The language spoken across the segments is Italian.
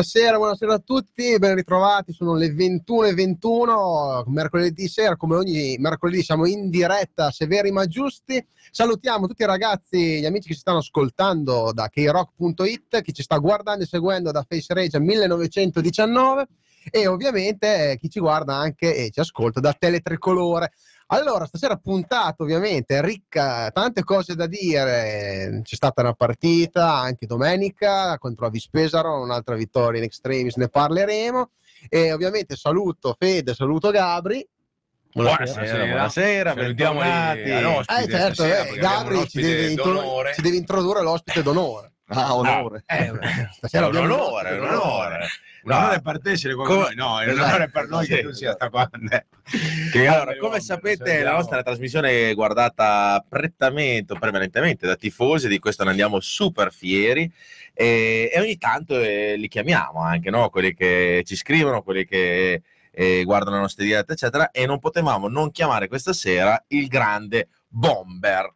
Buonasera, buonasera a tutti, ben ritrovati, sono le 21.21, mercoledì sera, come ogni mercoledì siamo in diretta, severi ma giusti. Salutiamo tutti i ragazzi, gli amici che ci stanno ascoltando da krock.it, chi ci sta guardando e seguendo da Face Rage 1919 e ovviamente chi ci guarda anche e ci ascolta da Teletricolore. Allora, stasera puntata ovviamente ricca, tante cose da dire. C'è stata una partita anche domenica contro la Vispesaro, un'altra vittoria in extremis, ne parleremo. E ovviamente saluto Fede, saluto Gabri. Buonasera, buonasera, Salutiamo bentornati. i- all'ospite Eh certo, eh, Gabri ci deve, intro- d'onore. ci deve introdurre l'ospite d'onore. Ah, onore. Eh, È stasera un onore, un onore. Un onore per te essere qua con Come- noi. No, è un Esatto, onore per noi che tu sia sta qua. Che Allora, come sapete, la nostra trasmissione è guardata prettamente o prevalentemente da tifosi, di questo ne andiamo super fieri e, e ogni tanto eh, li chiamiamo anche, no? quelli che ci scrivono, quelli che eh, guardano le nostre dirette, eccetera, e non potevamo non chiamare questa sera il grande Bomber.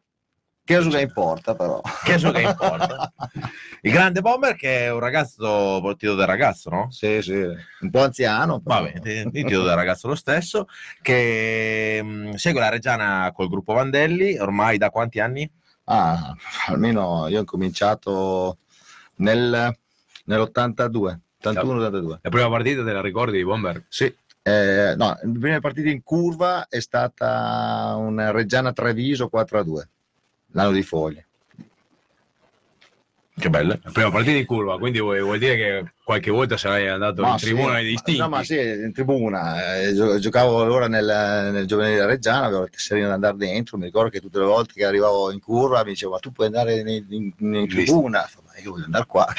Che gioca in porta, però. Che gioca in porta. Il grande Bomber che è un ragazzo, ti do del ragazzo, no? Sì, sì, un po' anziano. però. Vabbè, ti, ti do del ragazzo lo stesso, che mh, segue la Reggiana col gruppo Vandelli, ormai da quanti anni? Ah, almeno io ho cominciato nel, nell'82, 81-82. La prima partita te la ricordi di Bomber? Sì. Eh, no, la prima partita in curva è stata una Reggiana Treviso 4-2, l'anno di Foglie. Che bello. La prima partita in curva, quindi vuol, vuol dire che qualche volta sarai andato Ma in sì, tribuna ai distinti. No, ma sì, in tribuna. eh, gio- giocavo allora nel, nel giovanile Reggiana, avevo il tesserino da andare dentro. Mi ricordo che tutte le volte che arrivavo in curva mi diceva: Ma tu puoi andare in, in- in tribuna? Fa, Ma io voglio andare qua.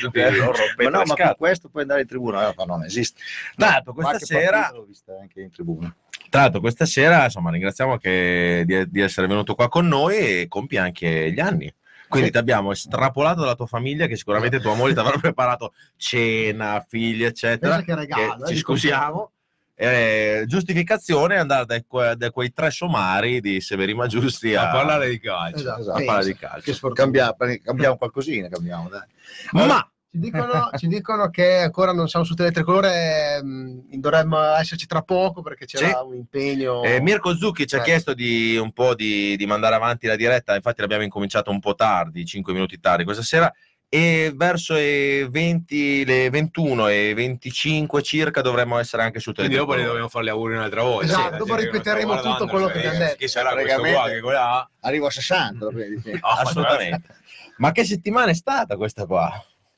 Rompete ma no, ma con questo puoi andare in tribuna? Allora fa, no, non esiste. Tanto questa sera, l'ho vista anche in tribuna. Tra l'altro questa sera, insomma, ringraziamo che di, di essere venuto qua con noi e compie anche gli anni. Quindi ti abbiamo estrapolato dalla tua famiglia, che sicuramente tua moglie ti avrà preparato cena, figli, eccetera. Che regalo, che eh, ci scusiamo. Eh, giustificazione è andare da, que- da quei tre somari di Severima Giusti a, a parlare di calcio. Esatto, a parlare di calcio. Cambia- cambiamo qualcosina, cambiamo, dai. Ma Ci dicono, ci dicono che ancora non siamo su Teletricolore, mh, dovremmo esserci tra poco perché c'era Sì. un impegno. Eh, Mirko Zucchi ci ha Eh. chiesto di un po' di, di mandare avanti la diretta, infatti l'abbiamo incominciato un po' tardi, 5 minuti tardi questa sera, e verso le 20, le 21 e 25 circa dovremmo essere anche su Quindi dopo Teletricolore. dobbiamo fare gli auguri un'altra volta. Esatto, Sì, dopo ripeteremo tutto guardando, quello che cioè, abbiamo detto. Chi sarà questo qua, che quella... Arrivo a 60. dopo di- Assolutamente. Ma che settimana è stata questa qua?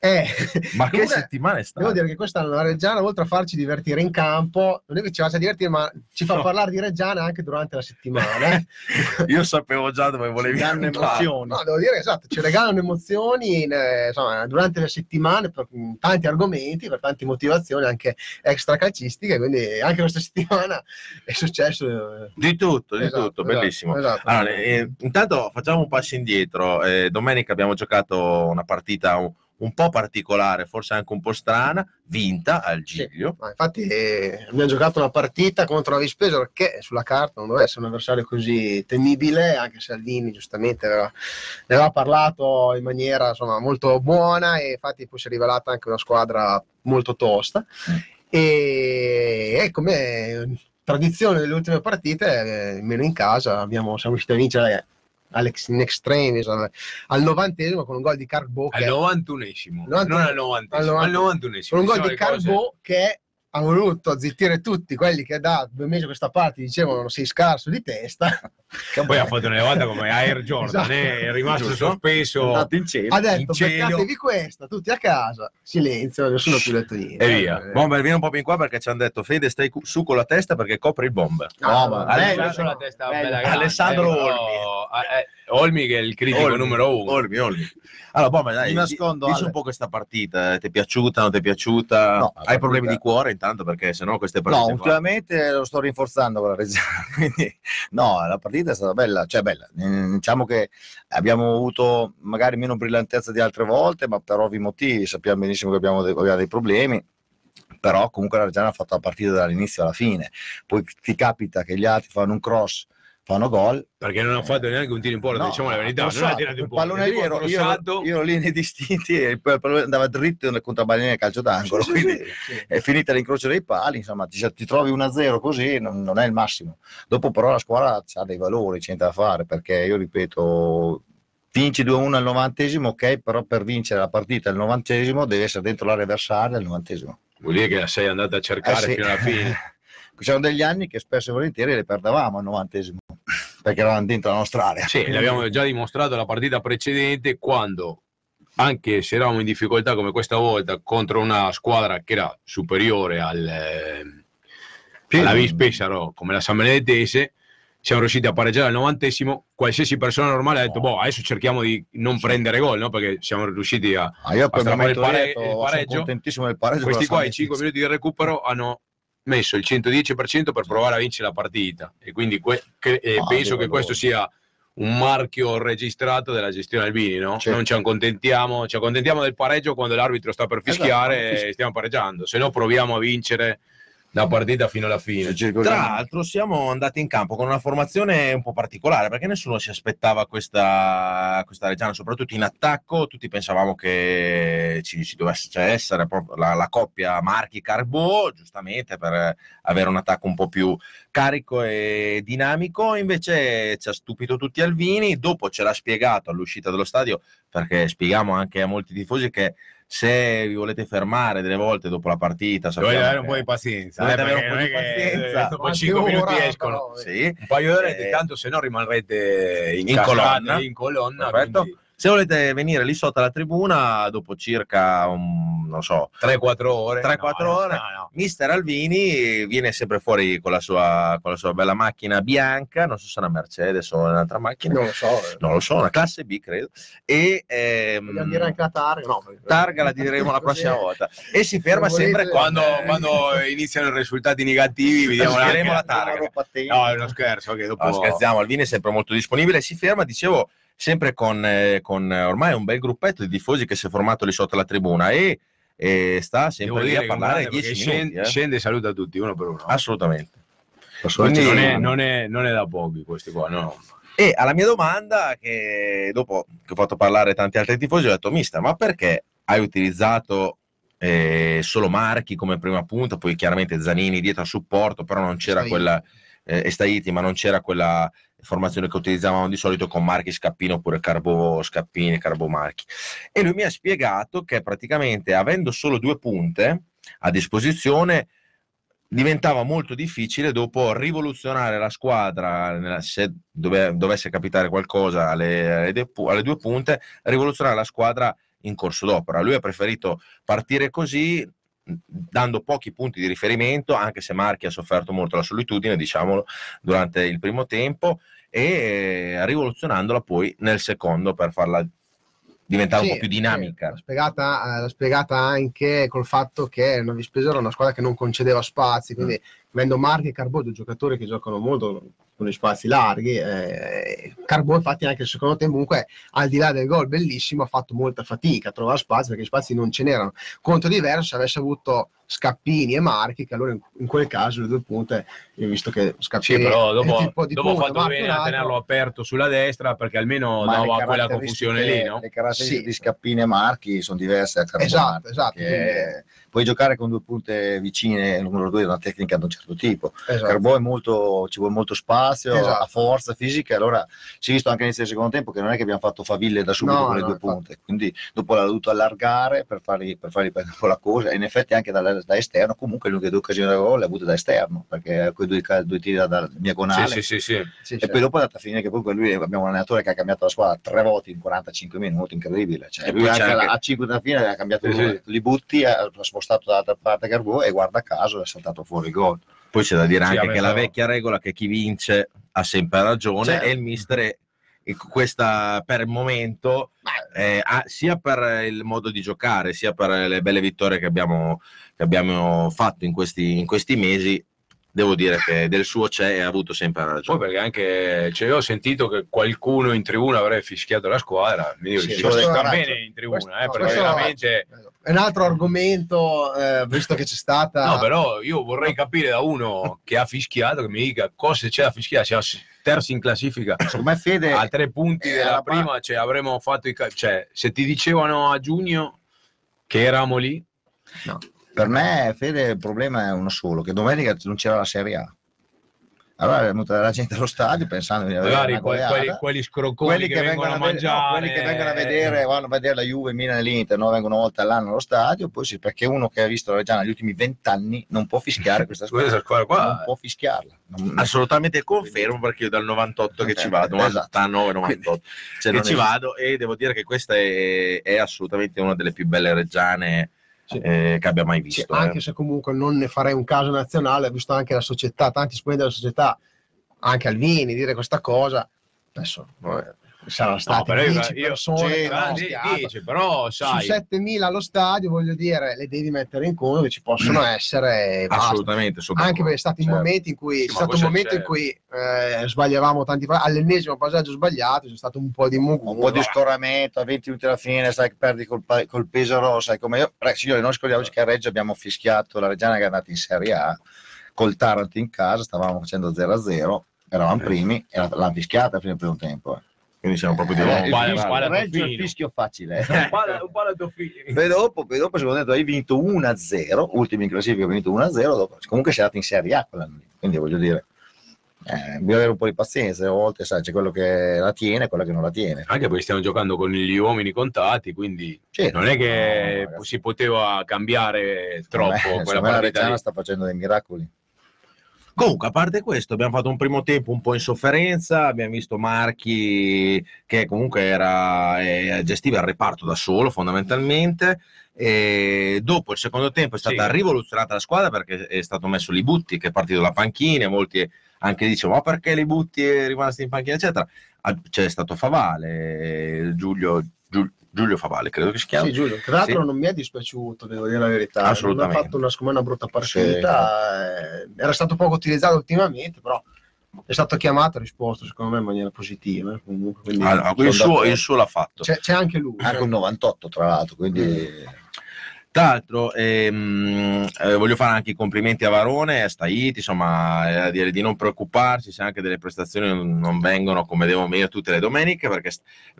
Eh, Ma che settimana è stata? Devo dire che quest'anno la Reggiana, oltre a farci divertire in campo, non è che ci faccia divertire, ma ci fa No. parlare di Reggiana anche durante la settimana. eh. Io sapevo già dove volevi danno andare. emozioni. No, devo dire esatto, ci regalano emozioni eh, insomma, durante le settimane per tanti argomenti, per tante motivazioni anche extra calcistiche, quindi anche questa settimana è successo. eh, Di tutto, di esatto, tutto, esatto, bellissimo. esatto. Allora, eh, intanto facciamo un passo indietro. Eh, domenica abbiamo giocato una partita un, po' particolare, forse anche un po' strana, vinta al Sì. Giglio. Ma infatti eh, abbiamo giocato una partita contro la Vispesaro che sulla carta non doveva essere un avversario così temibile, anche se Aldini giustamente aveva, ne aveva parlato in maniera insomma, molto buona e infatti poi si è rivelata anche una squadra molto tosta. E, e come tradizione delle ultime partite, eh, almeno in casa, abbiamo, siamo riusciti a vincere Alex in extremis al, al novantesimo con un gol di Carbo Al che 91esimo, Novanta- non al 90 al al 90 91esimo. con un gol di Carbo che ha voluto zittire tutti quelli che da due mesi a questa parte dicevano sei scarso di testa Poi ha fatto una levata come Air Jordan, Esatto. è rimasto Giusto. sospeso. Andato in cielo. ha detto beccatevi questa tutti a casa silenzio nessuno più detto niente E via. Eh, Bomber, vieni un po' più in qua perché ci hanno detto Fede stai su con la testa perché copri il bomber. No, ma- vabbè, Bello, no, Lascia la testa bella grande, Alessandro eh, Olmi. eh, Olmi che è il critico Olmi, numero uno. Olmi, Olmi. Allora, Bomber, dai, Mi nascondo, dici Ale. un po' questa partita. Ti è piaciuta, non ti è piaciuta? No, Hai partita- problemi di cuore intanto perché sennò queste partite No, qua- ultimamente lo sto rinforzando con la Reggiana, quindi no, la partita è stata bella, cioè bella. Eh, Diciamo che abbiamo avuto magari meno brillantezza di altre volte, ma per ovvi motivi sappiamo benissimo che abbiamo dei, abbiamo dei problemi. Però comunque la Reggiana ha fatto la partita dall'inizio alla fine. Poi ti capita che gli altri fanno un cross, fanno gol. Perché non ha fatto neanche un tiro in porta, No, diciamo la verità. Non ha tirato in porta. pallone lì ero, io, io ero lì nei distinti e il pallone andava dritto nel contrabbaglione del calcio d'angolo. quindi è finita l'incrocio dei pali, insomma, ti, ti trovi 1-0 così, non, non è il massimo. Dopo però la squadra ha dei valori, c'è da fare, perché io ripeto, vinci 2-1 al novantesimo, ok, però per vincere la partita al novantesimo devi essere dentro l'area avversaria al novantesimo. Vuol dire che la sei andata a cercare Eh sì. fino alla fine. C'erano degli anni che spesso e volentieri le perdevamo al novantesimo, perché eravamo dentro la nostra area. Sì, l'abbiamo già dimostrato la partita precedente quando, anche se eravamo in difficoltà come questa volta contro una squadra che era superiore al, eh, Sì. alla Vis Pesaro come la San Benedettese, siamo riusciti a pareggiare al novantesimo. Qualsiasi persona normale ha detto, boh, adesso cerchiamo di non prendere gol, no? Perché siamo riusciti a... Ah, io Basta fare il pare- detto, il pareggio. contentissimo del pareggio. Questi qua, i San 5 minuti di recupero, hanno messo il 110% per provare a vincere la partita. E quindi que- eh, Ah, penso che questo sia un marchio registrato della gestione Albini, no? Certo. Non ci accontentiamo, ci accontentiamo del pareggio quando l'arbitro sta per fischiare Esatto, e stiamo pareggiando, se no proviamo a vincere la partita fino alla fine. Tra l'altro siamo andati in campo con una formazione un po' particolare perché nessuno si aspettava questa, questa Reggiana, soprattutto in attacco, tutti pensavamo che ci, ci dovesse cioè, essere proprio la, la coppia Marchi-Carbò, giustamente per avere un attacco un po' più carico e dinamico, invece ci ha stupito tutti Alvini, dopo ce l'ha spiegato all'uscita dello stadio perché spieghiamo anche a molti tifosi che se vi volete fermare delle volte dopo la partita, Dovete avere un po' di pazienza. Dovete eh, avere un po' di pazienza. eh, Dopo Qualche 5 minuti escono. però, Sì. Un paio di ore, Eh, tanto se no rimarrete in, in colonna. in colonna. Perfetto. quindi Se volete venire lì sotto alla tribuna, dopo circa, un, non so, 3-4 ore. 3-4 No, ore. no, no. Mister Alvini viene sempre fuori con la, sua, con la sua bella macchina bianca, non so se è una Mercedes o un'altra macchina, non lo so eh. non lo so, una classe B credo, e ehm, vogliamo dire anche la targa no, targa la diremo la prossima volta, e si ferma sempre Quando, con... quando iniziano i risultati negativi, vediamo la targa. No, è uno scherzo. Che dopo... No, scherziamo, Alvini è sempre molto disponibile, si ferma, dicevo, sempre con, eh, con, eh, ormai un bel gruppetto di tifosi che si è formato lì sotto la tribuna e, e sta sempre lì a parlare guardate, 10 perché minuti. scende, eh. scende e saluta tutti uno per uno. Assolutamente. Quindi- non, è, non, è, non è da pochi questi qua, no. E alla mia domanda, che dopo che ho fatto parlare tanti altri tifosi, ho detto, mister, ma perché hai utilizzato eh, solo Marchi come prima punta, poi chiaramente Zanini dietro a supporto, però non c'era Staiti. quella, eh, e Staiti, ma non c'era quella formazione che utilizzavamo di solito con Marchi Scappino oppure Carbo Scappini, Carbo Marchi. E lui mi ha spiegato che praticamente avendo solo due punte a disposizione diventava molto difficile dopo rivoluzionare la squadra se dove- dovesse capitare qualcosa alle, alle alle due punte rivoluzionare la squadra in corso d'opera. Lui ha preferito partire così, dando pochi punti di riferimento, anche se Marchi ha sofferto molto la solitudine, diciamolo, durante il primo tempo, e eh, rivoluzionandola poi nel secondo per farla diventare Sì, un po' più dinamica. l'ha, spiegata, eh, l'ha spiegata anche col fatto che il Novi Spesa era una squadra che non concedeva spazi, quindi avendo Marchi e due giocatori che giocano molto con gli spazi larghi, eh, Carbò infatti anche il secondo tempo comunque al di là del gol bellissimo ha fatto molta fatica a trovare spazi perché gli spazi non ce n'erano. Conto diverso se avesse avuto Scappini e Marchi che allora in, in quel caso le due punte, io ho visto che Sì, Scappini però è dopo, tipo di dopo punta, fatto bene a tenerlo aperto sulla destra perché almeno dava quella confusione lì, no? Le caratteristiche Sì. di Scappini e Marchi sono diverse da Carbonaro, Esatto, esatto, perché Puoi giocare con due punte vicine, il numero due è una tecnica di un certo tipo. Esatto. Carbò è molto, ci vuole molto spazio, Esatto. ha forza fisica, allora si è visto anche all'inizio del secondo tempo che non è che abbiamo fatto faville da subito No, con le no, due infatti. punte, quindi dopo l'ha dovuto allargare per fargli, per fargli prendere un po' la cosa e in effetti anche da, da esterno, comunque le uniche due occasioni da gol le ha avute da esterno, perché quei due, due tiri da, da diagonale. Sì, sì, sì, sì. Sì, E poi dopo è andata a finire che poi lui abbiamo un allenatore che ha cambiato la squadra tre volte in 45 minuti, incredibile. Cioè, E lui poi anche anche- a 5 dalla fine ha cambiato Sì, sì. li butti, ha spostato dall'altra parte Garbò e guarda caso è saltato fuori il gol. Poi c'è da dire Sì, anche che la vecchia regola che chi vince ha sempre ragione Certo. e il mister è- questa per il momento eh, sia per il modo di giocare sia per le belle vittorie che abbiamo, che abbiamo fatto in questi, in questi mesi devo dire che del suo c'è e ha avuto sempre Poi ragione perché anche cioè, io ho sentito che qualcuno in tribuna avrebbe fischiato la squadra, mi dico, Sì, sta è- bene in tribuna, questo- eh, no, perché veramente... È un altro argomento, eh, visto che c'è stata... No, però io vorrei capire da uno che ha fischiato che mi dica cosa c'è da fischiare. Siamo terzi in classifica Secondo me Fede a tre punti della la- prima, cioè avremmo fatto i ca- cioè, se ti dicevano a giugno che eravamo lì, Per me, Fede, il problema è uno solo, che domenica non c'era la Serie A. Allora è venuta la gente allo stadio pensando di avere magari una que- goleata. quelli, quelli scrocconi quelli che, che, vengono, vengono a vedere, no, mangiare, quelli che vengono a vedere, vanno a vedere la Juve, il Milan e l'Inter, no? vengono una volta all'anno allo stadio, poi sì, perché uno che ha visto la Reggiana negli ultimi vent'anni non può fischiare questa squadra. questa squadra qua non può fischiarla. Non- assolutamente confermo perché io dal 98 che ci vado Esatto. 99 98 Cioè, che ci vado e devo dire che questa è, è assolutamente una delle più belle reggiane Sì. eh, che abbia mai Sì, visto anche eh. se comunque non ne farei un caso nazionale, visto anche la società, tanti esponenti della società, anche Alvini, dire questa cosa, adesso eh, saranno state però io- 10 io- persone, sì, che no, hanno di- fischiato. dice, però su sai, 7000 allo stadio, voglio dire, le devi mettere in conto che ci possono essere e basta. assolutamente Anche perché è stato Certo. momenti in cui, Sì, c'è stato un momento c'è? in cui eh, sbagliavamo tanti all'ennesimo passaggio sbagliato, c'è stato un po' di mugu. un po' di scoramento a 20 minuti alla fine, sai che perdi col, col peso rosso, sai come io, signori, non scordiamoci che a Reggio abbiamo fischiato la Reggiana che è andata in Serie A col Taranto in casa, stavamo facendo 0-0, eravamo primi e l'hanno fischiata fino al primo tempo. eh. Quindi siamo proprio di Eh, nuovo Reggio è il fischio facile. un palo- un palo a tuo figlio. Poi dopo, poi dopo secondo me hai vinto 1-0, ultimi in classifica, hai vinto 1-0, dopo, comunque sei andato in Serie A quell'anno lì, quindi voglio dire, eh, bisogna avere un po' di pazienza, a volte sai, c'è quello che la tiene e quello che non la tiene. Anche perché stiamo giocando con gli uomini contati, quindi Sì, non è che no, ragazzi. si poteva cambiare troppo me- quella me la partita Reggiana sta facendo dei miracoli. Comunque, a parte questo, abbiamo fatto un primo tempo un po' in sofferenza. Abbiamo visto Marchi che comunque era, eh, gestiva il reparto da solo, fondamentalmente. E dopo il secondo tempo è stata Sì. rivoluzionata la squadra perché è stato messo Libutti che è partito da panchina. Molti anche dicevano: Ma perché Libutti è rimasto in panchina? eccetera. C'è stato Favale, Giulio, Giul- Giulio Favale, credo che si chiami. Sì, Giulio, tra l'altro Sì. non mi è dispiaciuto, devo dire la verità. Assolutamente. Non ha fatto una, secondo me, una brutta partita. eh, era stato poco utilizzato ultimamente, però è stato chiamato e risposto, secondo me, in maniera positiva. eh, comunque, quindi Ah, no, il, suo, il suo l'ha fatto. c'è, c'è anche lui. Anche un 98 tra l'altro, quindi Tra l'altro, ehm, eh, voglio fare anche i complimenti a Varone a Staiti, insomma, eh, a dire di non preoccuparsi se anche delle prestazioni non, vengono come devono venire tutte le domeniche, perché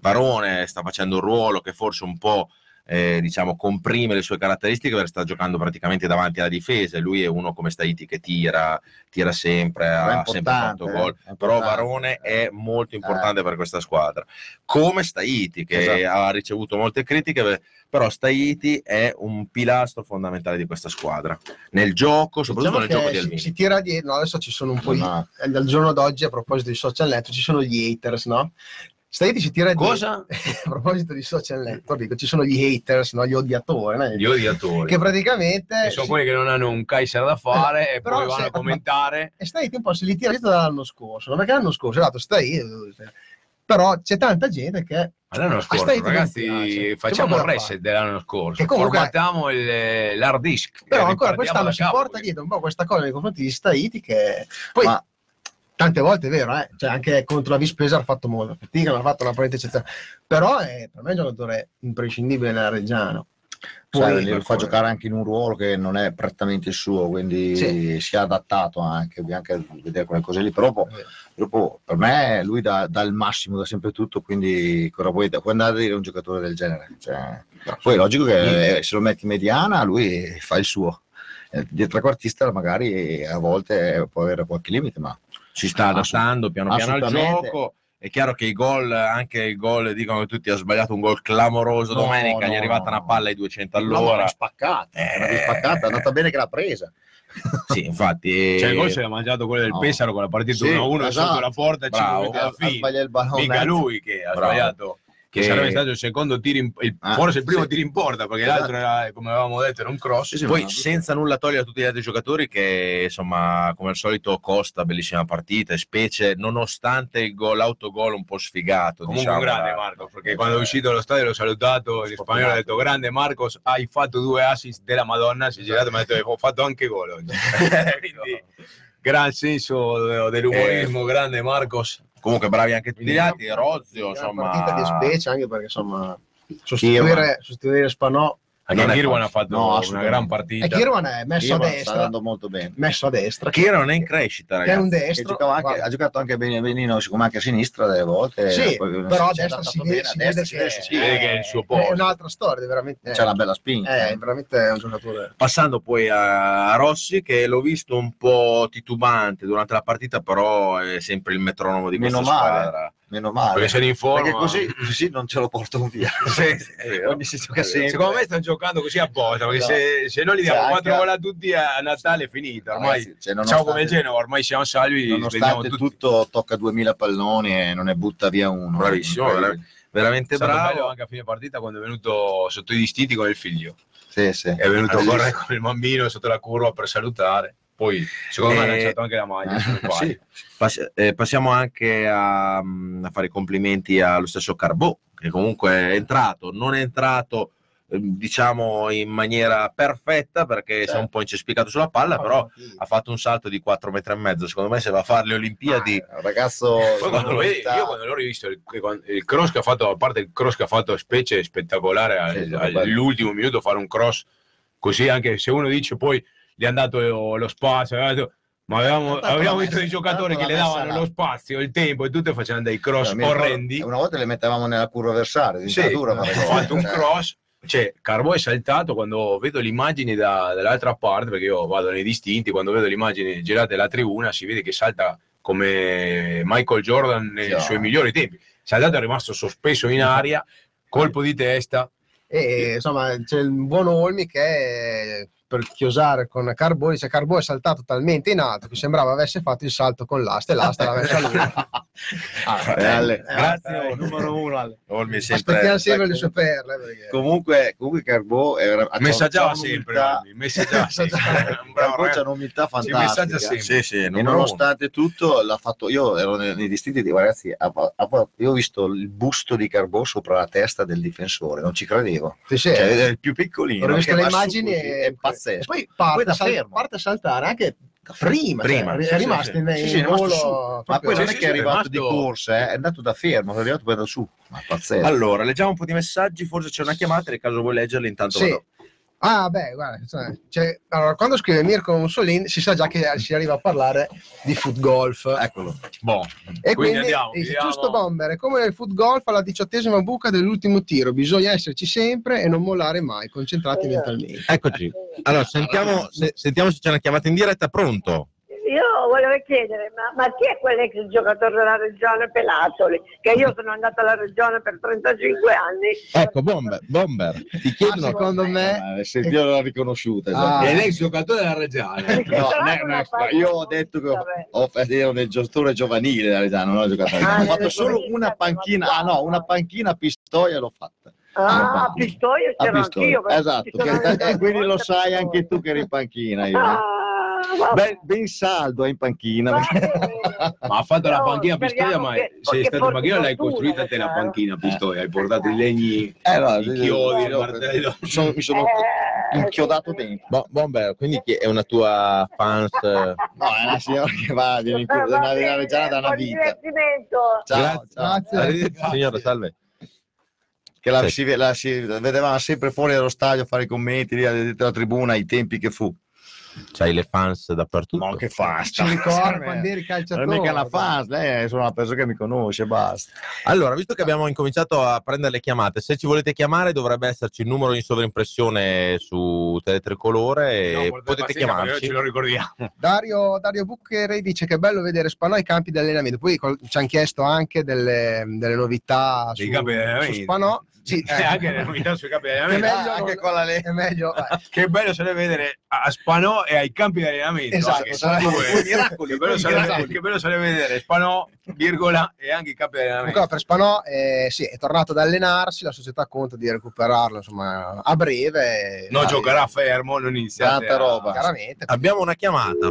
Varone sta facendo un ruolo che forse un po'. Eh, diciamo comprime le sue caratteristiche perché sta giocando praticamente davanti alla difesa lui è uno come Staiti che tira tira sempre ha sempre fatto gol eh, è però. Varone è molto importante Eh. per questa squadra come Staiti che Esatto. ha ricevuto molte critiche però Staiti è un pilastro fondamentale di questa squadra nel gioco, soprattutto diciamo nel gioco di Alvini. si tira dietro. no, adesso ci sono un po' No. i- eh, dal giorno d'oggi, a proposito di social network, ci sono gli haters, no? Staiti ci tira. Cosa? a proposito di social network, dico, ci sono gli haters, no? gli odiatori, no? Gli odiatori. che praticamente... Che sono si- quelli che non hanno un Kaiser da fare Eh, e poi vanno se- a commentare. E Staiti un po' se li tira dall'anno scorso, no? perché l'anno scorso, esatto, stai però c'è tanta gente che l'anno scorso, Staiti non ragazzi, piace. facciamo il reset dell'anno scorso. Che comunque- Formatiamo il- l'hard disk. però e ancora quest'anno si capo, porta dietro un po' questa cosa nei confronti di Staiti che poi Ma- tante volte è vero, eh? cioè anche contro la Vispesa ha fatto molto fatica, non ha fatto una partita eccezionale, però è per me è un giocatore imprescindibile nella Reggiana. Sai, Poi, li fa giocare anche in un ruolo che non è prettamente il suo, quindi Sì. si è adattato anche, anche vedere quelle cose lì. Però po- dopo, per me lui dà, dà il massimo da sempre tutto, quindi cosa puoi, puoi andare a dire un giocatore del genere? Cioè, poi è logico che eh, se lo metti in mediana lui fa il suo. Eh, Di trequartista magari a volte può avere qualche limite, ma si sta adattando piano piano al gioco. È chiaro che i gol, anche il gol, dicono che tutti ha sbagliato un gol clamoroso No, domenica, gli è no, arrivata no. una palla ai 200 No, ma all'ora. è spaccata, è Eh. spaccata, è andata bene che l'ha presa. Sì, infatti. Cioè, il gol se l'ha mangiato quello del No. Pesaro con la partita Sì, 1-1 esatto. sotto la porta, 5 minuti Ha, alla ha fine. Mica lui che ha Bravo. sbagliato. Che, sarebbe stato il secondo tiro in, il- Ah, forse il primo sì. tiro in porta perché Esatto. l'altro era come avevamo detto era un cross. Sì, Poi ma- senza nulla togliere a tutti gli altri giocatori che insomma come al solito Costa bellissima partita specie nonostante il gol, l'autogol un po' sfigato comunque diciamo, un grande Marcos perché quando è uscito dallo stadio l'ho salutato in spagnolo ha detto grande Marcos hai fatto due assist della Madonna si è girato e mi ha detto ho fatto anche gol oggi quindi gran senso dell'umorismo grande Marcos comunque bravi anche tutti gli altri Una Rozio insomma partita di specie anche perché insomma sostituire, sostituire Spanò anche è Kirwan ha fatto No, una gran e partita Kirwan è messo Kirwan a sta destra andando molto bene. messo a destra che erano in crescita che è un ragazzi Che destro anche- ha giocato anche bene, benino, siccome anche a sinistra delle volte. Sì, poi però a è destra si vede, bene, si vede che, vede, si vede che è il suo è posto. un'altra storia, veramente. C'è una bella spinta. è veramente un giocatore. passando poi a, a Rossi che l'ho visto un po' titubante durante la partita però è sempre il metronomo di Meno questa male. squadra Meno male. perché se ne informa Perché così, così non ce lo portano via. Sì. Ogni si gioca sempre. Secondo me stanno giocando così apposta, perché No. se, se noi gli diamo quattro anche- gol a tutti a Natale è finita. Ormai cioè, siamo come il Genova, ormai siamo salvi, Nonostante tutto, tocca 2000 palloni e non ne butta via uno. Bravissimo, veramente stato bello bravo anche a fine partita quando è venuto sotto i distinti con il figlio. Sì, sì. È venuto a correre con il bambino sotto la curva per salutare. Poi, secondo me, ha Eh, lanciato anche la maglia. Sì. Pass- eh, passiamo anche a, mm, a fare i complimenti allo stesso Carbò, che comunque è entrato, non è entrato eh, diciamo in maniera perfetta perché si è un po' incespicato sulla palla, però ha fatto un salto di 4 metri e mezzo. Secondo me se va a fare le Olimpiadi Ah, ragazzo, Poi quando lo vedi, io quando l'ho rivisto, il, il cross che ha fatto, a parte il cross che ha fatto Specie, spettacolare. Sì, sì, bello. all'ultimo minuto fare un cross così, anche se uno dice poi gli hanno dato lo spazio, detto- ma avevamo, avevamo visto dei giocatori che le davano là. lo spazio, il tempo e tutti facevano dei cross Mi ricordo- orrendi. Una volta le mettevamo nella curva avversaria, Sì, dura fare fatto un cioè, cross. Cioè, Carbo è saltato quando vedo le immagini da- dall'altra parte, perché io vado nei distinti, quando vedo le immagini girate dalla tribuna si vede che salta come Michael Jordan nei Sì. suoi migliori tempi. Saltato è rimasto sospeso in aria, colpo di testa. E insomma c'è il buon Olmi che per chiosare con Carbò dice Carbò è saltato talmente in alto che sembrava avesse fatto il salto con l'asta e l'asta l'ha messa lui. Ah, eh, Ale, Eh, grazie, eh, numero uno Ale. Olmi è sempre Aspettiamo sempre le sue perle. Perché... Comunque, comunque Carbò era, c'ha- Messaggiava sempre, Olmi, messaggiava sempre. Carbò ragazzo. un'umiltà fantastica. sempre. Sì, sì, E numero uno. nonostante tutto l'ha fatto io ero nei, nei distinti dico ragazzi a- a- io ho visto il busto di Carbò sopra la testa del difensore non ci credevo Sì, sì, cioè, eh. è il più piccolino Ho visto le immagini e, è pazzesco e poi parte, Poi sal- parte a saltare anche prima, Prima, cioè, sì, è rimasto sì. in, Sì, in sì, rimasto volo su. ma poi non sì, è sì, che è arrivato di rimasto- corsa eh, è andato da fermo è arrivato poi da su ma pazzesco Allora, leggiamo un po' di messaggi, forse c'è una chiamata, nel caso vuoi leggerli intanto Sì. vado. Ah, beh, guarda, cioè, cioè, allora, quando scrive Mirko Mussolini si sa già che si arriva a parlare di foot golf. eccolo Boh, E quindi, andiamo, dice, vediamo. giusto Bomber, è come nel foot golf alla diciottesima buca dell'ultimo tiro, bisogna esserci sempre e non mollare mai, concentrati mentalmente. Eccoci. Allora, sentiamo se, sentiamo se c'è una chiamata in diretta. Pronto? Io volevo chiedere, ma, ma chi è quell'ex giocatore della regione Pelazzoli? Che io sono andata alla regione per 35 anni. Ecco, Bomber, Bomber ti Ah, chiedono secondo me Eh, se io l'ho riconosciuta. Ah. esatto. È l'ex giocatore della. Perché No, ha fatto- io ho detto che Vabbè. ho, ero nel giocatore giovanile della Reggiana, non ho giocato Ah, ho fatto solo una panchina, ah no, una panchina a Pistoia l'ho fatta. Ah, a Pistoia A c'ero Pistoia. anch'io. Esatto, che- eh, quindi lo sai anche tu che eri in panchina. Io. Ah, vabbè. Ben, ben saldo è in panchina. Ma ha fatto la No, panchina a Pistoia, ma che- sei stato in panchina l'hai costruita te la panchina a Pistoia? Hai portato i legni, Eh, no, i chiodi, il io- martello. mi sono, mi sono Eh, inchiodato sì, dentro. Bo- Bomber, quindi chi è una tua fans? eh? No, è una signora che va viene in Eh, va una Reggiana da una vita. Ciao, Grazie. ciao. Signora, salve. Che la, Sì. si, la si vedevamo sempre fuori dallo stadio a fare i commenti lì dietro la tribuna ai tempi che fu. C'hai le fans dappertutto. Ma che fa? ci ricorda quando eri Non calciatore. è mica una fans, lei è solo una persona che mi conosce, basta. Allora, visto che abbiamo incominciato a prendere le chiamate, se ci volete chiamare dovrebbe esserci il numero in sovraimpressione su Teletricolore e No, potete perché noi chiamarci. Ce lo ricordiamo. Dario, Dario Buccheri dice che è bello vedere Spanò ai campi di allenamento. Poi ci hanno chiesto anche delle, delle novità su, su Spanò. Sì, E eh, anche le novità sui campi di che allenamento. meglio Ah, anche non- con la Lega. È meglio. vai. Che bello sarebbe vedere a Spanò e ai campi di allenamento. Esatto, anche, sarebbe- due. Due miracoli, Che bello, sarebbe, che bello sarebbe vedere Spanò, virgola, e anche i campi di allenamento. Comunque, per Spanò eh, sì, è tornato ad allenarsi, la società conta di recuperarlo insomma, a breve. Non Dai, giocherà fermo, non iniziate Tanta roba. Chiaramente. Abbiamo una chiamata.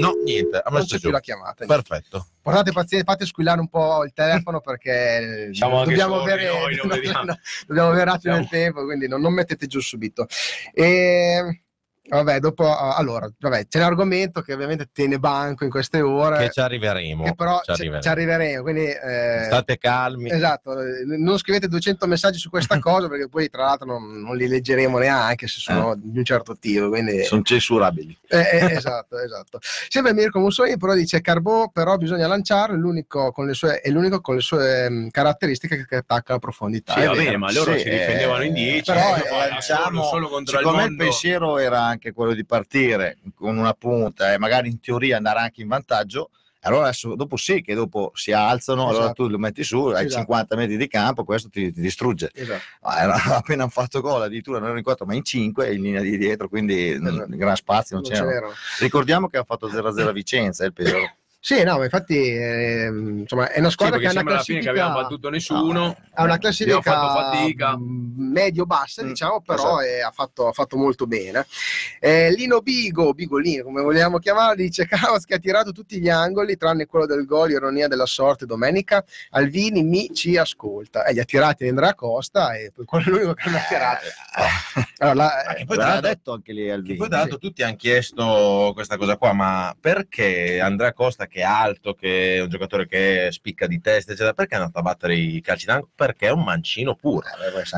No, niente, ha Non messo c'è giù. più la chiamata. Perfetto. Portate pazienza, fate squillare un po' il telefono perché anche dobbiamo avere, noi, non vediamo. dobbiamo avere un attimo Siamo- il tempo, quindi non, non mettete giù subito. E, vabbè, dopo, allora, vabbè, c'è un argomento che ovviamente tiene banco in queste ore, Che ci arriveremo. che però ci arriveremo. ci arriveremo. Quindi, eh, State calmi. Esatto, eh, non scrivete 200 messaggi su questa cosa perché poi tra l'altro non, non li leggeremo neanche se sono di un certo tipo. Quindi, Sono censurabili. eh, eh, esatto, esatto. Sempre Mirko Mussolini però dice Carbò però bisogna lanciarlo, è l'unico con le sue, è l'unico con le sue mm, caratteristiche che attacca la profondità. Sì, va bene, ma loro Sì, si difendevano in eh, 10, però, eh, eh, diciamo, solo, contro il me il mondo. pensiero era anche quello di partire con una punta e magari in teoria andare anche in vantaggio. Allora adesso, dopo sì, che dopo si alzano, allora Esatto. tu lo metti su, hai Esatto. 50 metri di campo, questo ti, ti distrugge. Esatto. Era appena hanno fatto gol, addirittura non ero in 4 ma in 5 in linea di dietro, quindi Esatto. gran spazio non Non c'era. Ricordiamo che ha fatto 0-0 a Vicenza, il peggio. Sì, no, ma infatti ehm, insomma, è una Sì, squadra perché che ha una sembra alla fine che classifica abbiamo battuto nessuno. ha una classifica fatto fatica. mm, medio-bassa, Mm, diciamo, però esatto. eh, ha, fatto, ha fatto molto bene. Eh, Lino Bigo, Bigolino, come vogliamo chiamarlo, dice Caos che ha tirato tutti gli angoli, tranne quello del gol, ironia della sorte domenica. Alvini mi ci ascolta. E li ha tirati Andrea Costa e poi quello è l'unico che non ha tirato. Allora, la- Ma che poi l'altro- detto anche lì al Che poi tra l'altro tutti hanno chiesto questa cosa qua, ma perché Andrea Costa che è alto, che è un giocatore che spicca di testa, eccetera, perché è andato a battere i calci d'angolo? Perché è un mancino puro.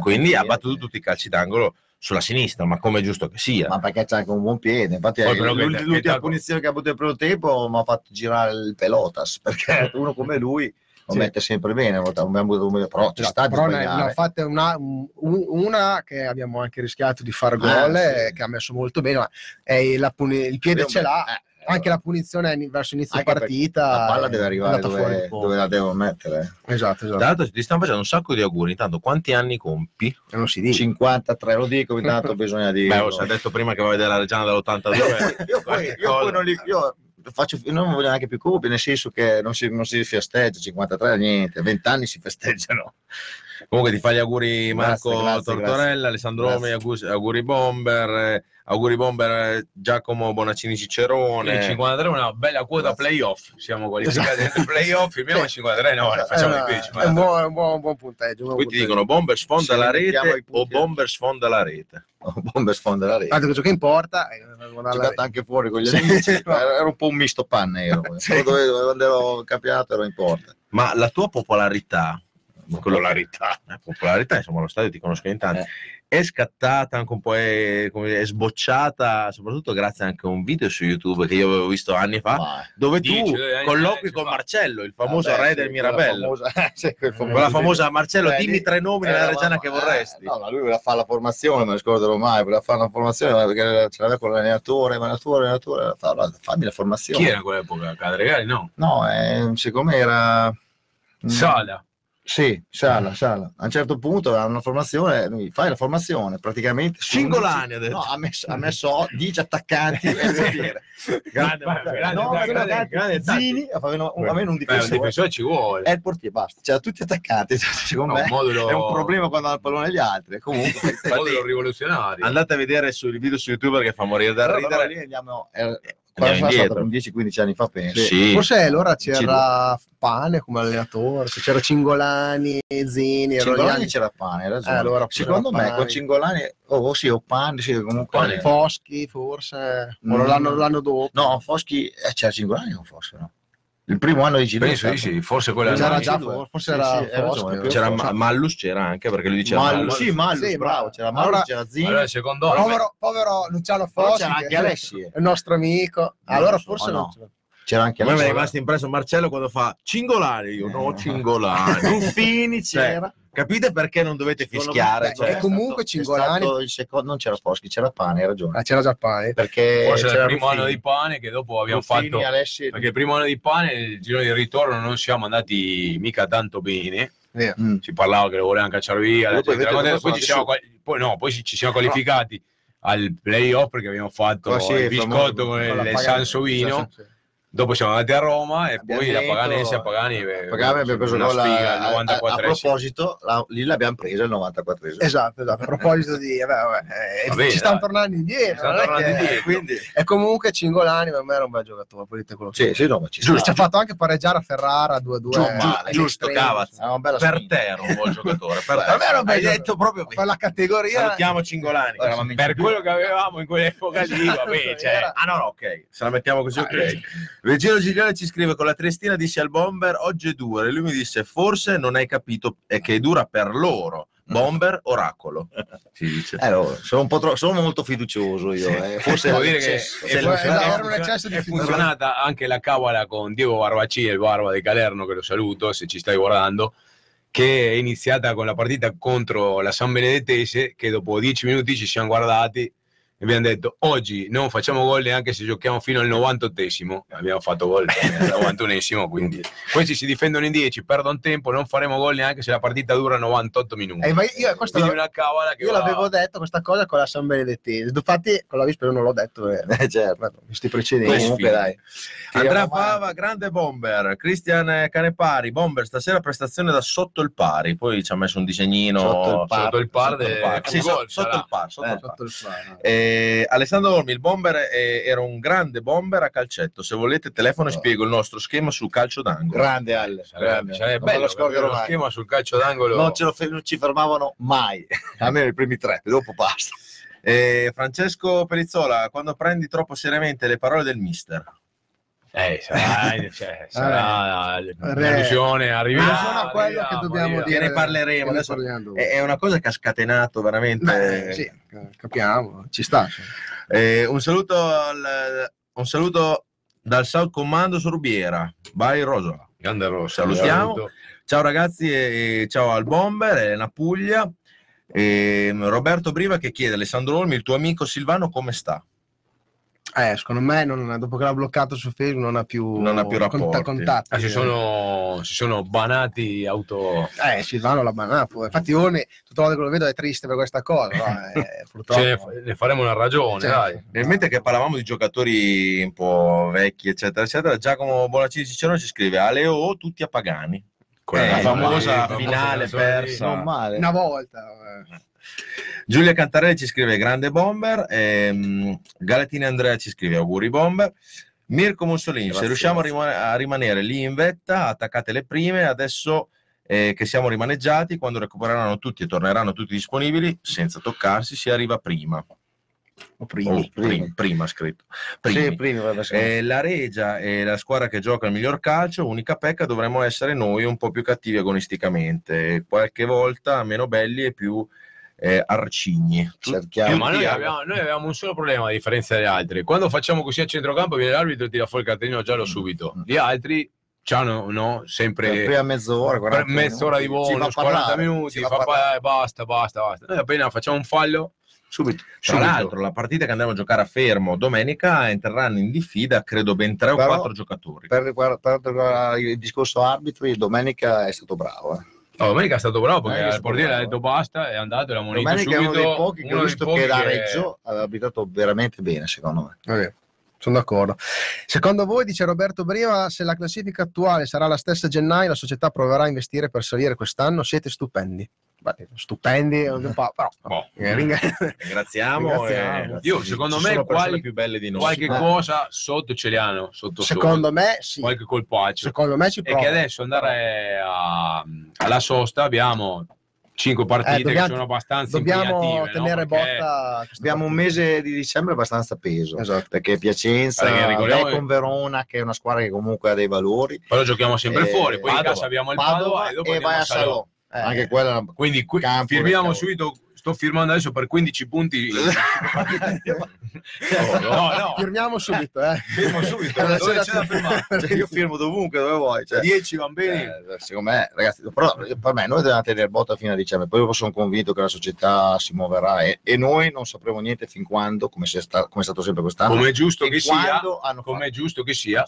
Quindi ha battuto tutti i calci d'angolo sulla sinistra, ma come è giusto che sia. Ma perché c'ha anche un buon piede? Infatti, Poi però l'ultima tal- punizione che ha avuto il primo tempo mi ha fatto girare il pelotas perché uno come lui lo Sì. mette sempre bene. Però ci sta però ne, ne fatte una, un- una che abbiamo anche rischiato di far gol, Ah, eh, sì. che ha messo molto bene, ma è la puni- il piede ce l'ha. Eh, Anche la punizione verso inizio partita. la palla deve arrivare dove, dove la devo mettere. Esatto, esatto. l'altro ti stanno facendo un sacco di auguri, intanto quanti anni compi? Non si dice. 53 lo dico, intanto bisogna dire. Beh, si è detto prima che va a vedere la Reggiana dell'82. io poi, io poi non li io faccio non voglio neanche più colpi nel senso che non si, non si festeggia 53 niente 20 anni si festeggiano Comunque ti fa gli auguri Marco Grazie, grazie, Tortorella, grazie. Alessandro Romi, Grazie. auguri, auguri Bomber, eh, auguri Bomber eh, Giacomo Bonaccini Il Cicerone. 53 è una bella quota Grazie. playoff. Siamo qualificati dentro i playoff, il 53, no, ne facciamo di più. Eh, il è un 53. buon, un buon, un buon punteggio. un buon Qui ti dicono Bomber sfonda la rete o Bomber sfonda la rete. bombe sfonda la rete Tanto che gioca in porta. giocato anche fuori con gli Sì, amici era, un po' un misto panne ero. Sì. Dove, dove ero il campionato ero in porta Ma la tua popolarità popolarità. Eh, popolarità, insomma, allo stadio ti conoscono in tanti. Eh. È scattata anche un po', è, come è sbocciata, soprattutto grazie anche a un video su YouTube che io avevo visto anni fa, Ma- dove Dici, tu dai, colloqui si con. Marcello, il famoso Vabbè, re del quella Mirabello. famosa- sì, quel famoso- Quella famosa Marcello, Eh, dimmi tre nomi eh, nella ma- reggiana che eh, vorresti. no, ma lui voleva fare la formazione, ne scorderò mai, voleva fare la formazione perché ce l'aveva con l'allenatore, l'allenatore, l'allenatore, fammi la formazione. Chi era quell'epoca? Cadregali? No. No, eh, siccome era... mm, Sala. Sì, Sala, Sala. A un certo punto aveva una formazione, lui fai la formazione praticamente. Cingolani, 11 ha detto. No, ha messo, ha messo 10 attaccanti e portiere. Grande, grande, no, grande, avevano grande, grande Zini, avevano un, avevano un Beh, un difensore difensore ci vuole. e il portiere, basta. C'era tutti attaccanti, secondo No, me modulo, è un problema quando hanno il pallone gli altri. Comunque, un modulo rivoluzionario. Andate a vedere sul video su YouTube perché fa morire da ridere. però lì andiamo, eh, Andiamo stato? 10-15 anni fa penso. Sì. Forse allora c'era Pane come allenatore, se c'era Cingolani, Zini, Cingolani c'era pane, hai ragione. Eh, allora, Secondo me Pane. con Cingolani, oh, oh, sì, o pane, sì, comunque. Pane. Foschi forse, Mm. o l'anno, l'anno dopo. No, Foschi, eh, c'era Cingolani o Foschi, no? Il primo anno di Cingolani. Penso di sì, forse quella C'era già forse era sì, ragione, C'era Ma- Mallus, c'era anche perché lui diceva Malus, Mallus. sì, Malus, Sì, bravo, ma- c'era Malus, allora- c'era Zini, Allora, secondo me, povero, povero Luciano Foschi, c'era che anche Alessi. è il nostro amico. Allora forse no. C'era. Anche A me mi è rimasto impresso Marcello quando fa Cingolani, io no Eh. Cingolani. Ruffini c'era. Capite perché non dovete fischiare? cioè- e comunque Cingolani- secondo, non c'era Foschi, c'era Pane, hai ragione. Ah, c'era già Pane. Perché forse era c'era il primo Ruffini. anno di pane che dopo abbiamo Ruffini, fatto Alessi, perché il primo anno di pane il giro di ritorno non siamo andati mica tanto bene Vero. Mm. si parlava che lo volevano cacciare via invece poi, dopo ci siamo, quali- poi no poi ci siamo qualificati al playoff perché abbiamo fatto Oh, sì, il biscotto famoso- con Con il, la. Sansovino sì. Dopo siamo andati a Roma e Abbiamo poi la vinto- Paganese a Pagani eh, Pagani abbiamo preso una gol a, sfiga il a- a- a 94 proposito, la- lì l'abbiamo presa il 94 Esatto, esatto. A proposito di... Vabbè, vabbè, eh, Va bene, ci stanno tornando indietro. Stanno tornando che- indietro. quindi E comunque Cingolani per me era un bel giocatore, poi dite quello che sì, sì, no, ma ci Giusto, ci ha fatto anche pareggiare a Ferrara 2-2. Giu- eh, giusto, estremi. Cavaz. Per spinta. te era un buon giocatore. Per Beh, te. me era un bel detto proprio Per la categoria... Salutiamo Cingolani. Per quello che avevamo in quell'epoca lì vabbè cioè, Ah no, no, ok. Se la mettiamo così, Ah, ok. Regino Giglione ci scrive con la Triestina dissi al bomber oggi è dura e lui mi disse forse non hai capito è che è dura per loro. Bomber oracolo. Si dice. Eh, no, sono, un po' tro- sono molto fiducioso io. eh. Forse Devo dire che è, Se funzionata- era un eccesso di è fiducia. funzionata anche la cavola con Diego Barbaci, il barba di Calerno, che lo saluto se ci stai guardando, che è iniziata con la partita contro la San Benedettese, che dopo dieci minuti ci siamo guardati abbiamo detto oggi non facciamo gol neanche se giochiamo fino al 98esimo, abbiamo fatto gol al 91esimo, quindi questi si difendono in 10, perdono tempo, non faremo gol neanche se la partita dura 98 minuti. Eh, ma io, questo Quindi lo- una cavola che io va- l'avevo detto questa cosa con la San Benedettese. Infatti con la Vispera non l'ho detto. Eh. Eh, certo. Questi precedenti. Comunque dai. Andrea. Fava, grande bomber. Cristian Canepari, bomber stasera prestazione da sotto il pari. Poi ci ha messo un disegnino Sotto il par. sotto il par Sotto il de- par. Sotto il par. Sotto Eh. il par. Eh, Alessandro Olmi, il bomber eh, era un grande bomber a calcetto. Se volete, telefono e spiego il nostro schema sul calcio d'angolo. Grande Alle. Sarebbe, grande. sarebbe bello lo scorderò lo schema sul calcio d'angolo. Non, ce lo non ci fermavano mai, almeno i primi tre, dopo basta. Eh, Francesco Perizzola, quando prendi troppo seriamente le parole del mister, Eh, sarà, cioè, sarà l'illusione, arriverà. Sono quello che dobbiamo arriviamo. dire. ne parleremo, ne adesso parliamo è, una cosa che ha scatenato veramente. Beh, sì, capiamo, ci sta. Eh, un saluto al- un saluto dal South Commando su Rubiera. Vai Rosa. Grande rossa, Salutiamo. saluto. Ciao ragazzi e e ciao al Bomber, Elena Puglia. E Roberto Briva che chiede Alessandro Olmi, il tuo amico Silvano come sta? Eh, secondo me, non- dopo che l'ha bloccato su Facebook, non ha più, Non ha più rapporti. contatti. Ah, si, sono, si sono banati auto. Eh, Silvano l'ha banato. Infatti, One, tutte le volte che lo vedo è triste per questa cosa. no? Eh, purtroppo. Ce ne, faremo una ragione, Cioè, dai. Nel mentre che parlavamo di giocatori un po' vecchi, eccetera, eccetera, Giacomo Bonaccini Cicerone ci scrive Aleo tutti a Pagani. Quella Eh, la famosa famosa finale persa. Non male. Una volta. eh. Giulia Cantarelli ci scrive grande bomber, ehm, Galatini Andrea ci scrive auguri bomber, Mirko Mussolini, Grazie, se riusciamo a, rima- a rimanere lì in vetta, attaccate le prime, adesso eh, che siamo rimaneggiati, quando recupereranno tutti e torneranno tutti disponibili, senza toccarsi, si arriva prima. O primi. Oh, prim- prima scritto. Sì. Eh, la Regia è la squadra che gioca il miglior calcio, unica pecca dovremmo essere noi un po' più cattivi agonisticamente, qualche volta meno belli e più eh, arcigni. Eh, cerchiamo ma noi abbiamo, noi abbiamo un solo problema a differenza degli altri. Quando facciamo così a centrocampo viene l'arbitro e tira fuori il cartellino giallo subito. Gli altri hanno no, per sempre prima mezz'ora, per 40 mezz'ora di minuti. Bonus, 40 parlare, minuti, fa fa basta, basta, basta. Noi appena facciamo un fallo, subito. Tra subito. l'altro, la partita che andremo a giocare a Fermo domenica entreranno in diffida, credo, ben tre o quattro giocatori. Per per riguardo il discorso arbitri, domenica è stato bravo. eh. Oh, domenica è stato bravo perché è il portiere ha detto basta, è andato l'ha monito Domenica è subito. uno dei pochi che ho visto pochi che da Reggio aveva abitato veramente bene, secondo me. Vabbè, sono d'accordo. Secondo voi, dice Roberto Briva, se la classifica attuale sarà la stessa a gennaio, la società proverà a investire per salire quest'anno? Siete stupendi. Beh, stupendi, un po', però. Boh. eh, Ringraziamo. Ringraziamo. e- Io, secondo ci me, quali- più belle di noi. qualche Eh. cosa sotto ce li hanno, sotto Secondo sotto. me sì. qualche colpaccio. Secondo me ci e prova. che adesso andare a- alla sosta abbiamo cinque partite Eh, dobbiamo- che sono abbastanza Dobbiamo no? tenere Perché- botta. Abbiamo un mese di dicembre abbastanza peso, Esatto. perché Piacenza, Perché con Verona, che è una squadra che comunque ha dei valori, Però giochiamo sempre Eh, fuori, poi in Padova, casa abbiamo il Padova, Padova e dopo e vai a Salò. Eh, Anche quella Quindi qui- firmiamo cavolo. subito, sto firmando adesso per 15 punti. no, no, Firmiamo subito, eh. firmo subito, dove c'è da firmare? Cioè, io firmo dovunque dove vuoi. Cioè, 10 van bene. eh, secondo me, ragazzi, però per me noi dobbiamo tenere botta fino a dicembre. Poi dopo sono convinto che la società si muoverà e, e noi non sapremo niente fin quando, come, sta- come è stato sempre quest'anno. Come è giusto che sia, come è giusto che sia,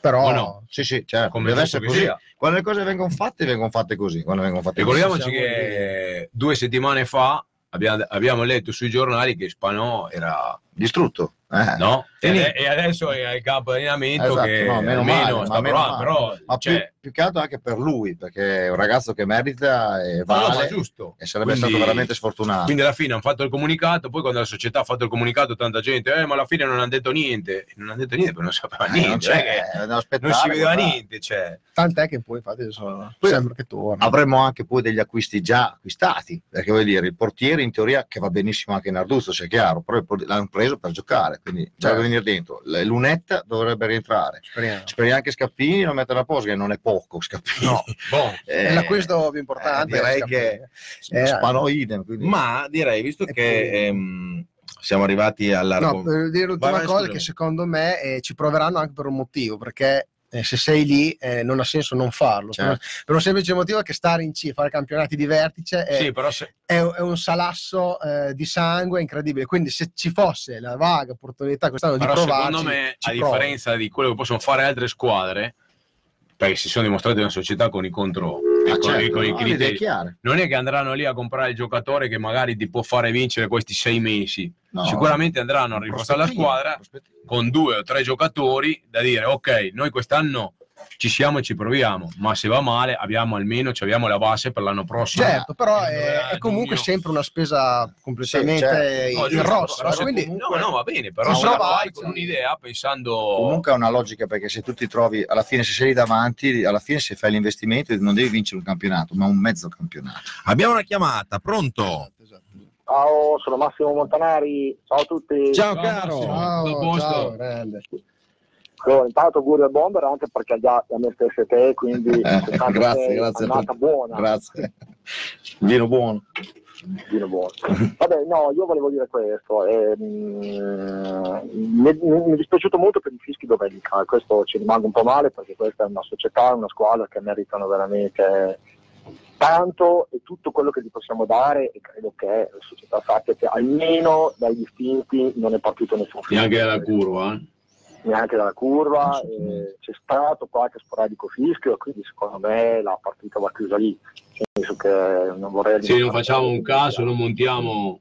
Però no? Sì, sì, certo. come deve essere così. Quando le cose vengono fatte, vengono fatte così. Quando vengono fatte Ricordiamoci Siamo che due settimane fa abbiamo, abbiamo letto sui giornali che Spanò era così. distrutto. Eh. no? E, ade- e adesso è al campo di allenamento Esatto, che no, meno male, sta ma meno provando, male. però Ma cioè, più, più che altro anche per lui, perché è un ragazzo che merita e no, no, vale ma giusto. e sarebbe Quindi- stato veramente sfortunato. Quindi alla fine hanno fatto il comunicato, poi quando la società ha fatto il comunicato tanta gente, eh, ma alla fine non hanno detto niente, non hanno detto niente perché non sapeva Eh, niente, non, cioè c'è, non si vedeva guardare. niente, cioè. tant'è che poi infatti sono, Poi- sembra che torna. Avremmo anche poi degli acquisti già acquistati, perché vuol dire il portiere in teoria che va benissimo anche in Arduzzo, sia chiaro, però il l'hanno preso per giocare, quindi Certo. Venire dentro. L- Lunetta dovrebbe rientrare. Speriamo. Speriamo che Scappini lo metta a posto, che non è poco Scappini. No, Boh, Eh, l'acquisto più importante. eh, direi Scappini. che Eh, Spano idem. Quindi... Ma direi, visto E che poi- ehm, siamo arrivati No, all'argomento. per dire l'ultima cosa scusami. che secondo me eh, ci proveranno anche per un motivo, perché eh, se sei lì eh, non ha senso non farlo. Certo. Per, per un semplice motivo che stare in C, fare campionati di vertice è, sì, però se, è un- è un salasso eh, di sangue incredibile. Quindi se ci fosse la vaga opportunità quest'anno di però provarci, secondo me, a provo. differenza di quello che possono fare altre squadre, perché si sono dimostrate una società con i contro e Ah, con, certo, con i no, è criteri. chiara. Non è che andranno lì a comprare il giocatore che magari ti può fare vincere questi sei mesi. No, Sicuramente andranno a riportare la squadra con due o tre giocatori da dire ok, noi quest'anno ci siamo e ci proviamo, ma se va male abbiamo almeno ci abbiamo la base per l'anno prossimo. Certo, però Eh, è, è comunque giugno. sempre una spesa completamente Sì, certo. No, in giusto, rosso. però se quindi comunque- no, no, va bene, però so, la va, fai con cioè. un'idea pensando Comunque ha una logica perché se tu ti trovi alla fine, se sei lì davanti, alla fine se fai l'investimento non devi vincere un campionato, ma un mezzo campionato. Abbiamo una chiamata, pronto? Ciao, sono Massimo Montanari, ciao a tutti. Ciao, Ciao, caro. Massimo. Ciao, Tutto a posto? ciao. Allora, intanto auguri al bomber anche perché già a me stesso e te, quindi Eh, grazie, grazie a tutti. buona. Grazie. Vino buono. Vino buono. Vabbè, no, io volevo dire questo. ehm, mi, è dispiaciuto molto per i fischi domenica, questo ci rimango un po' male perché questa è una società, una squadra che meritano veramente tanto e tutto quello che gli possiamo dare e credo che la società sappia che almeno dai distinti non è partito nessun fischio. neanche dalla curva. eh. Neanche dalla curva, eh, c'è stato qualche sporadico fischio, quindi secondo me la partita va chiusa lì. Nel senso che non vorrei Se non facciamo un caso, non montiamo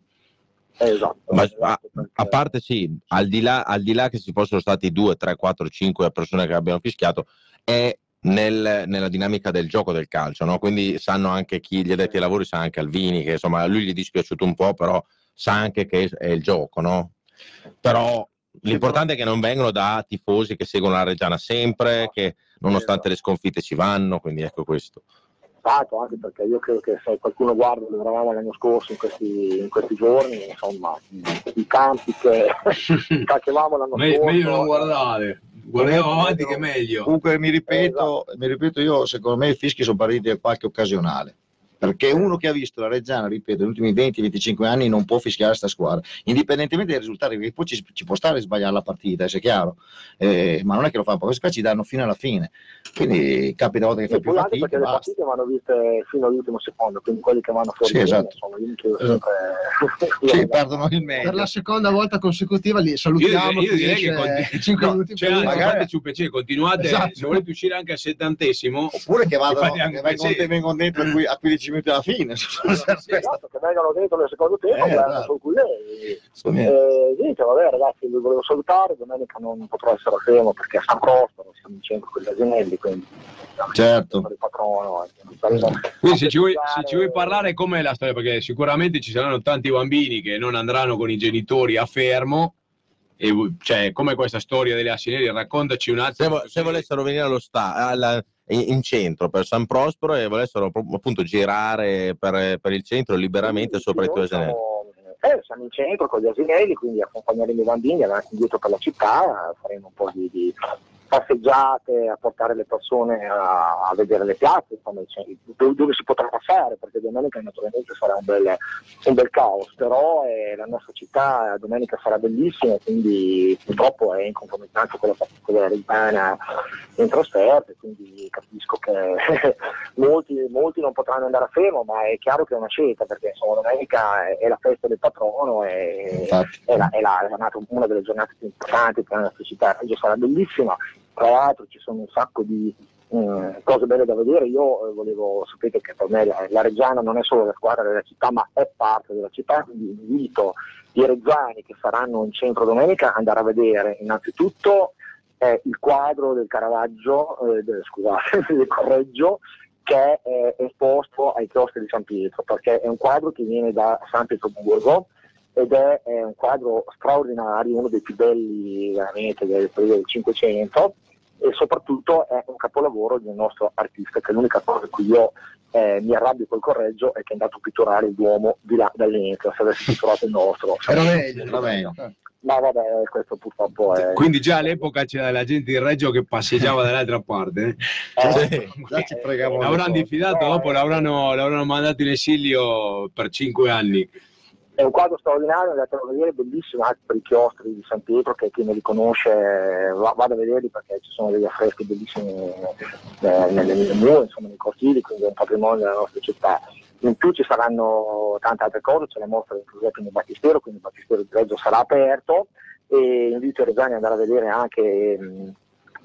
Eh, esatto, Ma- esatto, a- perché- A parte sì, al di, là, al di là che ci possono stati 2, 3, 4, 5 persone che abbiano fischiato, è nel- nella dinamica del gioco del calcio, no? quindi sanno anche chi gli addetti ai lavori, sa anche Alvini, che insomma a lui gli è dispiaciuto un po', però sa anche che è il gioco, no? Però l'importante è che non vengono da tifosi che seguono la Reggiana sempre, che nonostante le sconfitte ci vanno, quindi ecco questo. Tanto anche perché io credo che se qualcuno guarda dove eravamo l'anno scorso in questi, in questi giorni, insomma, i campi che cacchiavamo l'anno Me- scorso. meglio non guardare, guardiamo avanti che è meglio. Comunque mi ripeto, Esatto. mi ripeto io, secondo me i fischi sono partiti da qualche occasionale. Perché uno che ha visto la Reggiana, ripeto, negli ultimi 20-25 anni non può fischiare sta squadra, indipendentemente dai risultati, perché poi ci, ci può stare a sbagliare la partita, se è chiaro, Eh, ma non è che lo fanno, questi qua ci danno fino alla fine. Quindi capita a volte che fai più fatica. perché le basta. partite vanno viste fino all'ultimo secondo, quindi quelli che vanno fuori Sì, esatto. insomma, io mi chiedo sempre Sì, perdono il Per meglio. la seconda volta consecutiva li Io, salutiamo. io direi che conti- 5 no, minuti cioè, magari- un piacere, continuate, Esatto. se volete uscire anche al settantesimo, Oppure che che vengono, dentro a qui- a 15 minuti alla fine. Sì, esatto, che vengano dentro nel secondo tempo, Eh, esatto. sul culé. Eh, niente, vabbè ragazzi, vi volevo salutare, domenica non potrò essere a Fermo perché a San Prospero siamo in centro con gli asinelli, quindi Certo. il patrono. eh, Quindi se ci, vuoi, se ci vuoi parlare com'è la storia, perché sicuramente ci saranno tanti bambini che non andranno con i genitori a fermo, e, cioè com'è questa storia delle asinelli? Raccontaci un Se, attimo. vo- se volessero venire allo sta- alla- in, centro per San Prospero e volessero appunto girare per, per il centro liberamente Sì, sopra i tuoi siamo, eh, siamo in centro con gli asinelli, quindi accompagneremo i bambini avanti e indietro per la città, faremo un po' di, di passeggiate, a portare le persone a, a vedere le piazze, insomma, cioè, dove, dove si potrà passare, perché domenica naturalmente sarà un bel, un bel caos, però eh, la nostra città domenica sarà bellissima, quindi purtroppo è in concomitanza con la Reggiana in trasferta, quindi capisco che molti, molti non potranno andare a Fermo, ma è chiaro che è una scelta, perché insomma domenica è, è la festa del patrono Infatti. è, la- è la giornata- una delle giornate più importanti per la nostra città. Sarà bellissima, tra l'altro ci sono un sacco di eh, cose belle da vedere. Io eh, volevo, sapete che per me la, la Reggiana non è solo la squadra della città, ma è parte della città, quindi invito i reggiani che saranno in centro domenica ad andare a vedere innanzitutto eh, il quadro del Caravaggio, eh, del- scusate, del Correggio, che è esposto ai chiostri di San Pietro, perché è un quadro che viene da San Pietroburgo ed è, è un quadro straordinario, uno dei più belli veramente del periodo del Cinquecento e soprattutto è un capolavoro di un nostro artista, che è l'unica cosa in cui io eh, mi arrabbio col correggio è che è andato a pitturare il Duomo di là dall'inizio, se avesse pitturato il nostro. Era meglio. Va bene. Ma vabbè, questo purtroppo è... Quindi già all'epoca c'era la gente di Reggio che passeggiava dall'altra parte. eh, Sì. Già ci. L'avranno diffidato, dopo l'avranno, l'avranno mandato in esilio per cinque anni. È un quadro straordinario, andatelo a vedere, bellissimo anche per i chiostri di San Pietro, che chi non li conosce eh, va- vada a vederli perché ci sono degli affreschi bellissimi eh, nelle, nelle mura, insomma nei cortili, quindi è un patrimonio della nostra città. In più ci saranno tante altre cose, c'è la mostra del progetto nel Battistero, quindi il Battistero di Reggio sarà aperto e invito i reggiani ad andare a vedere anche mh,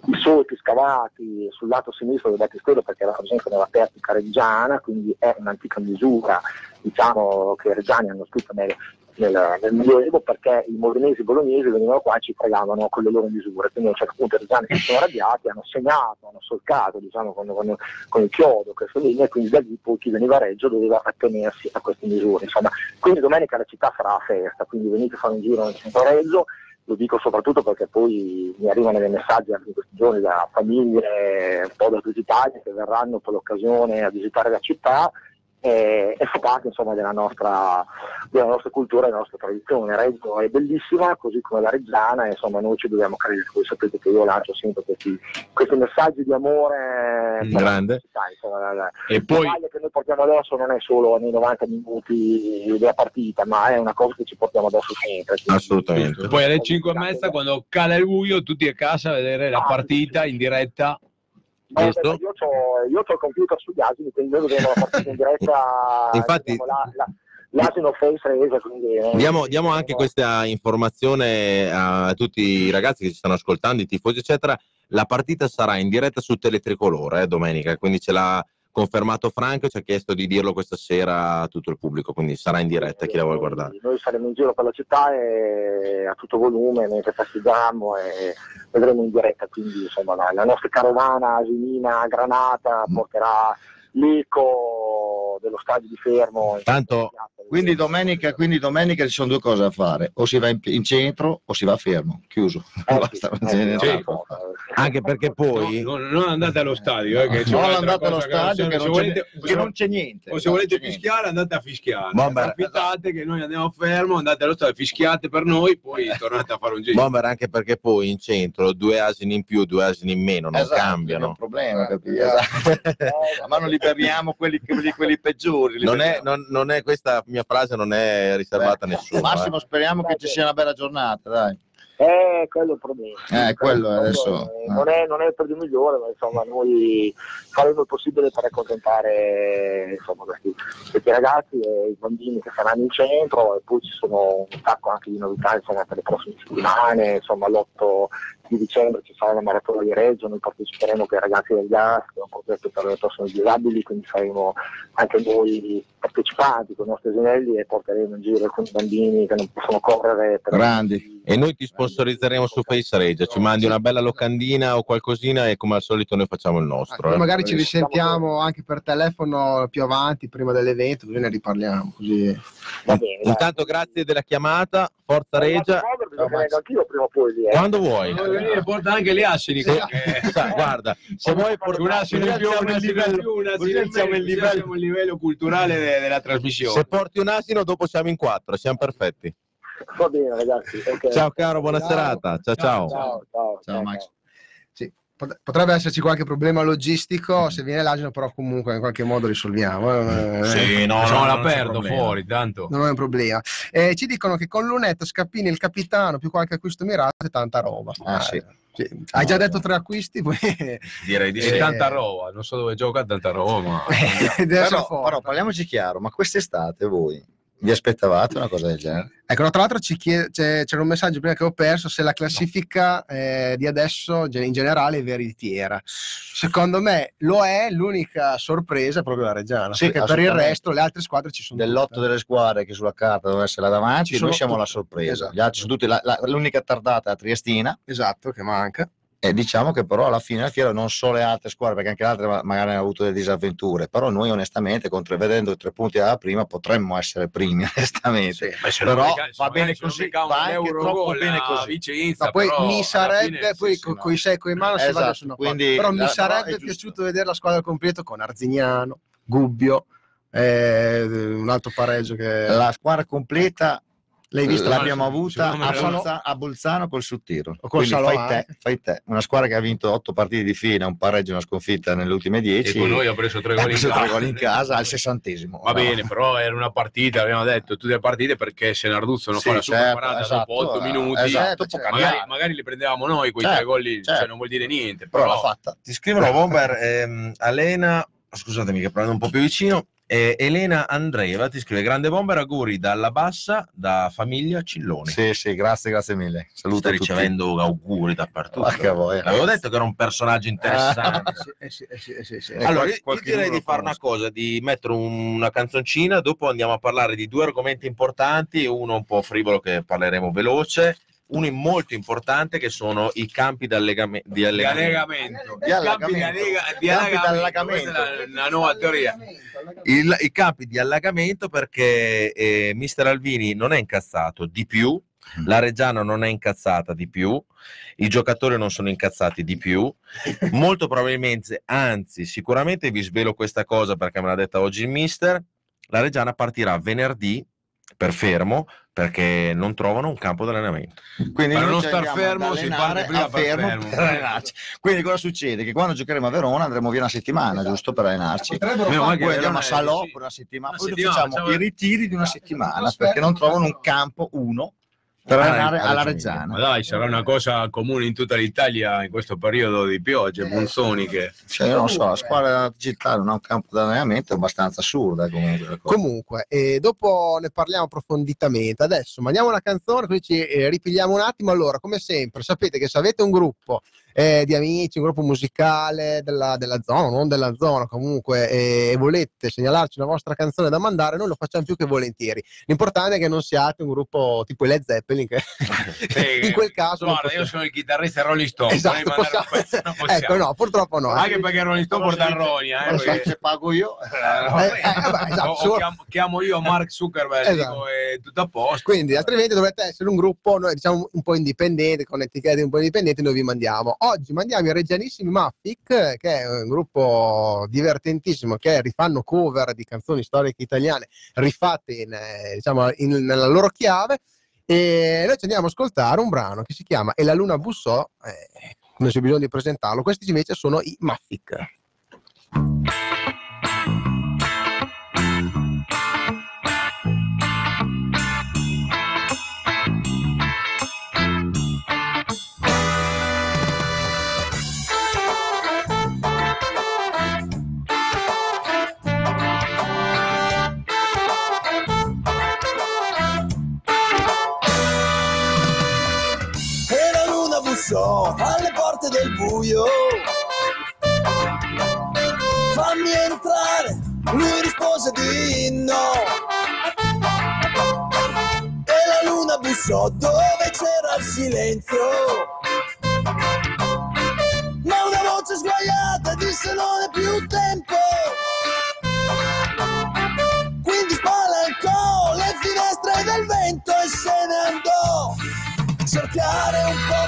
i solchi scavati sul lato sinistro del battistero perché rappresentano la pertica reggiana, quindi è un'antica misura diciamo, che reggiani hanno scritto nel, nel, nel Medioevo perché i modenesi bolognesi venivano qua e ci fregavano con le loro misure, quindi a un certo punto i reggiani si sono arrabbiati, hanno segnato, hanno solcato diciamo, con, con- con il chiodo queste linee e quindi da lì poi chi veniva a Reggio doveva attenersi a queste misure. Insomma. Quindi domenica la città sarà a festa, quindi venite a fare un giro nel centro Reggio, lo dico soprattutto perché poi mi arrivano dei messaggi anche in questi giorni da famiglie un po' da tutta Italia che verranno per l'occasione a visitare la città e, e fa parte insomma della nostra, della nostra cultura e della nostra tradizione. Reggio è bellissima, così come la Reggiana, e insomma noi ci dobbiamo credere, voi sapete che io lancio sempre questi, questi messaggi di amore la Grande. città, insomma, la- la- E la poi, maglia che noi portiamo addosso non è solo nei 90 minuti della partita, ma è una cosa che ci portiamo addosso sempre. Quindi- Assolutamente. poi alle 5 e mezza, quando cala il buio, tutti a casa a vedere la Ah, partita in diretta. Eh, Giusto. io ho io c'ho il computer sugli asini, quindi noi vedremo la partita in diretta. Infatti- vediamo la, la, l'asino face resa, quindi, eh, Diamo, diamo anche vedremo- questa informazione a tutti i ragazzi che ci stanno ascoltando, i tifosi, eccetera. La partita sarà in diretta su Teletricolore eh, domenica, quindi ce l'ha confermato Franco, ci ha chiesto di dirlo questa sera a tutto il pubblico, quindi sarà in diretta chi la vuole guardare. Noi saremo in giro per la città e a tutto volume mentre festeggiamo e vedremo in diretta, quindi insomma la, la nostra carovana asinina granata porterà l'eco dello stadio di Fermo. Tanto- Quindi domenica, quindi domenica ci sono due cose da fare, o si va in, in centro o si va fermo, chiuso. Eh, Basta, eh, Sì. Anche perché poi... No, no, non andate allo stadio, eh, che Non andate allo stadio che non, c'è, volete- che non c'è niente. O se volete fischiare andate a fischiare, Bomber. approfittate che noi andiamo fermo, andate allo stadio, fischiate per noi, poi tornate a fare un giro. Bomber anche perché poi in centro due asini in più, due asini in meno non Esatto, è un cambiano. problema, capito? Esatto. Ma non liberiamo quelli, quelli, quelli peggiori. Non è, non, non è questa mia frase non è riservata a nessuno. Massimo, eh. speriamo che ci sia una bella giornata, dai. Eh, quello è il problema. Eh, quello Quello adesso- è- non, è, non è il periodo migliore, ma insomma noi faremo il possibile per accontentare insomma, questi, questi ragazzi e i bambini che saranno in centro e poi ci sono un sacco anche di novità insomma, per le prossime settimane, insomma l'8 di dicembre ci sarà la maratona di Reggio, noi parteciperemo con i ragazzi del GAS, che è un progetto per le persone disabili, quindi saremo anche noi partecipanti con i nostri esenelli e porteremo in giro alcuni bambini che non possono correre per Grandi. E noi ti sponsorizzeremo su Face Rage, ci mandi una bella locandina o qualcosina e come al solito noi facciamo il nostro. Eh. magari ci risentiamo anche per telefono più avanti, prima dell'evento, così ne riparliamo. Così. Va bene, dai. Intanto grazie della chiamata, Forza Regia, eh. quando vuoi. Vuoi venire, porta anche le assini. Se- sa, guarda, se vuoi un portare assino in più, un assino in più, un assino in più, alziamo il livello. culturale de- della trasmissione. se porti un asino dopo siamo in quattro, siamo perfetti. Va bene ragazzi. ok. Ciao caro, buona Ciao. serata. Ciao ciao. Ciao, ciao, Ciao, Max. Potrebbe esserci qualche problema logistico, se viene l'asino però comunque in qualche modo risolviamo. eh. Sì, no, Facciamo no, l'aperto problema. fuori, tanto. Non è un problema. Eh, ci dicono che con Lunetto, Scappini, il capitano, più qualche acquisto mirato e tanta roba. Ah, sì. Sì. Hai già detto tre acquisti, poi Direi di sì. tanta roba, non so dove gioca tanta roba, ma... essere Però, però parliamoci chiaro, ma quest'estate voi vi aspettavate una cosa del genere? Ecco, tra l'altro ci chiede- c'era un messaggio prima che ho perso se la classifica eh, di adesso in generale è veritiera. Secondo me lo è, l'unica sorpresa è proprio la Reggiana, Sì, perché per il resto le altre squadre ci sono Dell'otto tutte. delle squadre che sulla carta devono essere là davanti, noi siamo la tutte. sorpresa. Esatto. Gli altri sono tutti la- la- l'unica tardata è la Triestina. Esatto, che manca. E diciamo che però alla fine della fiera non solo le altre squadre, perché anche le altre ma- magari hanno avuto delle disavventure, però noi onestamente, contro, vedendo i tre punti dalla prima, potremmo essere primi, onestamente. Se Però non becca- va bene così, va anche troppo bene così. Vicenza, Ma poi però mi alla sarebbe, fine, poi sì, sì, co- no. coi secco in mano si Esatto, sono qua. quindi però mi la- però sarebbe giusto. piaciuto vedere la squadra al completo con Arzignano, Gubbio, eh, un altro pareggio che La squadra completa l'hai visto l'abbiamo avuta a, era- Bolza- a Bolzano col Suttiro. Quindi fai te, anche. fai te. Una squadra che ha vinto otto partite di fila, un pareggio e una sconfitta nelle ultime E dieci. con noi ha preso tre gol in preso tre casa. gol in casa al sessantesimo. Va No. bene, però era una partita, abbiamo detto, tutte le partite perché se Narduzzo non Sì, fa la super certo, parata esatto, dopo 8 eh, minuti, esatto, certo. magari, magari li prendevamo noi quei Certo, tre gol lì, certo. cioè non vuol dire niente, Però però, l'ha fatta. Ti scrivono Bomber, ehm, Alena, scusatemi che prendo un po' più vicino, eh, Elena Andreeva ti scrive grande Bomber, auguri dalla bassa, da famiglia Cilloni. Sì, sì, grazie, grazie mille. Saluto Stai ricevendo auguri dappertutto. Porca boia. Avevo detto che era un personaggio interessante. Eh sì, sì, sì, sì. Allora, io, io direi di fare una cosa, di mettere un- una canzoncina, dopo andiamo a parlare di due argomenti importanti, uno un po' frivolo che parleremo veloce, uno molto importante che sono i campi di allegame- di allegamento. allegamento, Di I campi allagamento. di allega- di Campi allagamento, è la, la nuova teoria. Il- I campi di allagamento perché eh, Mister Alvini non è incazzato di più, la Reggiana non è incazzata di più, i giocatori non sono incazzati di più, molto probabilmente, anzi sicuramente vi svelo questa cosa perché me l'ha detta oggi il Mister, la Reggiana partirà venerdì per fermo perché non trovano un campo di allenamento. Quindi Per non star fermo, si parte prima fermo fermo. per allenarci. Quindi cosa succede? Che quando giocheremo a Verona andremo via una settimana, giusto, per allenarci. Poi andiamo a è- Salò sì. per una settimana, Una poi settimana, facciamo facciamo- i ritiri di una settimana Aspetta. perché non trovano un campo, uno, alla ragione. Reggiana. Ma dai, sarà una cosa comune in tutta l'Italia in questo periodo di piogge, monzoni che... Cioè, io non so, la squadra della città non ha un campo di allenamento è abbastanza assurda comunque. cosa. Comunque, e dopo ne parliamo approfonditamente. Adesso mandiamo una canzone, così ci eh, ripigliamo un attimo. Allora, come sempre, sapete che se avete un gruppo eh, di amici, un gruppo musicale della, della zona, non della zona comunque, e volete segnalarci una vostra canzone da mandare, noi lo facciamo più che volentieri. L'importante è che non siate un gruppo tipo i Led Zeppelin, che Sì, in quel caso... Guarda, io sono il chitarrista Rolling Stone. Esatto, possiamo- possiamo. Ecco, no, purtroppo no. Anche perché Rolling Stone porta Ronia. Eh, perché- se pago io? Eh, Eh, eh, vabbè, esatto, o- o chiamo, chiamo io Mark Zuckerberg Esatto. dico, è tutto a posto. Quindi, altrimenti dovete essere un gruppo, noi diciamo un po' indipendente, con etichette un po' indipendenti, noi vi mandiamo. Oggi mandiamo i Reggianissimi Maffic, che è un gruppo divertentissimo, che rifanno cover di canzoni storiche italiane, rifatte in, eh, diciamo, in- nella loro chiave. E noi ci andiamo a ascoltare un brano che si chiama E la luna bussò, eh, non c'è bisogno di presentarlo, questi invece sono i Maffic. Bussò alle porte del buio. Fammi entrare, lui rispose di no. E la luna bussò dove c'era il silenzio. Ma una voce sguaiata disse non è più tempo. Quindi spalancò le finestre del vento e se ne andò cercare un po'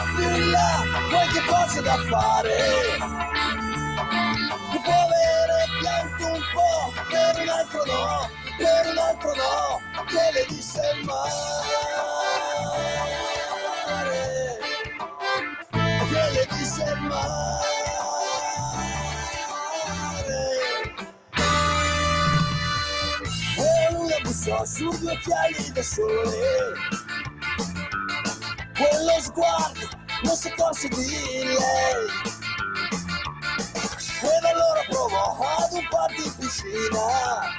là qualche cosa da fare. Dopo avere pianto un po', per un altro no, per un altro no, che le disse il mare. Che le disse mare. E lui la bussò su due occhiali da sole quello sguardo non si di lei ed allora provò ad un po' di piscina.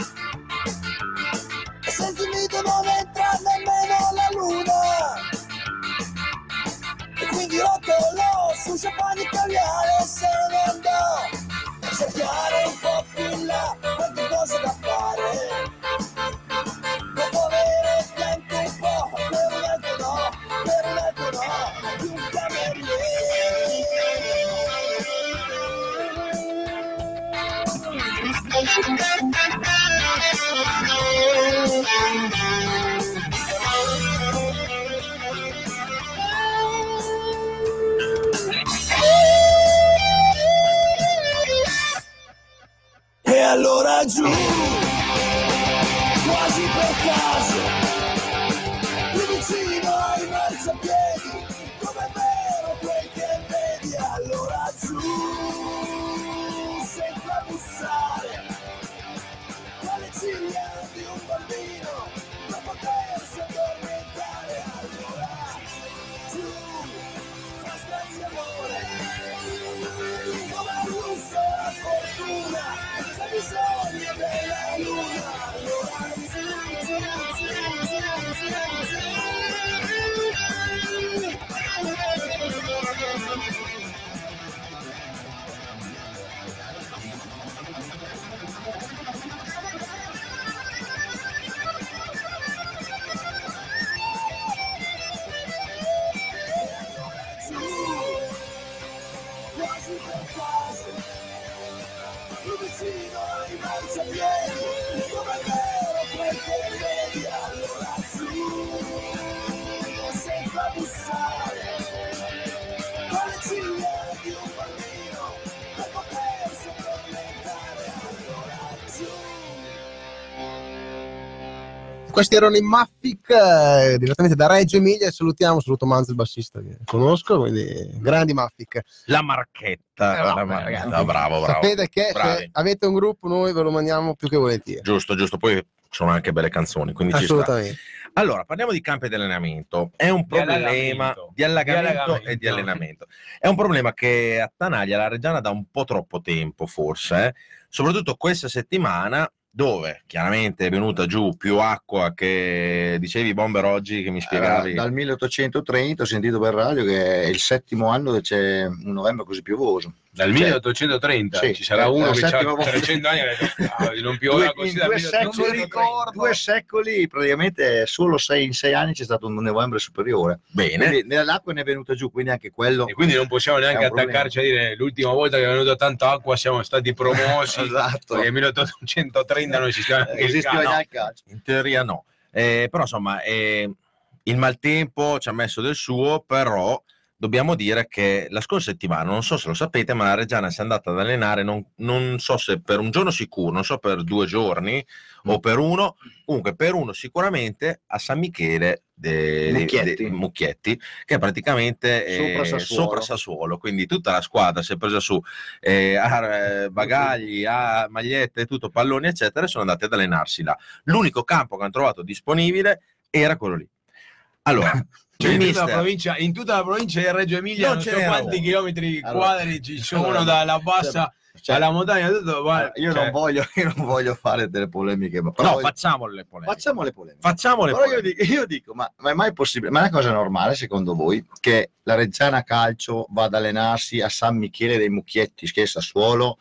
E senza mito non entra nemmeno la luna. E quindi rotolò su champagne e se ne andò allora Questi erano i Maffic eh, direttamente da Reggio Emilia. Salutiamo, saluto Manzo il bassista che conosco, quindi grandi Maffic. La marchetta. Eh, la marchetta. ragazzi. bravo, bravo. Sapete che Bravi. se avete un gruppo, noi ve lo mandiamo più che volentieri. Giusto, giusto. Poi sono anche belle canzoni, quindi ci sta. Assolutamente. Allora, parliamo di campi di allenamento. È un problema allagamento. di allagamento, Di allagamento. e di allenamento. È un problema che attanaglia la Reggiana da un po' troppo tempo, forse. eh. Soprattutto questa settimana dove chiaramente è venuta giù più acqua che dicevi Bomber oggi che mi Eh, spiegavi. dal 1830 ho sentito per radio che è il settimo anno che c'è un novembre così piovoso. Dal Cioè, 1830 sì, ci sarà eh, uno che ha settima volta. 300 anni e ha detto, "Ah, non Due, pioveva così in dal due 1830. secoli, due secoli, praticamente solo sei, in sei anni c'è stato un novembre superiore. Bene, Quindi l'acqua ne è venuta giù, quindi anche quello E quindi non possiamo neanche un problema. attaccarci a dire l'ultima volta che è venuta tanta acqua siamo stati promossi esatto. perché nel 1830 non esisteva neanche il esisteva calcio. già il calcio. in teoria no. Eh, però insomma, eh, il maltempo ci ha messo del suo, però dobbiamo dire che la scorsa settimana, non so se lo sapete, ma la Reggiana si è andata ad allenare, non, non so se per un giorno sicuro, non so per due giorni o per uno, comunque per uno sicuramente a San Michele de- Mucchietti. de- Mucchietti, che è praticamente eh, Sopra Sassuolo. sopra Sassuolo, quindi tutta la squadra si è presa su eh, a, eh, bagagli, a magliette, tutto, palloni eccetera, e sono andati ad allenarsi là. L'unico campo che hanno trovato disponibile era quello lì. Allora, Cioè, in, tutta provincia, in tutta la provincia di Reggio Emilia Non non, ce so quanti chilometri Allora, quadri ci sono allora, dalla bassa Cioè, alla montagna tutto, guarda, io, cioè, non voglio, io non voglio fare delle polemiche, ma però no, facciamo le polemiche. facciamo le polemiche. Facciamo le Però io polemiche. dico, io dico, ma, ma è mai possibile? Ma è una cosa normale secondo voi che la Reggiana Calcio vada ad allenarsi a San Michele dei Mucchietti, che è Sassuolo,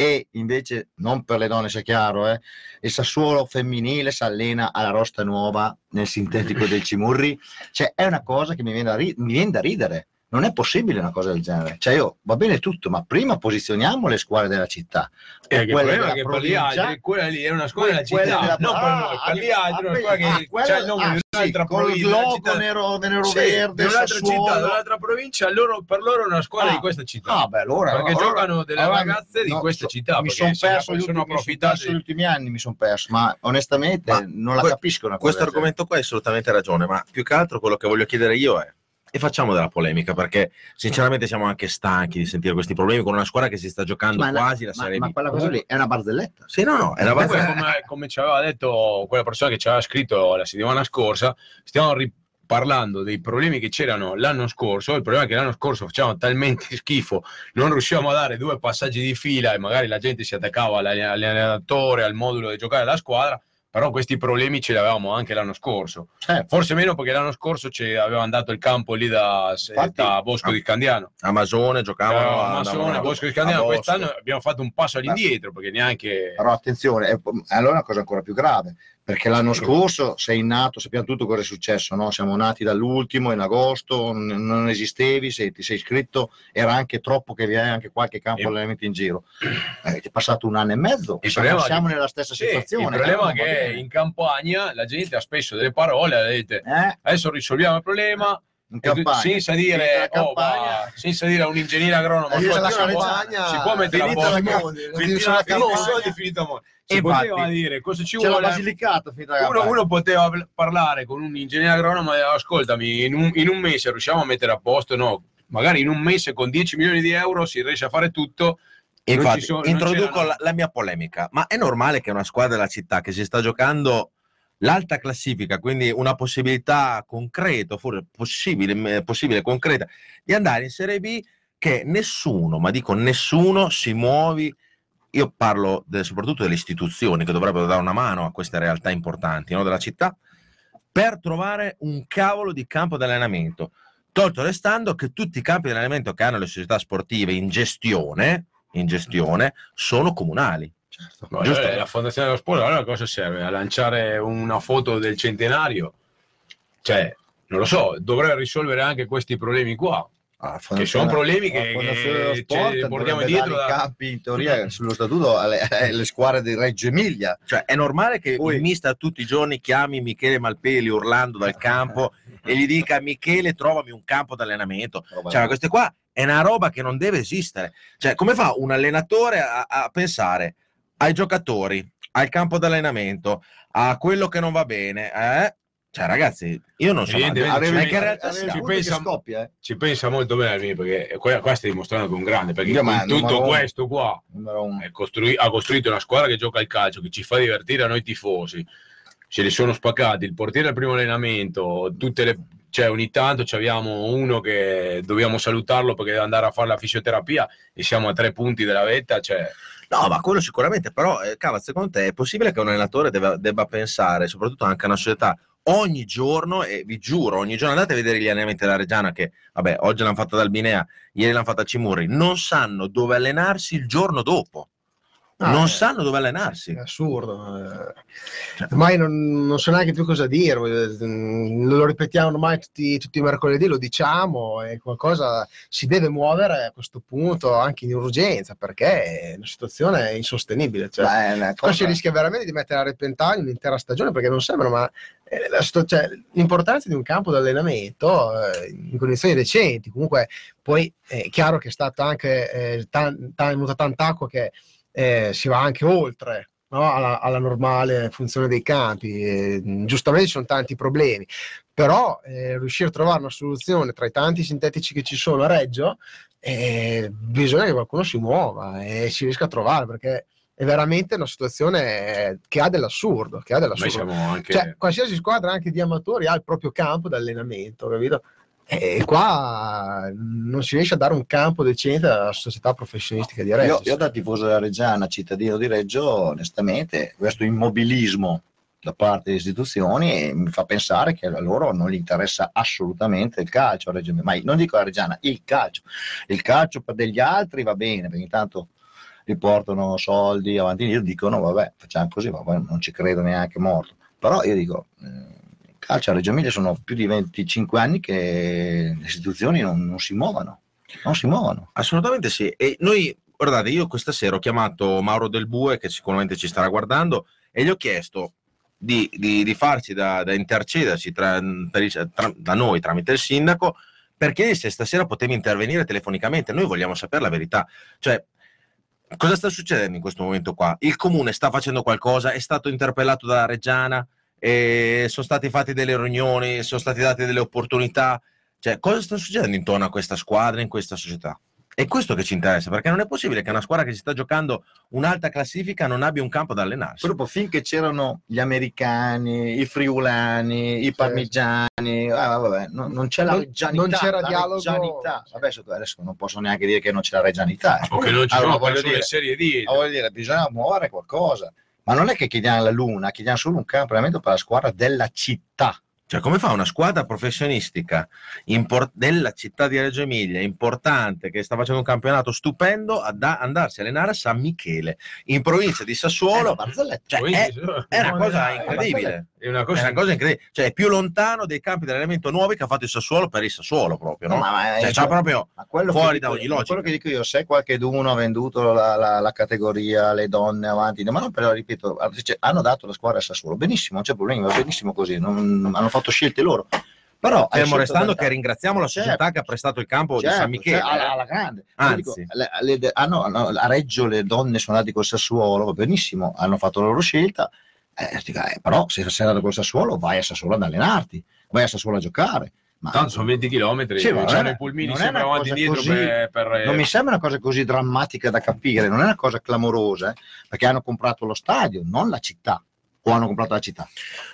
e invece, non per le donne sia chiaro, eh, il Sassuolo femminile si allena alla Rosta Nuova nel sintetico del Cimurri? Cioè è una cosa che mi viene da, ri- mi viene da ridere. Non è possibile una cosa del genere. Cioè, io va bene tutto, ma prima posizioniamo le squadre della città. eh, o che il è della che provincia, altri quella lì è una squadra della città della- per ah, ah, altri è una ah, squadra ah, che quello- c'ha il nome ah, di sì, un'altra col provincia della globo città. nero, nero Sì, verde, di un'altra Sassuolo. città, di un'altra provincia, loro, per loro è una squadra Ah, di questa città. Ah, beh, allora, perché allora- giocano delle allora, ragazze di no, questa so- città. Mi sono perso, gli sono ultimi, mi son approfittati. perso gli ultimi anni, mi sono perso, ma onestamente non la capisco. Questo argomento qua hai assolutamente ragione, ma più che altro quello che voglio chiedere io è e facciamo della polemica perché sinceramente siamo anche stanchi di sentire questi problemi con una squadra che si sta giocando Ma la- quasi la ma, Serie ma B. quella cosa lì è una barzelletta. Sì, no, no, è una base. come, come ci aveva detto quella persona che ci aveva scritto la settimana scorsa, stiamo parlando dei problemi che c'erano l'anno scorso. Il problema è che l'anno scorso facevamo talmente schifo, non riuscivamo a dare due passaggi di fila e magari la gente si attaccava all'allen- all'allenatore, al modulo di giocare della squadra. Però questi problemi ce li avevamo anche l'anno scorso. Certo. Forse meno perché l'anno scorso ci avevano dato il campo lì da, Infatti- da Bosco di Scandiano. Amazone giocavano a Masone, a Bosco di. Bosco. Quest'anno abbiamo fatto un passo all'indietro perché neanche. Però attenzione, è- allora è una cosa ancora più grave, perché l'anno scorso sei nato, sappiamo tutto cosa è successo, no? siamo nati dall'ultimo in agosto, n- non esistevi, se ti sei iscritto era anche troppo che vi hai anche qualche campo E- allenamento in giro. Eh, è passato un anno e mezzo, siamo, siamo nella stessa Sì, situazione. il problema eh, è che in campagna la gente ha spesso delle parole, ha detto Eh, adesso risolviamo il problema campagna. senza dire, oh, ma- senza dire a un ingegnere agronomo Eh, si può- campagna, si può mettere a finita la posto campagna, finita la si E poteva infatti- dire. cosa ci vuole? Basilicata uno, uno poteva parlare con un ingegnere agronomo e ascoltami in un, in un mese riusciamo a mettere a posto? No magari in un mese con 10 milioni di euro si riesce a fare tutto. Infatti, sono- introduco la, la mia polemica. Ma è normale che una squadra della città che si sta giocando l'alta classifica, quindi una possibilità concreta, forse possibile, eh, possibile concreta, di andare in Serie B, che nessuno, ma dico nessuno, si muovi. Io parlo de- soprattutto delle istituzioni che dovrebbero dare una mano a queste realtà importanti no, della città per trovare un cavolo di campo di allenamento. Tolto restando che tutti i campi di allenamento che hanno le società sportive in gestione, in gestione sono comunali. Certo. No, Giusto. eh, la fondazione dello sport allora cosa serve? A lanciare una foto del centenario? Cioè, non lo so, dovrei risolvere anche questi problemi qua. Ah, Che sono problemi che- la Fondazione dello che Sport ci portiamo dietro da- i campi in teoria sullo statuto alle, alle squadre di Reggio Emilia Cioè, è normale che Poi- il mister tutti i giorni chiami Michele Malpeli urlando dal campo e gli dica Michele trovami un campo di allenamento. Cioè, queste qua è una roba che non deve esistere. Cioè, come fa un allenatore a, a pensare ai giocatori, al campo di allenamento, a quello che non va bene? eh? Cioè, ragazzi, io non so. Evidentemente ma ci che pensa- realtà ci pensa- scoppia eh. Ci pensa molto bene perché qua, qua stai dimostrando che è un grande perché Io, tutto questo qua costrui- ha costruito una squadra che gioca al calcio, che ci fa divertire a noi tifosi. Ce li sono spaccati, il portiere al primo allenamento, tutte le cioè ogni tanto abbiamo uno che dobbiamo salutarlo perché deve andare a fare la fisioterapia e siamo a tre punti della vetta, cioè No, ma quello sicuramente, però, eh, Cava, secondo te è possibile che un allenatore debba, debba pensare, soprattutto anche a una società, ogni giorno, e vi giuro, ogni giorno andate a vedere gli allenamenti della Reggiana, che vabbè, oggi l'hanno fatta ad Albinea, ieri l'hanno fatta a Cimurri, non sanno dove allenarsi il giorno dopo. Ah, non eh. sanno dove allenarsi. È assurdo. eh. Ormai non, non so neanche più cosa dire. mm, Lo ripetiamo ormai tutti, tutti i mercoledì, lo diciamo e qualcosa si deve muovere a questo punto anche in urgenza perché la situazione è insostenibile. Cioè, è una qua si cosa- rischia veramente di mettere a repentaglio un'intera stagione perché non sembra, ma eh, cioè, l'importanza di un campo d'allenamento eh, in condizioni decenti. Comunque, poi è chiaro che è stata anche eh, tan- tan- venuta tanta acqua che eh, si va anche oltre no, alla, alla normale funzione dei campi. E, mh, giustamente ci sono tanti problemi, però eh, riuscire a trovare una soluzione tra i tanti sintetici che ci sono a Reggio, eh, bisogna che qualcuno si muova e si riesca a trovare perché è veramente una situazione che ha dell'assurdo. Che ha dell'assurdo. anche... Cioè, qualsiasi squadra, anche di amatori, ha il proprio campo d'allenamento, capito? E qua non si riesce a dare un campo decente alla società professionistica di Reggio. Io, io da tifoso della Reggiana, cittadino di Reggio, onestamente, questo immobilismo da parte delle istituzioni mi fa pensare che a loro non gli interessa assolutamente il calcio a Reggio ma non dico la Reggiana, il calcio. Il calcio per degli altri va bene, perché intanto riportano soldi avanti io dicono vabbè facciamo così, ma poi non ci credo neanche morto. Però io dico, eh, calcio a Reggio Emilia sono più di 25 anni che le istituzioni non, non si muovono, non si muovono. Assolutamente sì. E noi, guardate, io questa sera ho chiamato Mauro Del Bue, che sicuramente ci starà guardando, e gli ho chiesto di, di- di farci da, da intercederci tra- tra- da noi tramite il sindaco, perché se stasera potevi intervenire telefonicamente, noi vogliamo sapere la verità. Cioè, cosa sta succedendo in questo momento qua? Il comune sta facendo qualcosa, è stato interpellato dalla Reggiana, e sono state fatte delle riunioni, sono state date delle opportunità. Cioè, cosa sta succedendo intorno a questa squadra, in questa società? È questo che ci interessa, perché non è possibile che una squadra che si sta giocando un'alta classifica non abbia un campo da allenarsi. Dopo, finché c'erano gli americani, i friulani, i parmigiani, ah, vabbè, non, non c'è la reggianità. non c'era la dialogo. reggianità. Adesso, adesso non posso neanche dire che non c'è la reggianità. eh. o che non ci Allora, sono voglio dire- serie D. Ma voglio dire, bisogna muovere qualcosa. Ma non è che chiediamo la luna, chiediamo solo un campo allenamento per la squadra della città. Cioè, come fa una squadra professionistica impor- della città di Reggio Emilia, importante, che sta facendo un campionato stupendo, ad andarsi a allenare a San Michele, in provincia di Sassuolo? Eh. Cioè, Quindi, è, è una no, cosa no, incredibile. è una È cosa, una cosa incredibile. Cioè, è più lontano dei campi di allenamento nuovi che ha fatto il Sassuolo per il Sassuolo proprio, no? Ma- ma- Cioè, c'ha proprio Ma quello fuori da ogni logica. Quello che dico io, se qualcheduno ha venduto la, la- la categoria, le donne avanti, ma non però, ripeto, hanno dato la squadra a Sassuolo, benissimo, non c'è problema, va benissimo così, non- hanno fatto scelte loro. Però Fermo restando che ringraziamo la società Certo. che ha prestato il campo di Certo, San Michele. cioè, alla, eh. alla grande. Anzi. Dico, le- le- hanno- hanno- a Reggio le donne sono andate col Sassuolo, va benissimo, hanno fatto la loro scelta, eh, dico, eh, però se sei andato col Sassuolo vai a Sassuolo ad allenarti, vai a Sassuolo a giocare. Ma tanto sono 20 km, Sì, ma è- i pulmini sempre avanti dietro così- per, per- non mi sembra una cosa così drammatica da capire, non è una cosa clamorosa, eh, perché hanno comprato lo stadio, non la città, o hanno comprato la città.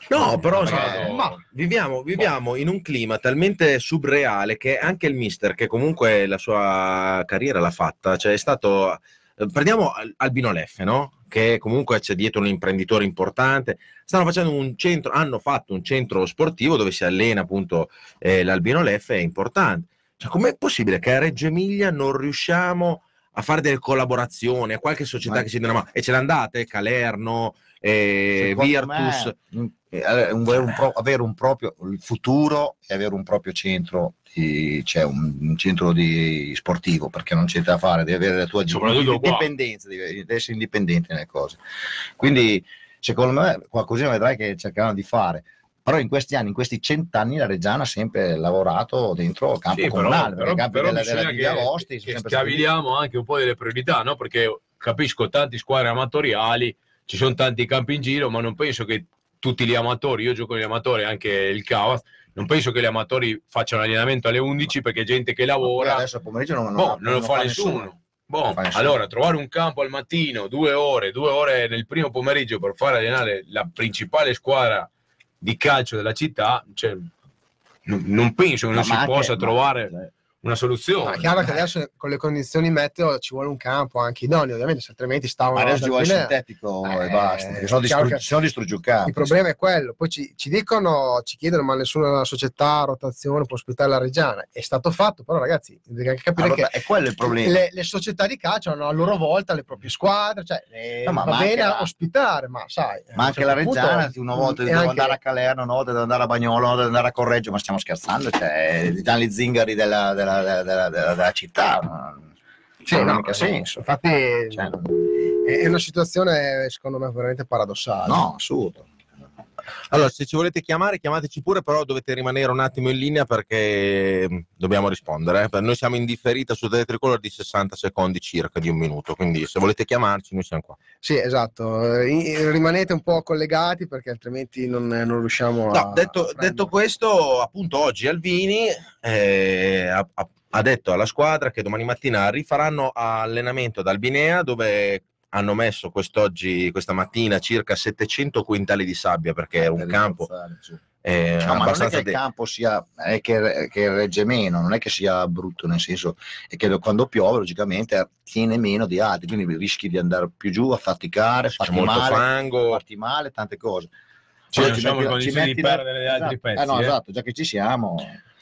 No, però Ma- sai, ma- viviamo, viviamo in un clima talmente subreale che anche il mister, che comunque la sua carriera l'ha fatta, cioè è stato... eh, Prendiamo Al- Albino Leffe, no? Che comunque c'è dietro un imprenditore importante. Stanno facendo un centro, hanno fatto un centro sportivo dove si allena appunto eh, l'Albino Leffe, è importante. Cioè, com'è possibile che a Reggio Emilia non riusciamo a fare delle collaborazioni, a qualche società Ma- che si dia una mano? E ce le andate? Calerno, eh, Virtus. me, un, avere un pro- avere un proprio futuro e avere un proprio centro di, cioè un, un centro di sportivo perché non c'è da fare devi avere la tua indipendenza devi essere indipendente nelle cose. Quindi secondo me qualcosina vedrai che cercheranno di fare. Però in questi anni, in questi cent'anni, la Reggiana ha sempre lavorato dentro il campo Sì, però, comunale, però, campi però della, della che, Agosti che stati stabiliamo anche un po' delle priorità, no? Perché capisco tanti squadre amatoriali, ci sono tanti campi in giro, ma non penso che tutti gli amatori, io gioco con gli amatori, anche il Cavas, non penso che gli amatori facciano allenamento alle 11 perché gente che lavora, adesso pomeriggio non, boh, non lo fa nessuno. Boh, Non fa nessuno. allora, trovare un campo al mattino, due ore, due ore nel primo pomeriggio per fare allenare la principale squadra di calcio della città, cioè, non, non penso che non No, si ma anche- possa ma- trovare cioè, una soluzione. Ma è chiaro che adesso con le condizioni meteo ci vuole un campo anche idoneo, ovviamente, se altrimenti stavano. Ma adesso ci vuole il sintetico Eh, e basta, perché sennò è chiaro distruggi, un campo. Il problema è quello. Poi ci, ci dicono, ci chiedono, ma nessuna società a rotazione può ospitare la Reggiana. È stato fatto, però, ragazzi, deve anche capire Ah, che è quello il problema. le, le società di calcio hanno a loro volta le proprie squadre, cioè eh, No, ma- va ma bene la- ospitare, ma sai. Ma anche certo la punto, Reggiana, una volta e devo anche- andare a Calerno, una volta devo andare a Bagnolo, una volta devo andare a Correggio, ma stiamo scherzando, cioè, gli zingari della, della- della- della- della- della città. non- Sì, non ha mica senso. Infatti Cioè, è è una situazione, secondo me, veramente paradossale. no, assurdo. Allora, se ci volete chiamare, chiamateci pure, però dovete rimanere un attimo in linea perché mh, dobbiamo rispondere. eh. Noi siamo in differita su Tele Tricolor di 60 secondi circa, di un minuto, quindi se volete chiamarci noi siamo qua. Sì, esatto. Rimanete un po' collegati perché altrimenti non, non riusciamo a. No, detto, a detto questo, appunto oggi Alvini eh, ha, ha- ha detto alla squadra che domani mattina rifaranno allenamento ad Albinea dove hanno messo quest'oggi, questa mattina circa 700 quintali di sabbia perché è un Per campo eh, No, ma non è che il campo sia è che, che regge meno, non è che sia brutto, nel senso è che quando piove logicamente tiene meno di altri, quindi rischi di andare più giù a faticare, farti molto male, fango. farti male, tante cose. Non ci siamo in ci di la- perdere gli altri esatto. pezzi, Eh no, eh. esatto, già che ci siamo.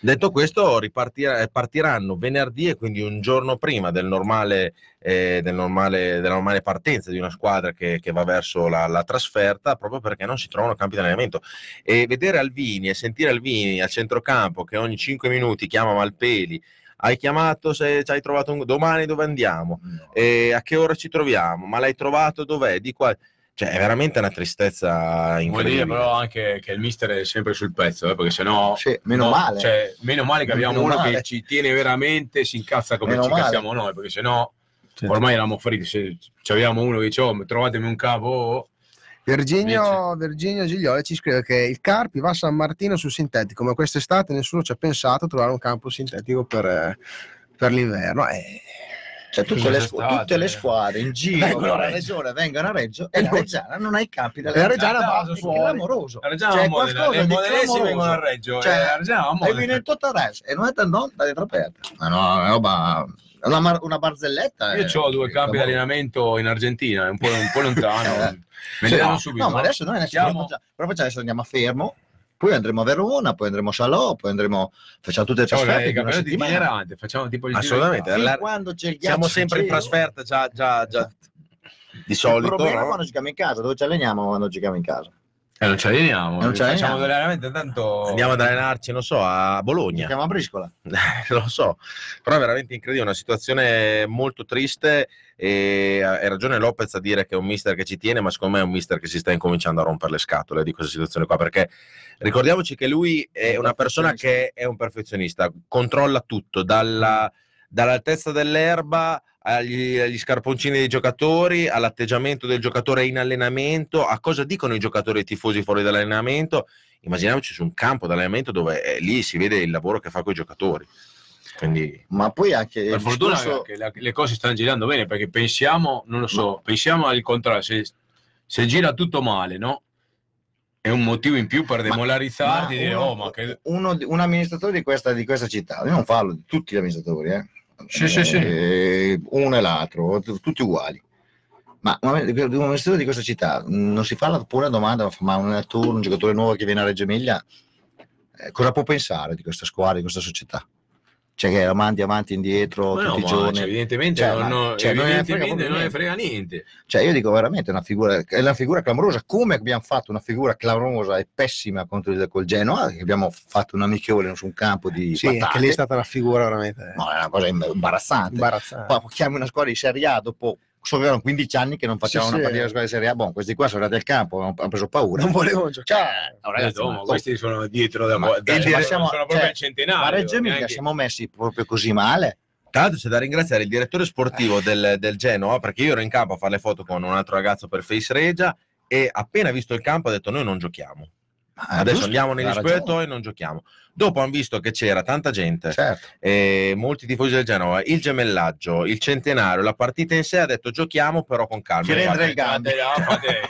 Detto questo, ripartira- eh, partiranno venerdì e quindi un giorno prima del normale, eh, del normale- della normale partenza di una squadra che, che va verso la, la trasferta, proprio perché non si trovano campi di allenamento. E vedere Alvini e sentire Alvini al centrocampo che ogni 5 minuti chiama Malpeli. Hai chiamato se ci hai trovato un domani dove andiamo? E a che ora ci troviamo? Ma l'hai trovato dov'è? Di qua. Cioè, è veramente una tristezza Vuol dire incredibile. però anche che il mister è sempre sul pezzo, eh, perché sennò Sì, meno no, male. Cioè, meno male che abbiamo Meno uno male. che ci tiene veramente, si incazza come Meno ci incazziamo noi, perché sennò Sì. ormai eravamo fritti. Se avevamo uno che dice, oh, trovatemi un capo, oh, Virginio, Virginio Giglioli ci scrive che il Carpi va a San Martino sul sintetico, ma quest'estate nessuno ci ha pensato a trovare un campo sintetico per, eh, per l'inverno. Eh, Cioè, tutte, le, stato, tutte le eh? squadre in giro Vengono a Reggio. regione vengono a Reggio e la non- Reggiana non ha i campi E la Reggiana va È fuori. clamoroso. la Reggiana Cioè, qualcosa le di modenesi clamoroso. vengono a Reggio, Cioè, e la Reggiana va E viene tutto a Reggio e non è tanto da dentro aperta. Ma no, è una roba una, mar- una barzelletta. Io eh, ho due campi di allenamento in Argentina, è un po', un po' lontano. Eh. Me ne danno no, subito. no, ma adesso noi adesso Siamo- però facciamo- adesso andiamo a Fermo, poi andremo a Verona, poi andremo a Salò, poi andremo, facciamo tutte le Facciamo trasferte i di una campionati settimana. itineranti, facciamo tipo il giro di Assolutamente. Fin La- quando c'è il Siamo ghiaccio sempre in trasferta già, già, già di Il solito. problema è no? quando giochiamo in casa, dove ci alleniamo quando giochiamo in casa? E non ci alleniamo, Non ci facciamo alleniamo. allenamenti tanto... Andiamo ad allenarci, non so, a Bologna. Giochiamo a briscola. lo so, però è veramente incredibile, una situazione molto triste e hai ragione Lopez a dire che è un mister che ci tiene, ma secondo me è un mister che si sta incominciando a rompere le scatole di questa situazione qua, perché ricordiamoci che lui è una persona che è un perfezionista, controlla tutto, dalla, dall'altezza dell'erba agli, agli scarponcini dei giocatori, all'atteggiamento del giocatore in allenamento, a cosa dicono i giocatori e i tifosi fuori dall'allenamento. Immaginiamoci su un campo d'allenamento dove eh, lì si vede il lavoro che fa con i giocatori. Quindi Ma poi anche Per fortuna discorso- che la- le cose stanno girando bene perché pensiamo, non lo so, pensiamo al contrario, se, se gira tutto male, no? È un motivo in più per demolarizzarti e dire, uno, oh, ma che... uno un amministratore di questa, di questa città, io non parlo di tutti gli amministratori, eh. Sì, sì, sì. Eh, uno e l'altro, tutti uguali. Ma un amministratore di questa città mh, non si fa la pura domanda, ma un allenatore, un giocatore nuovo che viene a Reggio Emilia, eh, cosa può pensare di questa squadra, di questa società? Cioè che la mandi avanti e indietro Ma no, tutti i ma, giorni. cioè, evidentemente, Cioè, non, no- cioè, non ne frega evidentemente non ne niente. frega niente. Cioè, io dico veramente una figura, è una figura clamorosa. Come abbiamo fatto una figura clamorosa e pessima contro il col Genoa, che abbiamo fatto un amichevole su un campo di sì, patate. anche lì è stata una figura veramente No, è una cosa imbarazzante. imbarazzante. Poi chiami una squadra di Serie A dopo so che erano 15 anni che non facevano Sì, una sì. partita di squadra di Serie A. Boh, questi qua sono andati al campo, hanno, preso paura. Non volevano giocare. Ho ragazzi, ma- ma questi sono dietro da, Ma da- dire- siamo- sono proprio cioè, il centenario. ma Reggio Emilia neanche- siamo messi proprio così male. Tra l'altro c'è da ringraziare il direttore sportivo del, del Genoa perché io ero in campo a fare le foto con un altro ragazzo per Face Regia e appena visto il campo ha detto noi non giochiamo. Ma Adesso Ah, giusto, andiamo negli spogliatoi e non giochiamo. Dopo hanno visto che c'era tanta gente, Certo. e molti tifosi del Genoa, il gemellaggio, il centenario, la partita in sé ha detto giochiamo però con calma. Ci rende Infatti, il fate-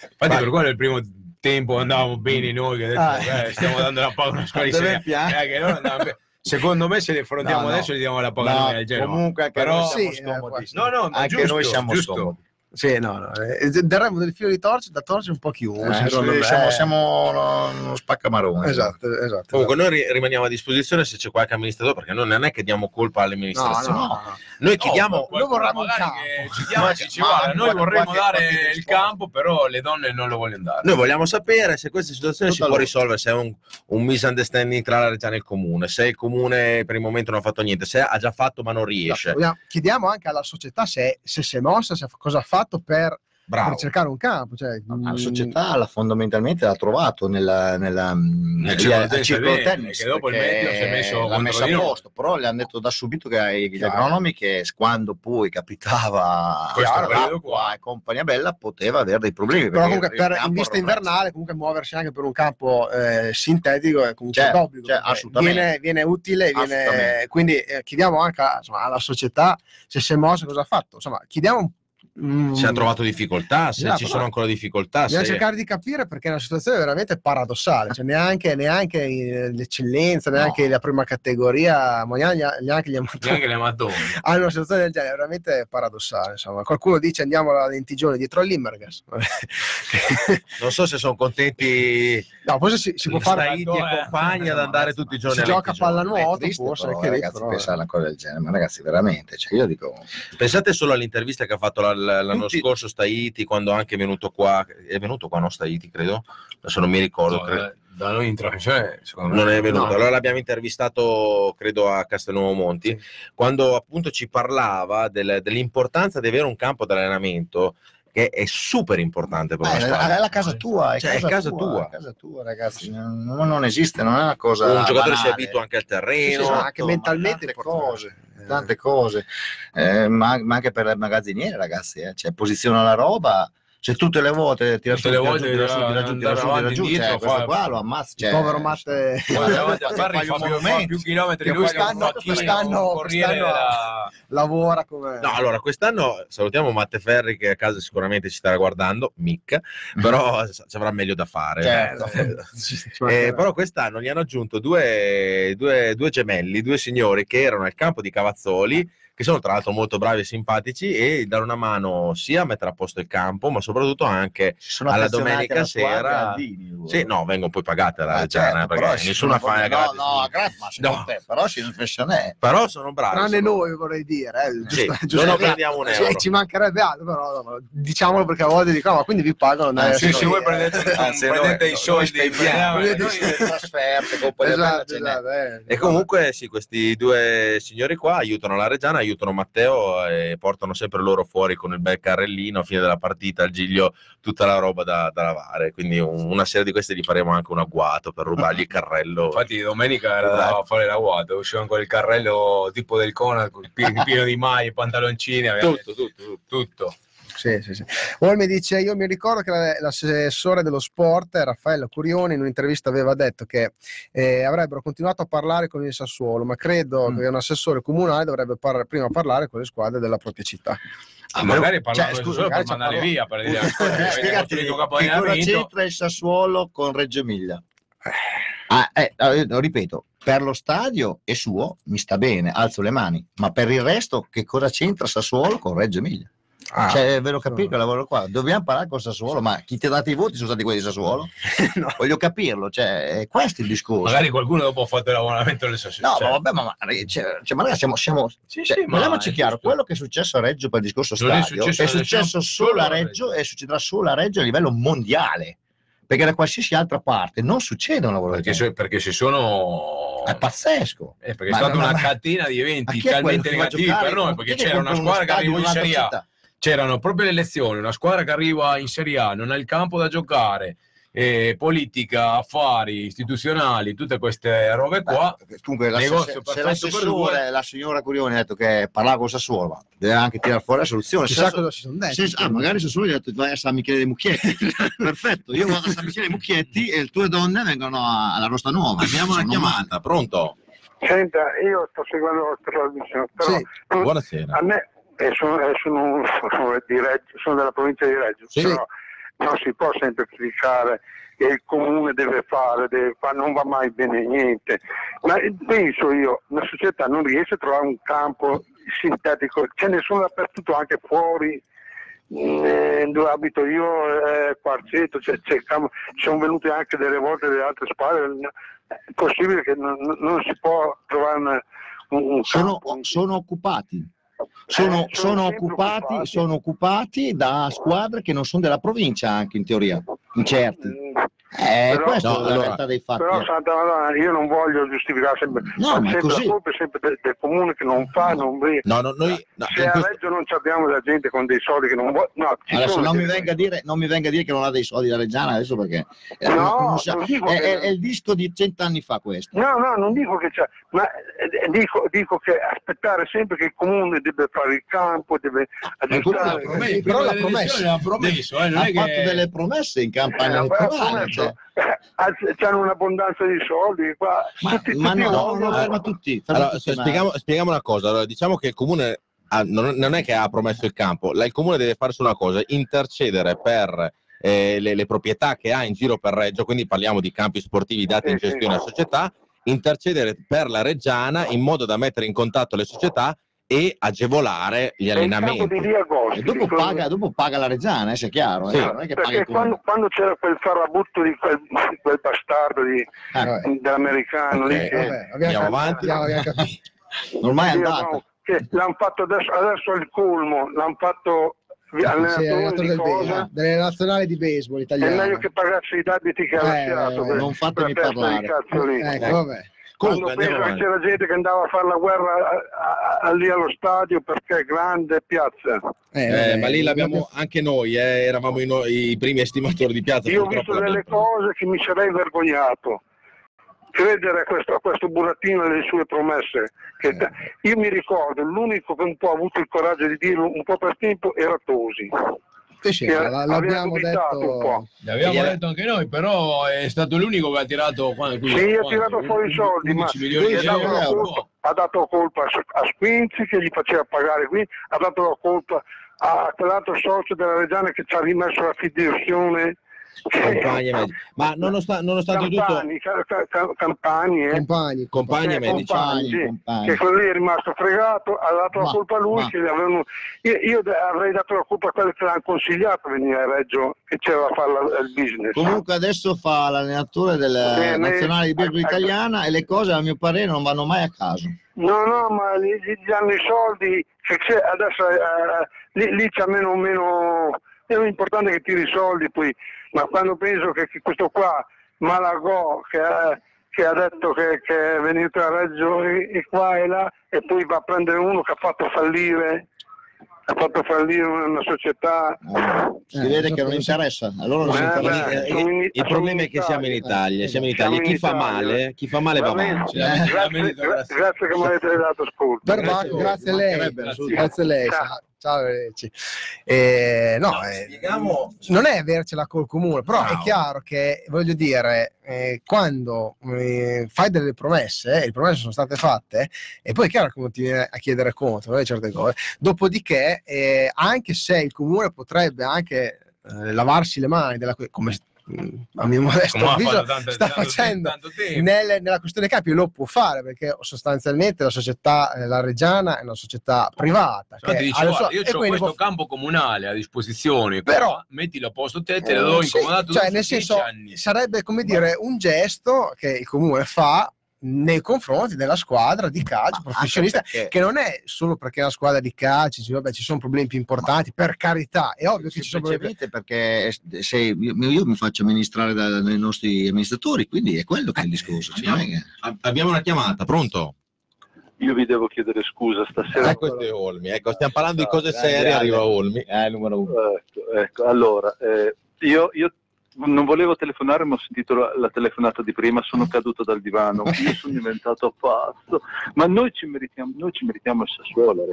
Infatti, per quello il primo tempo andavamo bene noi, che adesso Ah. eh, stiamo dando la paga a scuola di? Eh. Secondo me se li affrontiamo No, no. adesso gli diamo la paga No, al Genoa. comunque anche Però- noi siamo Sì, eh, scomodi. No, no, anche giusto, noi siamo giusto. scomodi. Sì, no, no. eh, daremo del filo di torce da torcere un po' chiunque. Eh, me. siamo, siamo uno, uno spaccamarone. Esatto, esatto. Comunque noi ri- rimaniamo a disposizione se c'è qualche amministratore, perché noi non è che diamo colpa alle no, amministrazioni. no, no. Noi chiediamo... No, qualcuno vorremmo un campo. che ci guarda, noi vorremmo dare il campo, però le donne non lo vogliono dare. Noi vogliamo sapere se questa situazione si Tutta può risolvere, se è un, un misunderstanding tra la regione e il comune, se il comune per il momento non ha fatto niente, se ha già fatto ma non riesce. Chiediamo anche alla società se, se si è mossa, se, cosa ha fatto per, per cercare un campo. Cioè, La mm, società l'ha fondamentalmente l'ha trovato nella, nella, Nel lì circolo al tennis circolo bene, tennis che dopo il Meteo si è messo l'ha messa a posto però le hanno detto da subito che ai gli agronomi che quando poi capitava l'acqua qua. e compagnia bella poteva avere dei problemi Però comunque per, in vista invernale comunque muoversi anche per un campo eh, sintetico è comunque Certo, d'obbligo cioè, assolutamente. viene, viene utile viene- quindi eh, chiediamo anche insomma, alla società se si è mossa cosa ha fatto insomma chiediamo un- un- Se ha trovato difficoltà, se Esatto, ci sono no. ancora difficoltà. Bisogna se- cercare di capire perché è una situazione veramente paradossale, cioè neanche, neanche l'eccellenza, neanche No. la prima categoria, neanche, gli amatori Neanche hanno una situazione del genere, veramente paradossale. Insomma. Qualcuno dice andiamo alla lentigione dietro all'Immergas. Non so se sono contenti no, poi si, si può fare Staiti e eh. compagni ad andare tutti i giorni si a gioca a pallanuoto, È triste, forse però, ragazzi però, pensare a una cosa del genere ma ragazzi veramente cioè, io dico Pensate solo all'intervista che ha fatto la- l'anno Tutti- scorso Staiti, quando anche è venuto qua, è venuto qua, no Staiti, credo, adesso non mi ricordo, No, credo. da, noi in trasmissione, secondo me. non è venuto. No. Allora l'abbiamo intervistato, credo, a Castelnuovo Monti, quando appunto ci parlava del- dell'importanza di avere un campo di allenamento che è super importante per una eh, squadra. è la casa tua è Cioè, è casa, casa tua, tua. è casa tua ragazzi non, non esiste non è una cosa Un giocatore si banale. abitua anche al Sì, sì, terreno. esatto, anche ma mentalmente cose tante cose Eh, ma, ma anche per le magazziniere ragazzi eh. cioè, posiziona la roba cioè, tutte le volte tira Tutte su, le volte tira su, tira giù, tira su, tira giù, cioè, questo fa- qua lo ammazza Il cioè, povero Sparri un fa più, più chilometri Che lui quest'anno- quest'anno- quest'anno- della- lavora come... No, allora quest'anno salutiamo Matte Ferri che a casa sicuramente ci starà guardando, Mick, però s- ci avrà meglio da fare. Certo. Eh, Eh, però quest'anno gli hanno aggiunto due, due- due gemelli, due signori che erano al campo di Cavazzoli, che sono tra l'altro molto bravi e simpatici e danno una mano sia a mettere a posto il campo, ma soprattutto anche alla domenica alla sera-. Sì, no, vengono poi pagate dalla Ah, Reggiana, certo, perché nessuna fa proprio- gratis. no, no, gratis, ma No. te, però ci professionale Però sono bravi. Tranne sono- noi vorrei dire, eh, Sì, giusto- giusto- non prendiamo un euro. ci mancherebbe altro, però no, diciamolo perché a volte dicono, ma quindi vi pagano? Ah, Eh, sì, se voi eh, prendete, anzi, prendete i soldi, trasferte, Esatto, esatto, eh. E comunque sì, questi due signori qua aiutano la Reggiana, aiutano Matteo e portano sempre loro fuori con il bel carrellino a fine della partita, al giglio, tutta la roba da, da lavare. Quindi un- una sera di queste gli faremo anche un agguato per rubargli il carrello. Infatti domenica era da fare la guarda, usciva con il carrello tipo del Conad, pi- pieno di maglie, pantaloncini, tutto, tutto, tutto. tutto. Sì, sì, sì. Olmi dice: Io mi ricordo che la- l'assessore dello sport, Raffaello Curioni, in un'intervista aveva detto che eh, avrebbero continuato a parlare con il Sassuolo, ma credo Mm. che un assessore comunale dovrebbe par- prima parlare con le squadre della propria città. Ah, magari parlare cioè, con scusa, per magari ci mandare parlo- via per dire Eh, spiegati che cosa c'entra il Sassuolo con Reggio Emilia Ah, eh, eh, lo ripeto per lo stadio è suo mi sta bene alzo le mani ma per il resto che cosa c'entra Sassuolo con Reggio Emilia Ah, cioè ve lo capire quel lavoro qua dobbiamo parlare con Sassuolo ma chi ti ha dato i voti sono stati quelli di Sassuolo No. voglio capirlo cioè è questo il discorso Magari qualcuno dopo ha fatto l'abbonamento del Sassuolo. No, cioè, ma vabbè, ma, ma cioè, cioè, ma ragazzi, siamo, siamo sì, cioè, sì, parliamoci è chiaro, giusto. quello che è successo a Reggio per il discorso Non è stadio è successo successo, a Reggio, solo a a Reggio e succederà solo a Reggio a livello mondiale. Perché da qualsiasi altra parte non succede un lavoro perché, so- perché ci sono È pazzesco. Eh, perché è Ma- stata ma- una ma- catena di eventi è talmente negativi per noi perché è c'era una squadra che arriva in Serie A città? C'erano proprio le elezioni, una squadra che arriva in Serie A, non ha il campo da giocare, eh, politica, affari, istituzionali, tutte queste robe qua. Beh, comunque negozio se perfetto l'assessore, la signora Curioni ha detto che parlava con Sassuolo, deve anche tirare fuori la soluzione. Chissà Se- cosa si sono detti. se- ah, magari Sassuolo gli ha detto vai a San Michele dei Mucchietti. Perfetto, io vado a San Michele dei Mucchietti e le tue donne vengono alla Rosta Nuova. Abbiamo una chiamata, pronto? Senta, io sto seguendo la vostra trasmissione, però Sì. Buonasera. a me eh, sono, eh, sono, sono di Reggio, sono della provincia di Reggio, Sì. però non si può sempre criticare che il comune deve fare, deve fare, non va mai bene niente. Ma penso io, una società non riesce a trovare un campo sintetico, ce ne sono dappertutto anche fuori. eh, dove abito io, eh, Quarceto, c'è- c'è il campo- ci sono venute anche delle volte delle altre squadre. È possibile che non, non si può trovare una- un, un Sono, campo. sono occupati. Sono, Eh, sono sono occupati, occupati. sono occupati da squadre che non sono della provincia anche in teoria, in certi. Mm, Eh, Però- questa No, è la allora- realtà dei fatti. Però eh. Santa Madonna, io non voglio giustificare sempre, No, sempre così. la colpa è sempre del, del comune che non fa, non vede. No, no, noi, no, Se a questo- Reggio non ci abbiamo la gente con dei soldi che non vuole, no, ci Adesso sono non mi, venga a dire, non mi venga a dire che non ha dei soldi la Reggiana adesso perché eh, No, non sa- non dico è, che- è- è il disco di cent'anni fa questo. No, no, non dico che c'è, ma eh, dico, dico che aspettare sempre che il comune deve fare il campo, deve aggiustare. però l'ha delle promesso. elezioni l'ha promesso, non ha fatto delle promesse in campagna elettorale. Cioè. eh, anzi, c'hanno un'abbondanza di soldi qua. Ma, tutti- ma tutti no, no, ferma tutti. ferma Allora, tutti, spieghiamo, spieghiamo una cosa. Allora, diciamo che il comune ha- non, non è che ha promesso il campo, il comune deve fare solo una cosa: intercedere per eh, le, le proprietà che ha in giro per Reggio, quindi parliamo di campi sportivi dati in gestione a società, intercedere per la Reggiana in modo da mettere in contatto le società e agevolare gli È allenamenti. Agosti. E dopo, con- paga, dopo paga la Reggiana, eh, se è chiaro. eh, Sì. non è che paga Perché quando, quando c'era quel farabutto di quel, di quel bastardo di- Ah, Vabbè. dell'americano lì Ok, che, Vabbè, abbiamo Andiamo avanti. abbiamo- ormai è Sì, che l'hanno fatto adesso, adesso al colmo, l'hanno fatto Sì, allenatore allenatore di del cosa. be- delle nazionali di baseball È italiane. meglio che pagassi i debiti che ha Eh, lasciato. eh, per- non fatemi parlare. lì. Ecco, vabbè. Quando Comunque, che c'era gente che andava a fare la guerra a- a- a- lì allo stadio perché è grande piazza. Eh, Eh, ma lì l'abbiamo anche noi, eh, eravamo i, no- i primi estimatori di piazza. Io ho visto delle cose che mi sarei vergognato. Credere a questo, a questo burattino e alle sue promesse. che t- io mi ricordo, l'unico che un po' ha avuto il coraggio di dirlo un po' per tempo era Tosi. Che la- l'abbiamo detto. L'abbiamo Era- detto anche noi, però è stato l'unico che ha tirato quando, Sì, ha tirato fuori i soldi, ma 11 milioni lui di ha dato, euro. la colpa, ha dato colpa a Squinzi che gli faceva pagare qui, ha dato la colpa a quell'altro socio della Reggiana che ci ha rimesso la fideiussione. Compagni e medici. Ma nonostante, nonostante tutto, Campani, ca- ca- ca- Campani, eh. Compagni. compagni e Eh, medici. compagni, sì, compagni. che quello lì è rimasto fregato, ha dato la Ma- colpa a lui. ma- che gli avevano- io, io avrei dato la colpa a quelli che l'hanno consigliato a venire a Reggio, che c'era a fare la- il business. Comunque adesso fa l'allenatore della Bene. nazionale di baseball Ecco. italiana e le cose a mio parere non vanno mai a caso. No, no, ma gli, gli danno i soldi, che c'è, adesso eh, lì, lì c'è meno meno, è importante che tiri i soldi poi, ma quando penso che, che questo qua, Malagò, che, ha- che ha detto che, che è venuto a Reggio e, qua e là, e poi va a prendere uno che ha fatto fallire, ha fatto fallire una, società. Eh, si Eh, vede che non interessa. Allora non Eh, interessa. beh, Eh, siamo in- il problema è che siamo in Italia. Italia, siamo in Italia. in Chi fa male, chi fa male va Va bene. male. Grazie, Grazie, gra- grazie che mi avete dato ascolto. Per Grazie grazie a lei. Grazie, a lei. Ciao. Ciao, ciao. Eh, no, eh, Spieghiamo. non è avercela col comune, però è No. chiaro che, voglio dire, eh, quando eh, fai delle promesse, eh, le promesse sono state fatte, e poi è chiaro che viene a chiedere conto di certe cose. Dopodiché, eh, anche se il comune potrebbe anche eh, lavarsi le mani, della, come a mio modesto Come avviso, tanto- sta tanto- facendo tanto nel- nella questione campi lo può fare perché sostanzialmente la società, eh, la Reggiana è una società privata. Ti dice, guarda, sue- io ho questo può- campo comunale a disposizione, Però- qua, mettilo a posto te, te lo do Sì, incomodato cioè, nel 10 senso, anni. sarebbe come dire un gesto che il comune fa nei confronti della squadra di calcio professionista Anche perché- che non è solo perché è una squadra di calcio dici, vabbè, ci sono problemi più importanti per carità è ovvio che ci sono problemi perché se io, io mi faccio amministrare da- dai nostri amministratori, quindi è quello che è il discorso. cioè, non è che- Ab- Abbiamo una chiamata, pronto? Io vi devo chiedere scusa stasera. Eh, questo è Olmi. Ecco, stiamo parlando di cose serie, grande. arriva Olmi. Eh, numero uno. Ecco, ecco, allora, eh, io, io non volevo telefonare, ma ho sentito la, la telefonata di prima, sono caduto dal divano, io sono diventato pazzo. Ma noi ci meritiamo, noi ci meritiamo il Sassuolo,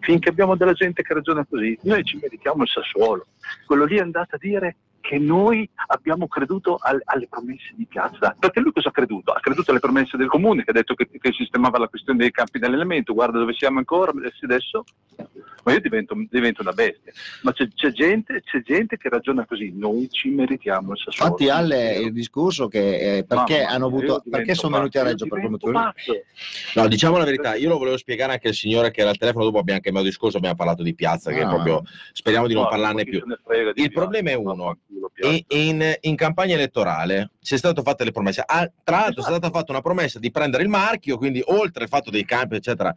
finché abbiamo della gente che ragiona così, noi ci meritiamo il Sassuolo. Quello lì è andato a dire che noi abbiamo creduto al- alle promesse di piazza. Perché lui cosa ha creduto? Ha creduto alle promesse del comune che ha detto che, che sistemava la questione dei campi di allenamento. Guarda dove siamo ancora adesso. Ma io divento, divento una bestia. Ma c'è, c'è gente, c'è gente che ragiona così. Noi ci meritiamo il Sassuolo. Infatti, Alle, il discorso che eh, perché, Mamma avuto, perché sono venuti a Reggio io per motivo? pazzo. No, diciamo la verità, io lo volevo spiegare anche al signore che era al telefono, dopo abbiamo cambiato discorso, abbiamo parlato di piazza, che Ah. proprio speriamo di non Guarda, parlarne più. frega Il problema è uno, E in, in campagna elettorale ci è stato fatte le promesse. Ah, tra l'altro è Esatto. stata fatta una promessa di prendere il marchio, quindi oltre al fatto dei campi, eccetera,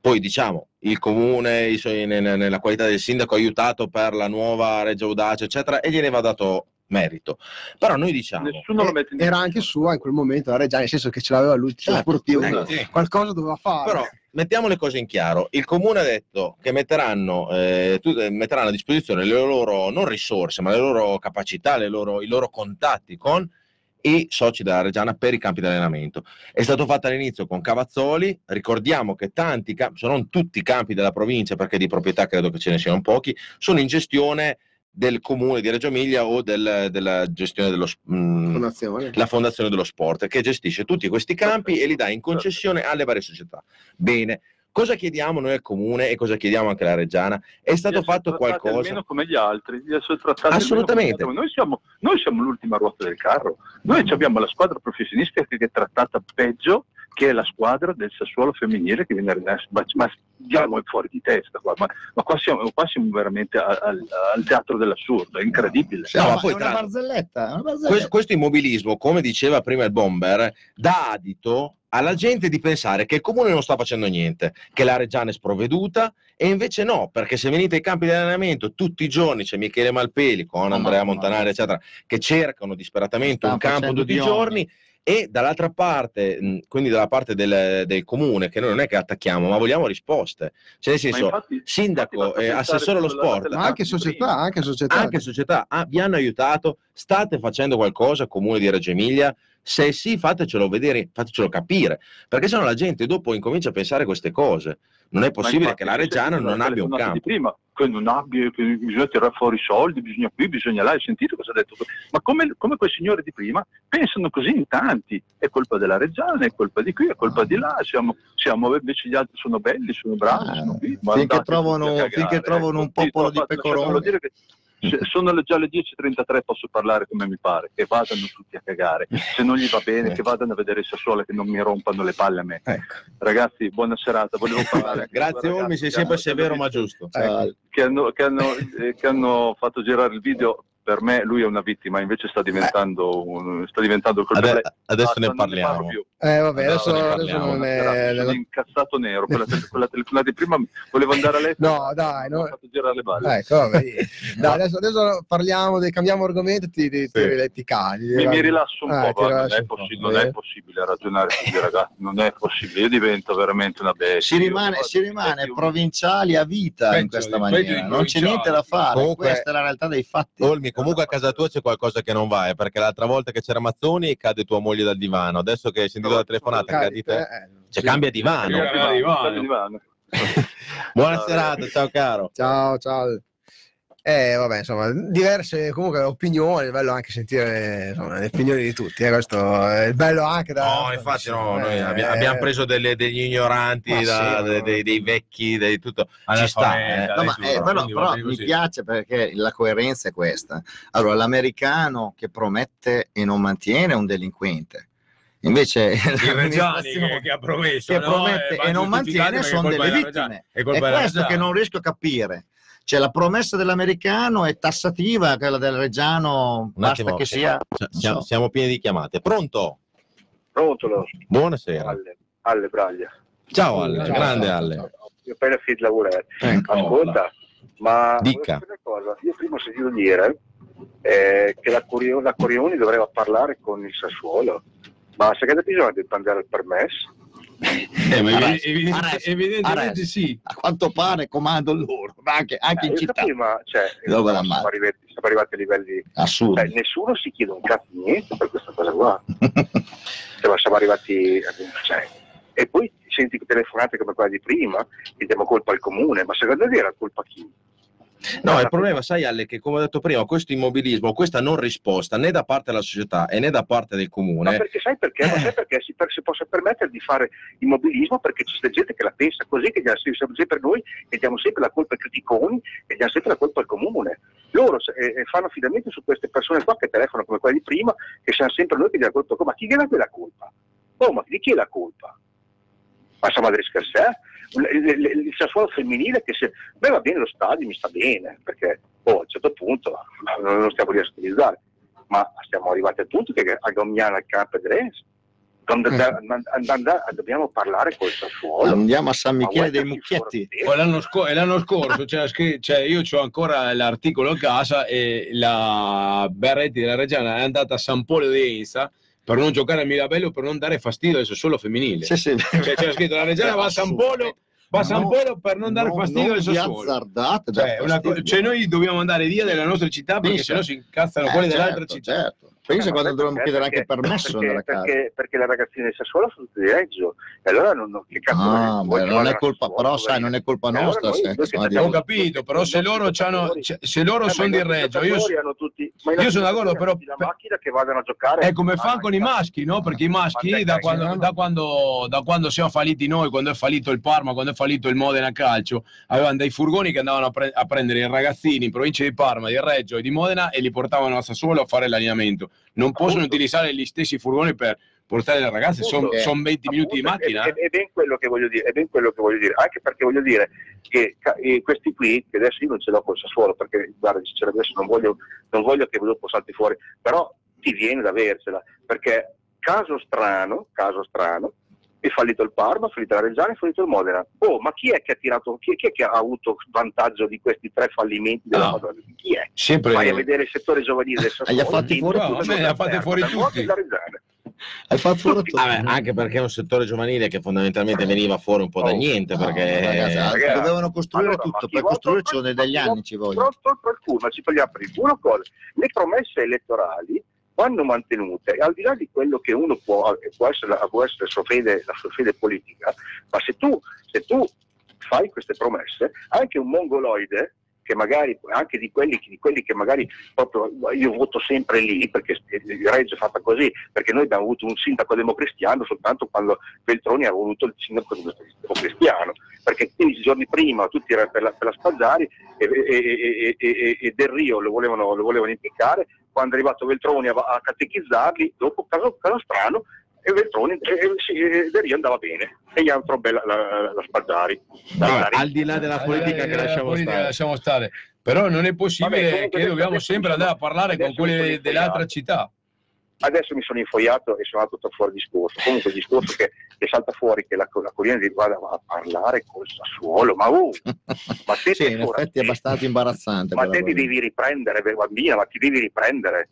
poi diciamo il comune suoi- nella qualità del sindaco ha aiutato per la nuova Reggio Audace, eccetera, e gliene va dato merito. Però noi diciamo Nessuno lo mette in Era anche sua in quel momento la Reggiana, nel senso che ce l'aveva lui, Certo, sportivo, sì. qualcosa doveva fare. Però mettiamo le cose in chiaro. Il comune ha detto che metteranno, eh, eh, metteranno a disposizione le loro non risorse, ma le loro capacità, le loro- i loro contatti con i soci della Reggiana per i campi di allenamento. È stato fatto all'inizio con Cavazzoli, ricordiamo che tanti campi, se non tutti i campi della provincia, perché di proprietà credo che ce ne siano pochi, sono in gestione del comune di Reggio Emilia o del- della gestione dello s- mm, Fondazione. la Fondazione dello Sport, che gestisce tutti questi campi e li dà in concessione alle varie società. Bene, cosa chiediamo noi al comune e cosa chiediamo anche alla Reggiana? È stato fatto qualcosa? almeno come gli altri, di essere trattati Assolutamente. come gli altri. Noi siamo, noi siamo l'ultima ruota del carro. Noi abbiamo la squadra professionistica che è trattata peggio che la squadra del Sassuolo femminile che viene a ma, ma andiamo fuori di testa qua, ma, ma qua, siamo, qua siamo veramente al, al teatro dell'assurdo, è incredibile. No, ma ma poi è una barzelletta, è una barzelletta. Que- questo immobilismo, come diceva prima il bomber, dà adito alla gente di pensare che il comune non sta facendo niente, che la Reggiana è sprovveduta e invece no, perché se venite ai campi di allenamento tutti i giorni c'è Michele Malpeli con No, Andrea no, no, Montanari, no. eccetera, che cercano disperatamente un campo tutti i di giorni e dall'altra parte, quindi dalla parte del, del comune, che noi non è che attacchiamo, ma vogliamo risposte. Cioè nel senso, infatti- sindaco, infatti eh, assessore allo sport, Ma anche società, anche società. anche società ah, vi hanno aiutato, state facendo qualcosa, comune di Reggio Emilia? Se sì, fatecelo vedere, fatecelo capire, perché sennò la gente dopo incomincia a pensare queste cose. Non è possibile infatti, che la Reggiana non abbia un campo. Prima, che non abbia, che bisogna tirare fuori i soldi, bisogna qui, bisogna là. Hai sentito cosa ha detto? Ma come, come quei signori di prima pensano così in tanti. È colpa della Reggiana, è colpa di qui, è colpa di là. Siamo, siamo invece gli altri sono belli, sono bravi, Ah, sono qui. Ma finché trovano- finché trovano un ecco. Sì, popolo di pecoroni. che se- sono già le 10.33 posso parlare come mi pare che vadano tutti a cagare se non gli va bene che vadano a vedere Sassuolo che non mi rompano le palle a me Ecco. ragazzi buona serata volevo parlare Grazie Olmi, sei sempre severo ma giusto. Ciao. che hanno, che hanno- eh, che hanno fatto girare il video per me lui è una vittima invece sta diventando, un, sta diventando colpevole Ade- adesso Basta, ne parliamo. più. Eh, vabbè, No, adesso, ne adesso non è. Sono incazzato nero quella, quella telefonata di prima volevo andare a letto No, dai, no. ho fatto girare le balle Ecco, vabbè. Dai, adesso, adesso parliamo, di, cambiamo argomento, ti, ti, ti, Sì. ti cagli. mi, mi rilasso un Eh, po', ti va, non, è un po', possi- va non è possibile ragionare così ragazzi, non è possibile, io divento veramente una bestia. Si rimane, si rimane provinciali a vita in questa maniera, non c'è niente da fare, Comunque- questa è la realtà dei fatti. Olmi, comunque a casa tua c'è qualcosa che non va, eh, perché l'altra volta che c'era Mazzoni cade tua moglie dal divano, adesso che hai sentito la telefonata cadi te, Eh, cioè cambia divano. Cambia Divano. Buona serata, ciao caro. Ciao, ciao. Eh, vabbè, insomma, diverse comunque opinioni, è bello anche sentire insomma, le opinioni di tutti, eh, questo è bello anche da... No, infatti no, noi Eh, abbiamo, abbiamo preso delle- degli ignoranti, da- sì, no. dei, dei vecchi, dei tutto. Ci sta, eh. No, ma, eh, però, però mi piace perché la coerenza è questa. Allora, l'americano che promette e non mantiene è un delinquente. Invece che, che ha promesso che no? promette Eh, e non mantiene sono delle vittime. È È questo che non riesco a capire. Cioè, la promessa dell'americano è tassativa, quella del reggiano Un basta attimo, che sia. Cioè, siamo, siamo pieni di chiamate. Pronto? Pronto, Buonasera. Alle, alle Braglia. Ciao Alle, Ciao, grande ciao, Alle. ciao. Io appena finito lavorare. Ecco. Ascolta, ma Dica. io prima ho sentito dire eh, che la, Corio- la Corioni doveva parlare con il Sassuolo, ma se che bisogno di prendere il permesso? Eh, ma evidente- adesso, evidentemente sì. A quanto pare comando loro, ma anche, anche Eh, in città. capisco, ma cioè, siamo, male. arrivati, siamo arrivati a livelli... Assurdo. Cioè, nessuno si chiede un cazzo di niente per questa cosa qua. Cioè, ma siamo arrivati... a- Cioè, e poi senti telefonate come quella di prima, gli diamo colpa al comune, ma secondo te era colpa chi? No, il problema, sai Ale, che come ho detto prima, questo immobilismo, questa non risposta né da parte della società e né da parte del Ma comune, perché sai perché? Ma sai perché si, per- si possa permettere di fare immobilismo? Perché c'è gente che la pensa così, che diamo sempre, noi, che diamo sempre la colpa ai criticoni, e diamo sempre la colpa al comune. Loro eh, eh, fanno affidamento su queste persone qua che telefonano come quelli di prima, che siamo sempre noi che diamo la colpa. Ma chi gliela dà la colpa? Oh, ma di chi è la colpa? Ma siamo a scherzare? Il, il- il- il Sassuolo femminile che se beh va bene lo stadio mi sta bene perché oh, a un certo punto non lo stiamo lì a stilizzare ma siamo arrivati al punto che a Gomiana al campo è Dres dobbiamo parlare col Sassuolo. Andiamo a San Michele dei Mucchietti. Poi l'anno, sco- e l'anno scorso c'era scri- cioè, io ho ancora l'articolo a casa e la Berretti della Reggiana è andata a San Polo di Enza per non giocare a Mirabello per non dare fastidio al solo femminile. Sì, sì. Cioè, c'era scritto la Reggiana va a San Polo, va a San No, Polo per non dare no, fastidio al Sassuolo. azzardate, Cioè, co- cioè, noi dobbiamo andare via dalla nostra città perché Pensa. sennò si incazzano Eh, quelli certo, dell'altra città. certo. Pensa Eh, quando dovremmo perché? chiedere anche Perché- permesso di andare a casa. perché, perché le ragazzine di Sassuolo sono tutte di Reggio e allora non, non- che cazzo Ah, beh, non è colpa, però sai, non è colpa E allora nostra. noi- se- noi Ho capito, però se loro, c'hanno, cioè, se loro Eh, sono di Reggio, io, giocatori hanno tutti- ma i io nostri sono d'accordo, però la macchina che vadano a giocare è come Ah, fanno con i maschi, no? Perché i maschi, da quando siamo falliti noi, quando è fallito il Parma, quando è fallito il Modena Calcio, avevano dei furgoni che andavano a, pre- a prendere i ragazzini in provincia di Parma, di Reggio e di Modena e li portavano a Sassuolo a fare l'allenamento. Non possono Appunto. utilizzare gli stessi furgoni per portare le ragazze, sono Appunto, 20 minuti di Appunto, macchina. È, è- è ben quello che voglio dire, è ben quello che voglio dire, anche perché voglio dire che eh, questi qui, che adesso io non ce l'ho col Sassuolo, perché guarda, sinceramente adesso non voglio, non voglio che dopo salti fuori, però ti viene da aversela, perché caso strano, caso strano, è fallito il Parma, è fallito la Reggiana, è fallito il Modena. Oh, ma chi è che ha tirato, chi, chi è che ha avuto vantaggio di questi tre fallimenti della Ah. Madonna? Chi è? Sempre Vai a vedere il settore giovanile del Sassuolo. li ha fatti fuori tutti. quello Li ha fatti fuori tutti. Hai fatto fuori tutto. Vabbè, anche perché è un settore giovanile che fondamentalmente veniva fuori un po' da Oh, niente, No, perché ragazzi, Ragazzi, dovevano costruire allora, tutto, per costruire ci sono degli anni ci vogliono. Tolto qualcuno, ci togliamo per una cosa, le promesse elettorali vanno mantenute, al di là di quello che uno può, può essere, può essere sua fede, la sua fede politica, ma se tu, se tu fai queste promesse, anche un mongoloide che magari anche di quelli, di quelli che magari proprio io voto sempre lì perché il Reggio è fatta così perché noi abbiamo avuto un sindaco democristiano soltanto quando Veltroni ha voluto il sindaco democristiano perché 15 giorni prima tutti erano per la, per la Spazzari e, e- e- e- Del Rio lo volevano, lo volevano impiccare quando è arrivato Veltroni a, a catechizzarli dopo caso, caso strano Veltroni e, e- sì, e Del Rio andava bene e gli altro bella la, la, Vabbè, al di là della politica che la lasciamo politica stare. lasciamo stare. Però non è possibile Vabbè, che dobbiamo sempre andare a parlare con quelli dell'altra città. adesso mi sono infogliato e sono andato tutto fuori discorso. Comunque il discorso che, che salta fuori che la, la Corriere di vada a parlare col Sassuolo, ma uh, ma te Sì, in effetti è abbastanza imbarazzante. ma te ti devi riprendere, bambina, ma ti devi riprendere.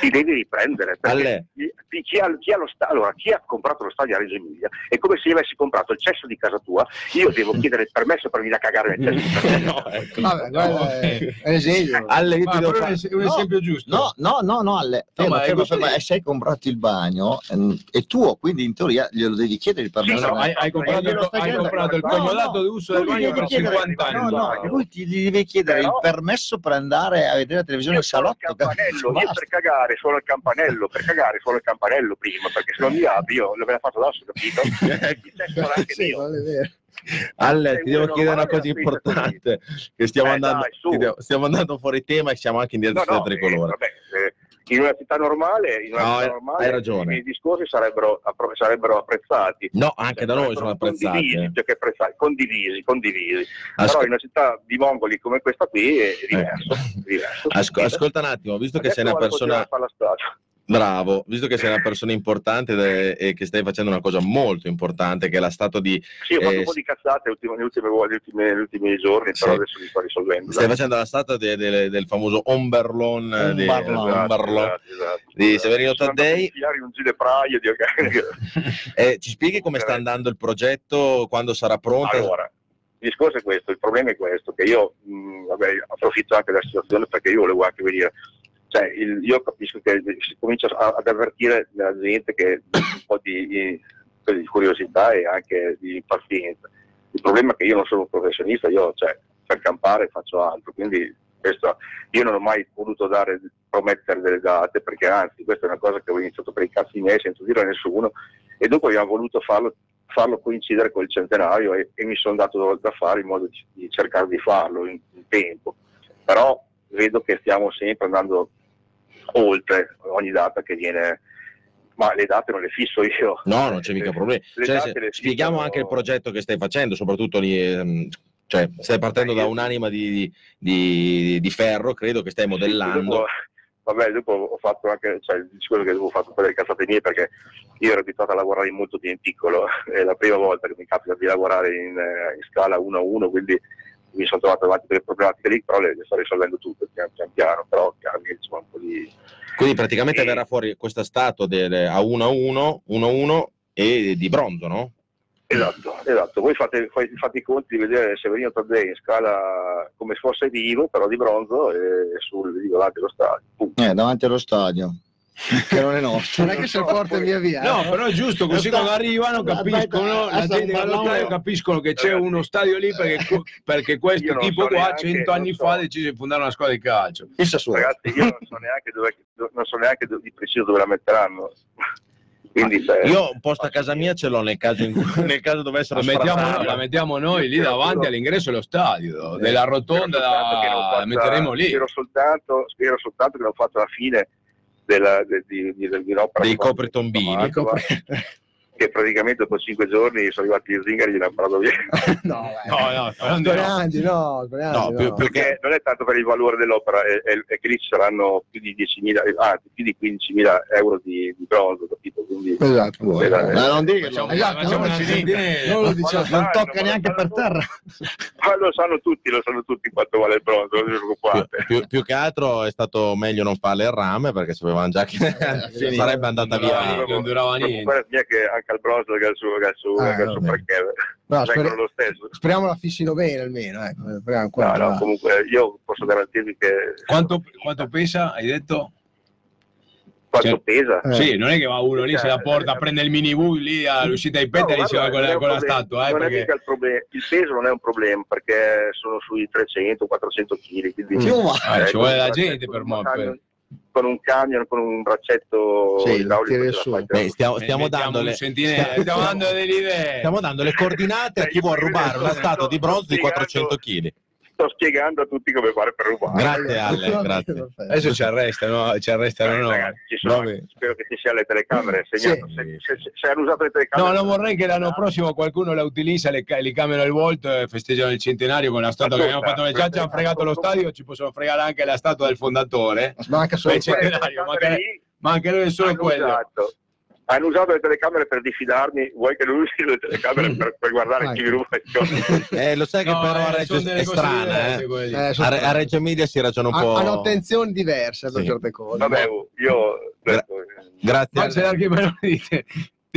Ti devi riprendere. perché chi, chi ha, chi ha lo sta- allora, chi ha comprato lo stadio a Reggio Emilia è come se io avessi comprato il cesso di casa tua, io devo chiedere il permesso per venire a cagare nel cesso di casa tua. No, ecco. Vabbè, guarda, è esempio. Io Ma un es- un No, esempio giusto. No, no, no, no, alle, No, è ferma, così. ferma, e se hai comprato il bagno ehm, è tuo, quindi in teoria glielo devi chiedere il Sì, permesso. No, no, no, hai, hai no, comprato, il, hai comprato il No, comodato no, d'uso tu del gli bagno per chiedere- 50 No, anni. no, lui ti gli devi chiedere il permesso per andare a vedere la televisione al salotto. Per cagare sono al campanello, per cagare sono al campanello prima, perché se non mi apri io l'avrei fatto addosso, capito? Il Sì. Ale, ti devo chiedere una cosa importante, che stiamo, Eh, andando, dai, stiamo andando fuori tema e siamo anche in diretta No, no, eh, tricolore. vabbè, eh, in una città normale, in una No, città normale i miei discorsi sarebbero, sarebbero apprezzati. No, anche da noi sono apprezzati. Condivisi, eh. che apprezzati, condivisi, condivisi. Asco- Però in una città di mongoli come questa qui è diverso. Eh. diverso. Asco- ascolta un attimo, visto che Adesso sei una persona bravo, visto che sei una persona importante e che stai facendo una cosa molto importante, che è la stato di Sì, ho fatto Eh, un po' di cazzate ultime, le ultime, vo- le ultime- gli ultimi giorni, Sì. però adesso li sto risolvendo. Stai facendo la statua de- de- del famoso Omberlon, eh, di, Omberlon. Omberlon. Esatto, esatto. di Severino a Taddei. un giro praio di Eh, ci spieghi come sta andando il progetto, quando sarà pronto? Allora, il discorso è questo, il problema è questo, che io mh, vabbè, approfitto anche della situazione perché io volevo anche venire. Cioè, il- io capisco che si comincia ad avvertire nella gente che un po' di, di- curiosità e anche di pazienza. Il problema è che io non sono un professionista, io cioè, per campare faccio altro, quindi questo, io non ho mai voluto dare, promettere delle date perché anzi questa è una cosa che ho iniziato per i cazzi miei senza dire a nessuno e dopo abbiamo voluto farlo, farlo coincidere col centenario e, e mi sono dato da fare in modo di, di cercare di farlo in, in tempo, però vedo che stiamo sempre andando oltre ogni data che viene, ma le date non le fisso io. No, non c'è mica problema. Le Cioè, spieghiamo fissano- anche il progetto che stai facendo, soprattutto lì. ehm, Cioè, stai partendo da un'anima di, di- di ferro, credo che stai modellando. Dopo, vabbè, dopo ho fatto anche cioè, discorso che avevo fatto per le cazzate mie perché io ero abituato a lavorare molto in piccolo, è la prima volta che mi capita di lavorare in, eh, in scala 1 a 1, quindi mi sono trovato davanti delle problematiche lì, però le, le sto risolvendo tutte pian pian, piano, però chiaramente insomma un po' di... Quindi praticamente E- verrà fuori questa statua del, a 1 a 1, 1 a 1 e di bronzo, no? Esatto, esatto. Voi fate, fate, fate i conti di vedere Severino Taddei in scala come se fosse vivo, però di bronzo e sul vivo davanti allo stadio. Eh, davanti allo stadio, che non è nostro. Non è che se porta via via. No, eh. però è giusto, così quando arrivano capiscono, la gente che aspetta, allo stadio no. capiscono che c'è uno stadio lì perché, perché questo tipo so qua neanche, cento anni so. fa decise di fondare una squadra di calcio. Il Sassuolo. Ragazzi, io non so neanche dove, non so neanche di preciso dove la metteranno. Quindi, cioè, Io un posto a casa mia ce l'ho nel caso, in cui- nel caso dovessero La mettiamo, la mettiamo noi lì davanti all'ingresso dello stadio, della rotonda la, la metteremo lì. Spero soltanto, spero soltanto che non faccia la fine della, de- di, di, di un'opera Dei copritombini. a Mantova, che praticamente dopo cinque giorni sono arrivati i zingari e gliel'hanno parlato via. No, eh. No, no, no. Grandi, no, grandi, No, più- no. più perché non è tanto per il valore dell'opera, è, è- è che lì ci saranno più di 10.000, anzi più di 15.000 euro di, di bronzo, capito? Quindi, Esatto. Vuoi? Esatto. Ma non dirlo. Facciamo, Esatto, non. Non lo diciamo. Non tocca neanche per terra. Ma lo sanno tutti, lo sanno tutti quanto vale il bronzo, non vi Più, preoccupate. più- più che altro è stato meglio non farle il rame perché sapevamo già che finito. sarebbe andata via. non durava niente. Preoccupare mia che anche al bronzo che al suo, che al suo, Ah, che al suo perché No, speri- lo stesso. speriamo la fissino bene almeno. Ecco. Speriamo No, no, comunque io posso garantirvi che Quanto, quanto pesa, hai detto? quanto Cioè, pesa. Eh. Sì, non è che va uno lì, se la Cioè, porta, eh, prende il minibus lì all'uscita di Petteri No, e si va con la, non è con la statua, eh, non è perché... mica il problema, il peso non è un problema perché sono sui 300-400 kg, quindi Ah, eh, ci con vuole la gente per muovere. Con un camion, con un braccetto Sì, idraulico Beh, stiamo, stiamo dando le, sentinella, stiamo dando delle idee. stiamo dando le coordinate a chi vuole rubare una statua di bronzo di 400 kg. Sto spiegando a tutti come fare per rubare. Grazie Ale, grazie. Adesso ci arrestano, ci arrestano Eh, noi. ragazzi, ci sono- spero che ci siano le telecamere. segnato. Sì. Se, se- se- se hanno usato le No, telecamere, non vorrei che l'anno prossimo qualcuno la utilizza, le, ca- li cambiano il volto e festeggiano il centenario con la statua che abbiamo fatto. Già ci hanno fregato lo stadio, ci possono fregare anche la statua del fondatore. Manca solo Beh, quello. c'è- le centenario, ma Ma anche noi è solo quello. usato, hanno usato le telecamere per diffidarmi. Vuoi che lui usi le telecamere per, per guardare chi ruba? Eh, lo sai che No, però a eh, Reggio sono delle è strana, eh. Eh, A, Re- a Reggio Emilia si ragiona un po'. Hanno attenzioni diverse Sì. certe cose. Vabbè, io Gra- Grazie. Ma c'è l'archipelago dite,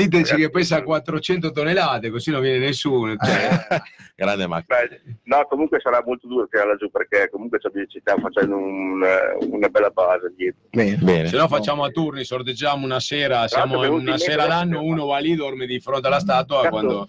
diteci che pesa 400 tonnellate, così non viene nessuno. Cioè, Grande Max. Beh, no, comunque sarà molto duro tirare laggiù perché comunque ci stiamo facendo un, eh, una bella base dietro. Bene. Bene. se no facciamo a turni, sorteggiamo una sera, siamo una sera l'anno, uno va lì, dorme di fronte alla statua Cazzo, quando...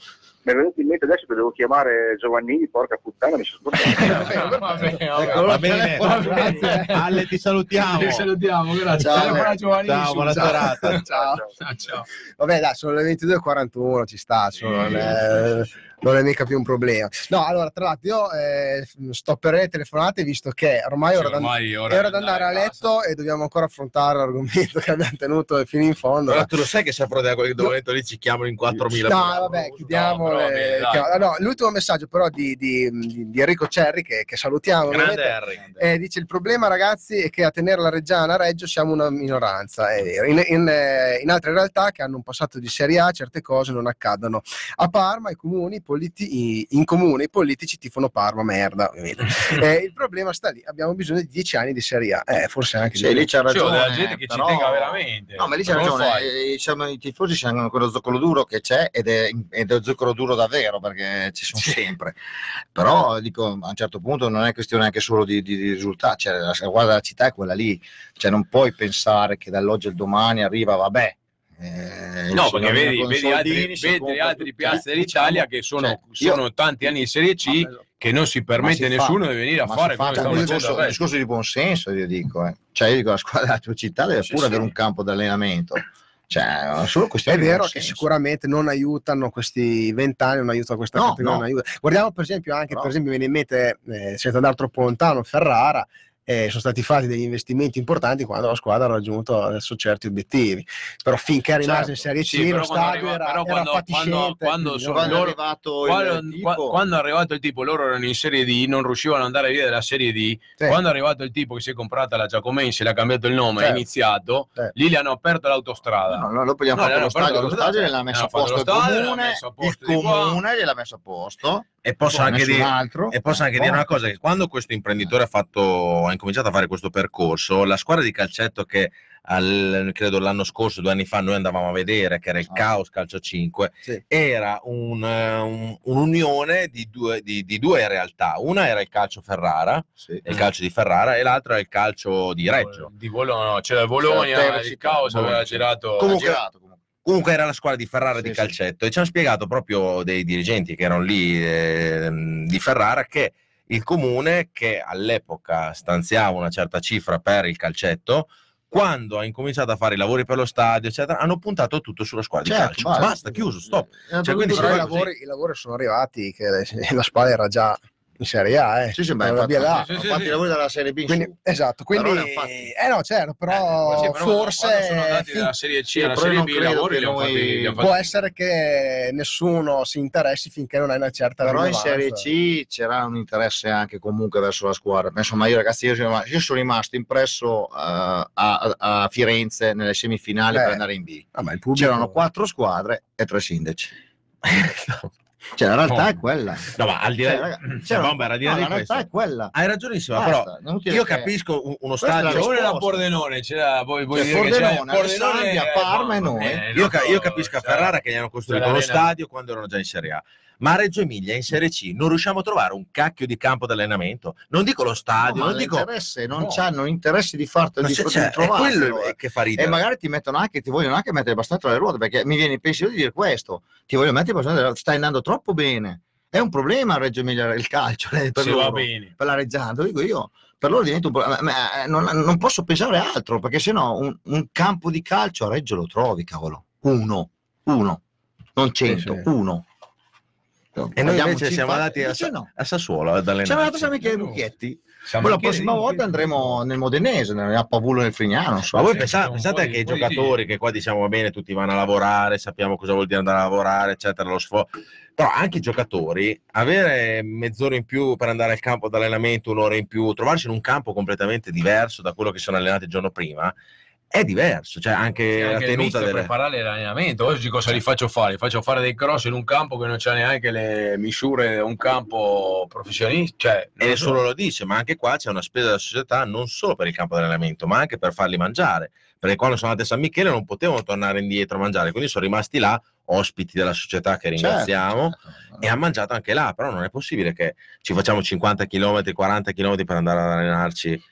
Mi è venuto in mente adesso che devo chiamare Giovannini, porca puttana, mi sono scordato. Vabbè, Ecco, Va bene. Grazie. Ale, ti salutiamo. Ti salutiamo, grazie. Ciao. Telefono a Giovanni Ciao, buona Ciao. serata. Ciao. Ciao, ciao. Vabbè, dai, sono le 22.41, ci sta, sono- è, non è mica più un problema. No, allora, tra l'altro, io eh, stopperei le telefonate visto che ormai è ora, Sì, ormai ora è ora di andare a a casa. letto e dobbiamo ancora affrontare l'argomento che abbiamo tenuto fino in fondo. Allora, tu lo sai che se apro da quel momento lì ci chiamano in 4.000 No, vabbè, chiudiamo. No, però, vabbè, chiam- no, l'ultimo messaggio però di, di- di- di Enrico Cerri che, che salutiamo. Eh, dice il problema ragazzi è che a tenere la Reggiana a Reggio siamo una minoranza, è vero. In, in, eh, in altre realtà che hanno un passato di Serie A certe cose non accadono. A Parma i comuni, politi- in comune i politici tifano Parma, merda. Eh, il problema sta lì, abbiamo bisogno di dieci anni di Serie A, eh, forse anche di lì c'ha Cioè, ragione. della gente che però- ci tenga veramente. No, ma lì c'è Come ragione. eh, I tifosi sanno quello zoccolo duro che c'è ed è, ed è zoccolo duro davvero perché ci sono sempre. Però dico, a un certo punto non è questione anche solo di, di- di risultati. Cioè, la guarda della città è quella lì. Cioè, non puoi pensare che dall'oggi al domani arriva, vabbè. Eh, No, perché vedi, vedi altri, vedi tutto. piazze d'Italia diciamo, che sono, cioè, io- sono tanti anni in Serie C che non si permette si nessuno fa- di venire a fare fa un facendo discorso, discorso di buonsenso, io dico. Eh. Cioè, io dico, la squadra della tua città deve Sì, pure sì. avere un campo di allenamento. Cioè, è solo È vero che buonsenso. sicuramente non aiutano questi vent'anni, non aiuta questa No, categoria. no. non aiuta. Guardiamo per esempio anche, Però- per esempio, mi viene in mente, eh, senza andare troppo lontano, Ferrara, eh, sono stati fatti degli investimenti importanti quando la squadra ha raggiunto adesso certi obiettivi. Però finché è rimasta Certo. in Serie C, Sì, lo stadio arriva- era, era quando- fatiscente, quando- quando Quando è loro- arrivato Quando, il qua- tipo, quando è arrivato il tipo, loro erano in Serie D, non riuscivano ad andare via dalla Serie D. Sì. Quando è arrivato il tipo che si è comprata la Giacomense, le ha cambiato il nome, ha Certo. iniziato, Certo. lì le hanno aperto l'autostrada. No, no, dopo gli hanno No, fatto lo stadio, lo stadio gliel'ha messo a posto il comune, il comune gliel'ha messo a posto. E posso anche, dire, altro. e posso anche dire una cosa: che quando questo imprenditore ha, fatto, ha incominciato a fare questo percorso, la squadra di calcetto che al- credo l'anno scorso, due anni fa, noi andavamo a vedere, che era il Ah. Caos Calcio 5, Sì. era un, un- un'unione di due, di- di due realtà. Una era il calcio Ferrara, Sì. il calcio di Ferrara, e l'altro era il calcio di Reggio. Di Bologna, no, c'era il Bologna, C'era il caos aveva girato. Comunque- girato comunque. Era la squadra di Ferrara Sì, di sì. calcetto e ci hanno spiegato proprio dei dirigenti che erano lì ehm, di Ferrara che il comune che all'epoca stanziava una certa cifra per il calcetto quando ha incominciato a fare i lavori per lo stadio eccetera hanno puntato tutto sulla squadra Certo, di calcio basta. chiuso stop Eh, Cioè, quindi proprio Però i lavori, i lavori sono arrivati, che la squadra era già in Serie A, eh. Sì, sì, beh, infatti, là. sì, sì, sì. i lavori dalla Serie B in Quindi, esatto, quindi, fatti. eh no, certo, però, Sì, però forse sono andati dalla Serie C Sì, alla Serie B lavori che li hanno fatti, noi- li hanno può fatti- essere che nessuno si interessi finché non hai una certa Però in. Serie C c'era un interesse anche comunque verso la squadra. Ma Insomma, io ragazzi, io sono rimasto, io sono rimasto impresso eh, a, a Firenze nelle semifinali Eh. per andare in B. Ah, ma il pubblico- C'erano quattro squadre e tre sindaci. Cioè, la realtà Oh. è quella. no ma al di là Cioè, raga, cioè, Bomber, al di là no, di la realtà questo è quella. hai ragionissima Basta, però io che- capisco un- uno la stadio Cioè, uno era risposta. Pordenone, c'era poi vuoi Cioè, dire che c'era Pordenone, eh, Parma e noi. bene, Io, io capisco a cioè, Ferrara che gli hanno costruito c'è uno l'arena. stadio quando erano già in Serie A. Ma a Reggio Emilia in Serie C non riusciamo a trovare un cacchio di campo d'allenamento. Non dico lo stadio, No, non dico. non No. hanno interesse di Non di, cioè, quello eh. che fa E ridere. magari ti mettono anche, ti vogliono anche mettere abbastanza alle ruote perché mi viene il pensiero di dire questo: ti voglio mettere abbastanza alle ruote, stai andando troppo bene. È un problema a Reggio Emilia il calcio eh, per loro, va bene. per la Reggiana, dico io. Per loro diventa un problema. Ma, eh, non, non posso pensare altro perché sennò un, un campo di calcio a Reggio lo trovi, cavolo. Uno, uno, non cento, sì. uno. E noi Andiamo invece siamo 50 andati a, Sa- no. a Sassuolo ad Siamo andati a Michele Mucchietti. Poi la prossima volta andremo nel Modenese, a Pavulo nel Frignano. so. Ma voi pensa- pensate po' di- che i di giocatori giri. che qua diciamo va bene, tutti vanno a lavorare, sappiamo cosa vuol dire andare a lavorare, eccetera, lo sfo- Però anche i giocatori, avere mezz'ora in più per andare al campo d'allenamento, un'ora in più, trovarsi in un campo completamente diverso da quello che sono allenati il giorno prima, è diverso. Cioè anche, Sì, la anche il tenuta delle... preparare l'allenamento. Oggi cosa li faccio fare? Li faccio fare dei cross in un campo che non c'ha neanche le misure di un campo professionista. Cioè, E lo so. nessuno lo dice, ma anche qua c'è una spesa della società non solo per il campo d'allenamento, ma anche per farli mangiare. Perché quando sono andati a San Michele non potevano tornare indietro a mangiare, quindi sono rimasti là, ospiti della società che ringraziamo, Certo, certo. e hanno mangiato anche là. Però non è possibile che ci facciamo 50 km, 40 km per andare ad allenarci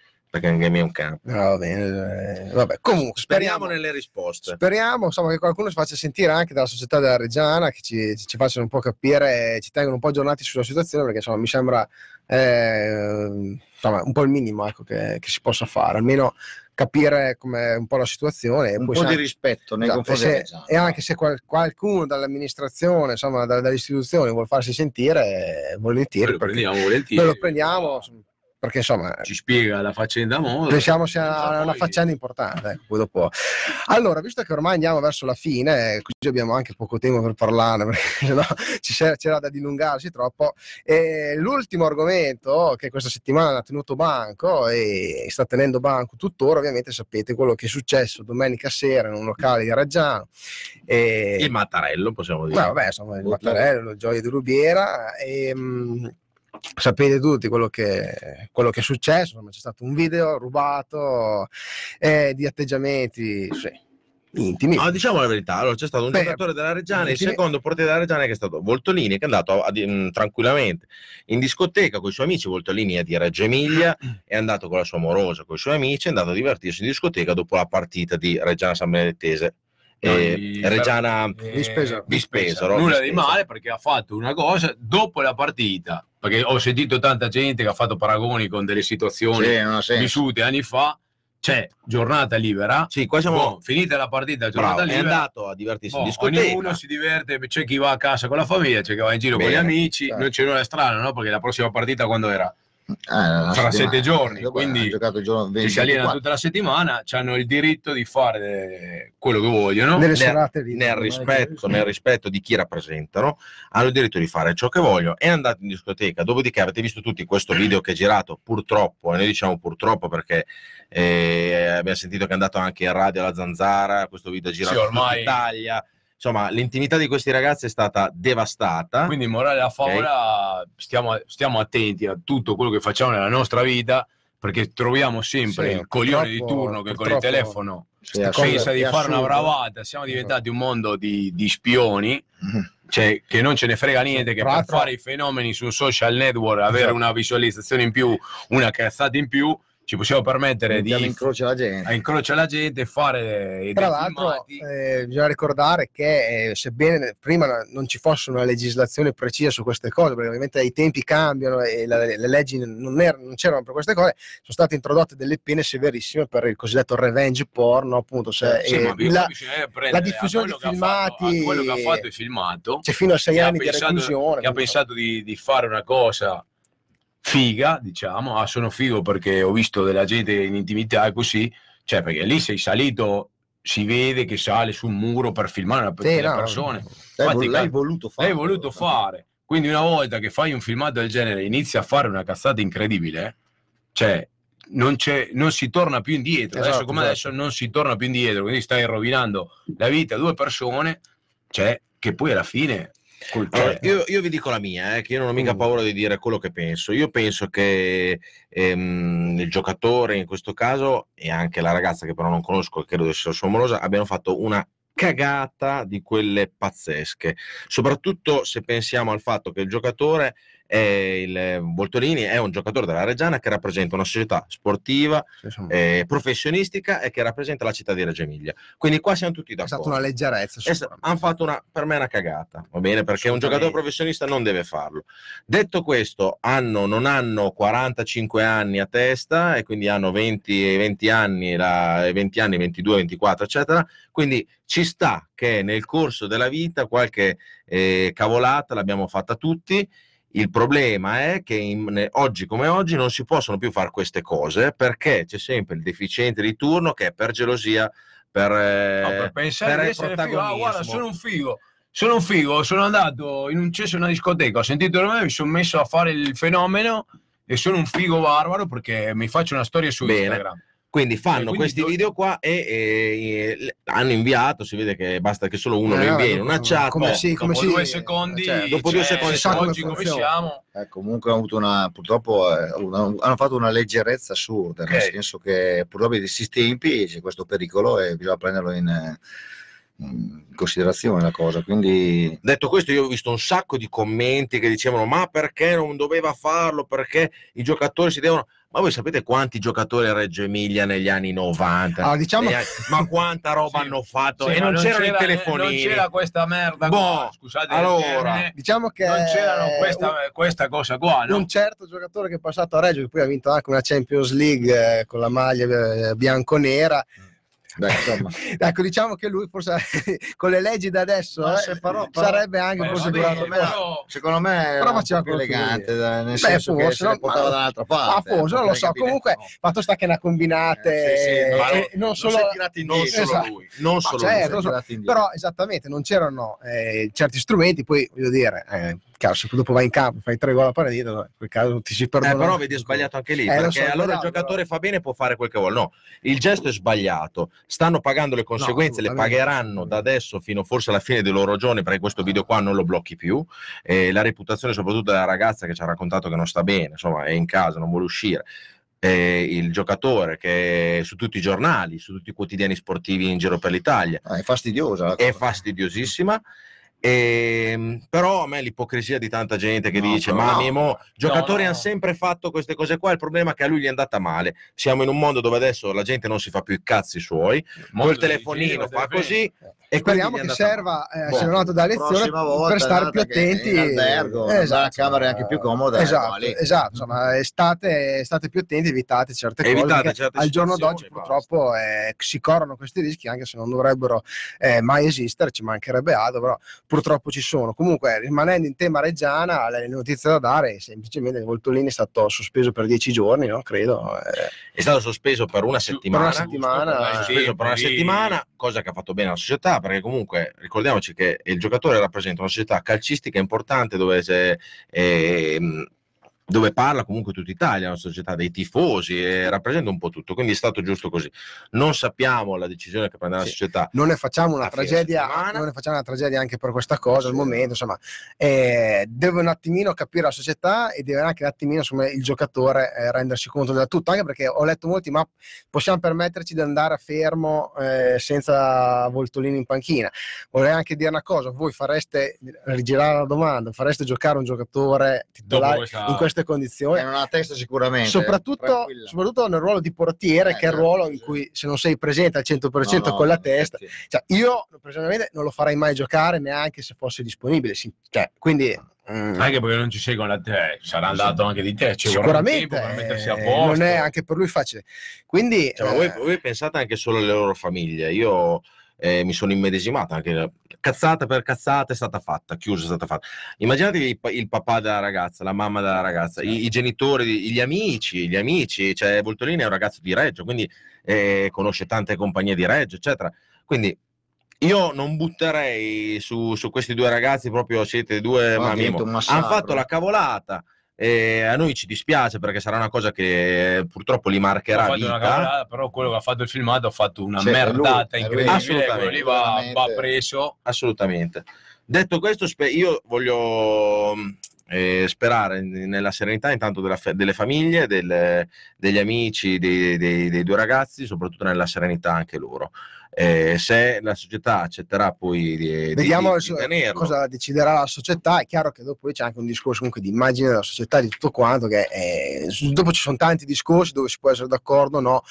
perché anche è un campo. No, va bene, eh, vabbè, comunque Speriamo speriamo, nelle risposte. speriamo insomma, che qualcuno si faccia sentire anche dalla società della Reggiana, che ci, ci facciano un po' capire, ci tengano un po' aggiornati sulla situazione, perché insomma, mi sembra eh, insomma, un po' il minimo ecco, che, che si possa fare, almeno capire com'è un po' la situazione. E Un poi po' di rispetto nei Esatto, confronti e, della se- Reggiana. e anche se qual- qualcuno dall'amministrazione, insomma, da- dalle istituzioni vuol farsi sentire, eh, volentieri, Lo prendiamo volentieri. lo prendiamo, perché insomma Ci spiega la faccenda modo. pensiamo sia una, una faccenda importante. ecco, poi dopo. Allora, visto che ormai andiamo verso la fine, eh, così abbiamo anche poco tempo per parlare, perché sennò ci c'era, da dilungarsi troppo. E l'ultimo argomento che questa settimana ha tenuto banco e sta tenendo banco tuttora, ovviamente sapete quello che è successo domenica sera in un locale di Reggiano. E... Il Mattarello, possiamo dire. No, vabbè, insomma, il Mattarello, il Gioia di Rubiera. E, mh, sapete tutti quello che, quello che è successo. insomma, c'è stato un video rubato eh, di atteggiamenti sì, intimi. No, diciamo la verità, allora c'è stato un Beh, giocatore della Reggiana, il intimi- secondo portiere della Reggiana che è stato Voltolini, che è andato a- mm, tranquillamente in discoteca con i suoi amici, Voltolini è di Reggio Emilia, è andato con la sua amorosa, con i suoi amici, è andato a divertirsi in discoteca dopo la partita di Reggiana San Benedettese. eh, di- Reggiana eh, Vispesaro. Vispesaro, Nulla di male perché ha fatto una cosa dopo la partita. Perché ho sentito tanta gente che ha fatto paragoni con delle situazioni Sì, vissute anni fa. C'è giornata libera. Sì, qua siamo Boh, finita la partita, giornata bravo, è libera. andato a divertirsi in Boh, discoteca. ognuno si diverte, c'è chi va a casa con la famiglia, c'è chi va in giro con Bene, gli amici, certo. non c'è nulla strano, no? Perché la prossima partita quando era? Ah, una Fra settimana. sette giorni, Dopo quindi giocato il giorno Ci 20, si allena 24. tutta la settimana, hanno il diritto di fare eh, quello che vogliono. Nelle nel, nel rispetto, nel rispetto di chi rappresentano, hanno il diritto di fare ciò che vogliono. È andato in discoteca. Dopodiché avete visto tutti questo video che è girato, purtroppo, e noi diciamo purtroppo perché eh, abbiamo sentito che è andato anche in radio alla Zanzara. Questo video è girato Sì, in ormai- Italia. Insomma, l'intimità di questi ragazzi è stata devastata. Quindi, morale della favola, stiamo, stiamo attenti a tutto quello che facciamo nella nostra vita, perché troviamo sempre Sì, il coglione di turno che con il telefono Sì, pensa di fare una bravata. Siamo diventati un mondo di, di spioni, Mhm. cioè che non ce ne frega niente, che per fare i fenomeni su un social network, avere Esatto. una visualizzazione in più, una cazzata in più, ci possiamo permettere Mettiamo di in croce la gente. a incrociare la gente e fare Tra l'altro eh, bisogna ricordare che eh, sebbene prima non ci fosse una legislazione precisa su queste cose, perché ovviamente i tempi cambiano e la- le leggi non, er- non c'erano per queste cose, sono state introdotte delle pene severissime per il cosiddetto revenge porn, appunto, se, Sì, eh, ma bisogna- la- prendere la a diffusione di fatto- filmati- a quello che ha fatto il filmato c'è fino a sei anni di reclusione. che ha pensato di, di fare una cosa figa, diciamo, ah sono figo perché ho visto della gente in intimità e così, cioè perché lì sei salito, si vede che sale su un muro per filmare una, Sì, no, persone, L'hai, l'hai voluto fare. l'hai voluto fare, quindi una volta che fai un filmato del genere inizi a fare una cazzata incredibile, cioè non, c'è, non si torna più indietro, adesso Esatto, come esatto. adesso non si torna più indietro, quindi stai rovinando la vita a due persone, cioè che poi alla fine... Allora, cioè, io, io vi dico la mia, eh, che io non ho mica Mm. paura di dire quello che penso. Io penso che ehm, il giocatore in questo caso e anche la ragazza che però non conosco, che credo sia sua amorosa, abbiano fatto una cagata di quelle pazzesche. Soprattutto se pensiamo al fatto che il giocatore è il Voltolini è un giocatore della Reggiana che rappresenta una società sportiva, eh, professionistica e che rappresenta la città di Reggio Emilia. Quindi qua siamo tutti è stata d'accordo. una leggerezza. Hanno fatto una, per me una cagata, va bene? Perché un giocatore professionista non deve farlo. Detto questo, hanno, non hanno 45 anni a testa e quindi hanno 20, 20 anni, la- 20 anni, 22, 24, eccetera. Quindi ci sta che nel corso della vita qualche eh, cavolata l'abbiamo fatta tutti. Il problema è che in- oggi come oggi non si possono più fare queste cose perché c'è sempre il deficiente di turno che per gelosia, per, eh, No, per pensare per di essere figo, ah, guarda, sono un figo. Sono un figo, sono andato in un cesso in una discoteca, ho sentito il mi sono messo a fare il fenomeno e sono un figo barbaro perché mi faccio una storia su Bene. Instagram. Quindi fanno quindi questi do- video qua e, e- e hanno inviato, si vede che basta che solo uno Eh, lo invia in una chat. come si- come dopo si- due secondi, cioè, dopo due cioè, secondi si sa come oggi come siamo, Eh, comunque hanno avuto una, purtroppo eh, una- hanno fatto una leggerezza assurda, nel Ok. senso che purtroppo in questi tempi c'è questo pericolo e bisogna prenderlo in, eh, in considerazione la cosa. Quindi Detto questo, io ho visto un sacco di commenti che dicevano: Ma perché non doveva farlo? Perché i giocatori si devono. Ma voi sapete quanti giocatori a Reggio Emilia negli anni 90? Allora, diciamo- Negli anni- Ma quanta roba Sì. hanno fatto? Sì, e ma non, c'erano i c'era- telefonini. Non c'era questa merda Boh, qua, scusate. allora. termine, Diciamo che non c'erano questa, questa cosa qua, no? un certo giocatore che è passato a Reggio, che poi ha vinto anche una Champions League eh, con la maglia eh, bianco-nera. Beh, Ecco, diciamo che lui forse con le leggi da adesso Ma eh, però- però- sarebbe anche Beh, forse vabbè, durato meno. però- secondo me Però faceva più che elegante, nel Beh, senso che forse, se ne no, portava ma- dall'altra Ah, parte. forse, non lo so. capire, Comunque, no. fatto sta che ne ha combinate Eh, sì, sì, no, e- no, e non non solo Non indietro. solo Esatto. lui, non solo certo, lui. però esattamente non c'erano eh, certi strumenti poi voglio dire eh, chiaro, se dopo vai in campo fai tre gol a partita in quel caso ti si Eh, perdona però vedi è sbagliato anche lì Eh, perché so, allora il giocatore però. fa bene può fare quel che vuole. No il gesto è sbagliato. Stanno pagando le conseguenze le assolutamente. pagheranno da adesso fino forse alla fine dei loro giorni perché questo video qua non lo blocchi più. Eh, la reputazione soprattutto della ragazza che ci ha raccontato che non sta bene insomma è in casa non vuole uscire. Eh, il giocatore che è su tutti i giornali su tutti i quotidiani sportivi in giro per l'Italia. Ah, è fastidiosa è fastidiosissima Ehm, però a me l'ipocrisia di tanta gente che No, dice: Ma no. Mimo, giocatori no. hanno sempre fatto queste cose qua. Il problema è che a lui gli è andata male. Siamo in un mondo dove adesso la gente non si fa più i cazzi suoi, col telefonino fa così. E E speriamo che serva, eh, Boh. se non altro da lezione, per stare più attenti. in albergo, Eh, la camera è anche più comoda, Esatto, lì. esatto. Insomma, state, state più attenti, evitate certe cose. Evitate perché certe al giorno d'oggi purtroppo eh, si corrono questi rischi, anche se non dovrebbero eh, mai esistere, ci mancherebbe altro, però purtroppo ci sono. Comunque, rimanendo in tema Reggiana, le notizie da dare è semplicemente che Voltolini è stato sospeso per dieci giorni, no? credo. eh, È stato sospeso per una per settimana. una settimana. Sospeso per una settimana, cosa che ha fatto bene la società, perché comunque ricordiamoci che il giocatore rappresenta una società calcistica importante dove, c'è, ehm, dove parla comunque tutta Italia, una società dei tifosi e rappresenta un po' tutto, quindi è stato giusto così. Non sappiamo la decisione che prenderà Sì. la società. non ne facciamo una tragedia, non ne facciamo una tragedia anche per questa cosa al momento, insomma, eh, deve un attimino capire la società e deve anche un attimino insomma, il giocatore eh, rendersi conto del tutto, anche perché ho letto molti, ma possiamo permetterci di andare a fermo eh, senza Voltolini in panchina. Vorrei anche dire una cosa, voi fareste, rigirare la domanda, fareste giocare un giocatore titolare questa- in queste condizioni? Non ha testa sicuramente. Soprattutto, soprattutto nel ruolo di portiere, Eh, che è il certo, ruolo in cui se non sei presente al 100% No, no, con la infatti. testa, cioè, io personalmente non lo farei mai giocare neanche se fosse disponibile. sì. Cioè, quindi mm, Anche perché non ci sei con la te, sarà andato anche di te. Ci vorrà un sicuramente tempo per mettersi a eh, posto. non è anche per lui facile. Quindi Cioè, ma voi, eh, voi pensate anche solo alle loro famiglie. Io eh, mi sono immedesimato anche cazzata per cazzata è stata fatta, chiusa è stata fatta. Immaginatevi il, il papà della ragazza, la mamma della ragazza, i, i genitori, gli amici, gli amici. Cioè, Voltolini è un ragazzo di Reggio, quindi eh, conosce tante compagnie di Reggio, eccetera. Quindi io non butterei su, su questi due ragazzi proprio siete due ma hanno fatto la cavolata e a noi ci dispiace perché sarà una cosa che purtroppo li marcherà vita. cavolata, però quello che ha fatto il filmato ha fatto una Sì, è merdata lui, incredibile. Assolutamente. lì va, va preso. assolutamente. Detto questo, io voglio sperare nella serenità intanto fa- delle famiglie, del- degli amici, dei, dei- dei due ragazzi, soprattutto nella serenità anche loro. Eh, se la società accetterà poi di, di- vediamo di- di cosa deciderà la società. È chiaro che dopo c'è anche un discorso comunque di immagine della società, di tutto quanto. Che è- dopo ci sono tanti discorsi dove si può essere d'accordo o no.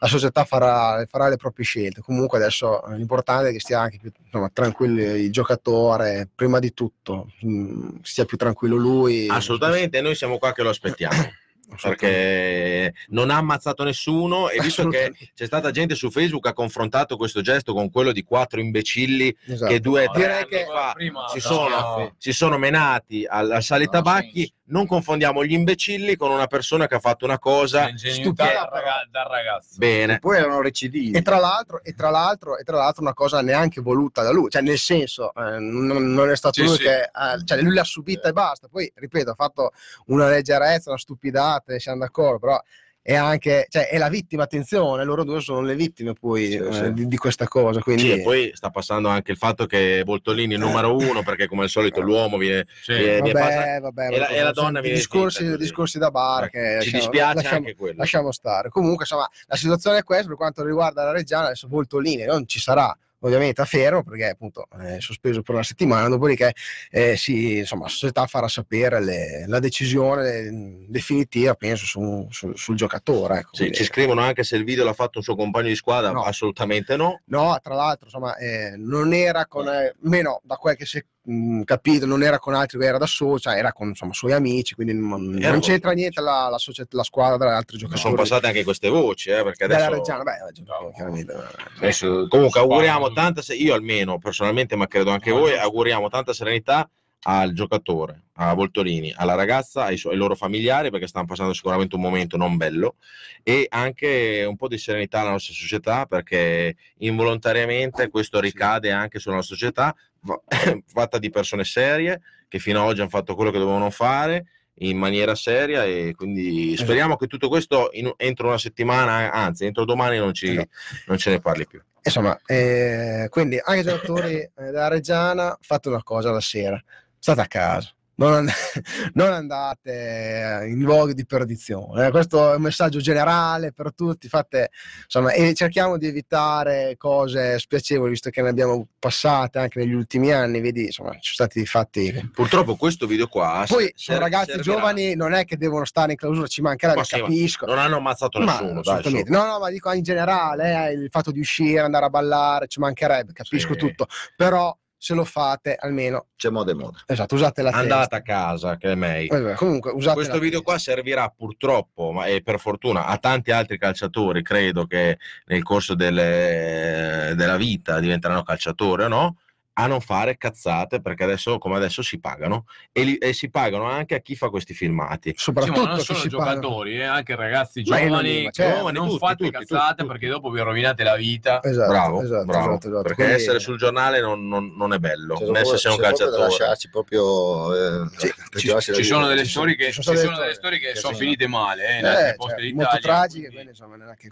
La società farà, farà le proprie scelte. Comunque adesso eh, l'importante è che stia anche più insomma, tranquillo il giocatore, prima di tutto, mm, stia più tranquillo lui. assolutamente, noi siamo qua che lo aspettiamo. perché non ha ammazzato nessuno e visto che c'è stata gente su Facebook che ha confrontato questo gesto con quello di quattro imbecilli Esatto. che due o No, tre direi anni che fa prima si no, sono, no. si sono menati al, al Sale No, Tabacchi. senso. Non confondiamo gli imbecilli con una persona che ha fatto una cosa stupida, da, raga- da ragazzo. bene. E poi erano recidivi. E tra, l'altro, e, tra l'altro, e tra l'altro una cosa neanche voluta da lui, cioè nel senso eh, non, non è stato Sì, lui sì. che ha- cioè, lui l'ha subita e basta. Poi ripeto, ha fatto una leggerezza, una stupidata, e siamo d'accordo, però è anche cioè, è la vittima, attenzione, loro due sono le vittime poi Sì, eh, sì. Di, di questa cosa. Quindi Sì, e poi sta passando anche il fatto che Voltolini è il numero uno perché come al solito l'uomo viene, Sì. viene- vabbè, vabbè, e la- vabbè, e la donna viene discorsi, così. discorsi da bar che ci lasciamo- dispiace lasciamo- anche quello. lasciamo stare. Comunque, insomma, la situazione è questa per quanto riguarda la Reggiana, adesso Voltolini non ci sarà ovviamente a fermo perché appunto è sospeso per una settimana, dopodiché eh, sì, insomma, la società farà sapere le- la decisione mm, definitiva, penso, su- su- sul giocatore. ecco. Sì, ci scrivono anche se il video l'ha fatto un suo compagno di squadra, No. assolutamente no. No, tra l'altro, insomma, eh, non era con, eh, meno da quel che si mh, capito, non era con altri, era da solo, cioè era con insomma, suoi amici, quindi non, non c'entra niente la, la, società- la squadra dagli altri giocatori. Sono passate anche queste voci, eh, perché della adesso... Reggiana, beh, chiaramente. Adesso, comunque auguriamo tanta, se- io almeno personalmente, ma credo anche voi, auguriamo tanta serenità al giocatore, a Voltolini, alla ragazza, ai, suoi- ai loro familiari, perché stanno passando sicuramente un momento non bello, e anche un po' di serenità alla nostra società, perché involontariamente questo ricade anche sulla nostra società, fa- fatta di persone serie, che fino ad oggi hanno fatto quello che dovevano fare in maniera seria e quindi speriamo che tutto questo in- entro una settimana, anzi entro domani non, ci, Esatto. non ce ne parli più. Insomma, eh, quindi anche i giocatori eh, della Reggiana, fate una cosa la sera, state a casa. non, and- non andate in luoghi di perdizione. Eh, Questo è un messaggio generale per tutti. Fate, insomma, e cerchiamo di evitare cose spiacevoli, visto che ne abbiamo passate anche negli ultimi anni. Vedi, insomma, ci sono stati fatti. Purtroppo questo video qua Poi sono ragazzi servirà- giovani, non è che devono stare in clausura, ci mancherebbe, Ma sì, ma capisco. non hanno ammazzato Ma nessuno, dai, assolutamente. su. No, no, ma dico in generale, eh, il fatto di uscire, andare a ballare, ci mancherebbe, capisco Sì. tutto, però se lo fate almeno C'è moda e moda. esatto, usate la andate a casa che è meglio. testa. Eh, Comunque, usate Questo video qua servirà purtroppo, ma e per fortuna, a tanti altri calciatori, credo che nel corso delle- della vita diventeranno calciatori o no, a non fare cazzate perché adesso, come adesso, si pagano e, li- e si pagano anche a chi fa questi filmati. Sì, ma non solo giocatori, eh, anche ragazzi giovani, certo, giovani, non tutti, fate tutti, cazzate tutti, perché dopo vi rovinate la vita. Esatto, bravo, esatto, bravo, esatto, esatto. perché Quindi- essere sul giornale non, non- non è bello, proprio- essere sei un calciatore. lasciarci proprio eh, Ci, da ci sono delle storie che, ci ci sono sono delle storie che sono sì. finite male eh, in Eh, cioè, molto tragiche,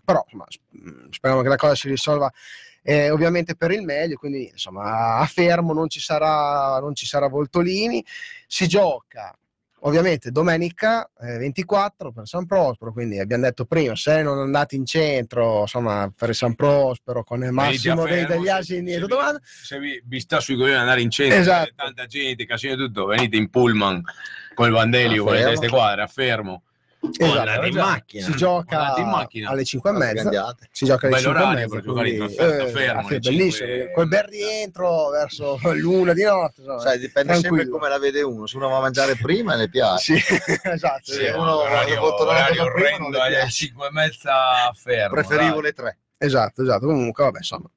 però speriamo che la cosa si risolva eh, ovviamente per il meglio, quindi insomma a fermo non ci sarà, non ci sarà Voltolini, si gioca ovviamente domenica eh, 24 per San Prospero, quindi abbiamo detto prima, se non andate in centro, insomma per San Prospero con il massimo dei, Fermo, degli se- asini se e vi- Se vi, vi sta sui coglioni andare in centro, Esatto. tanta gente, casino e tutto, venite in pullman con il Vandelli A o con le teste quadre a fermo. Esatto, andate in già, macchina. si gioca Andate in macchina. alle 5 e mezza. Si gioca alle Bello 5 e mezza, quindi, eh, fermo, ah, bellissimo, 5. col bel rientro verso l'una di notte, insomma, Sai, dipende sempre tranquillo. come la vede uno. Se uno va a mangiare prima ne piace. Sì, esatto. Sì, eh. uno- orario, orario orrendo le alle piace. 5 e mezza fermo. Preferivo dai. le tre. esatto, esatto. Comunque, vabbè, insomma.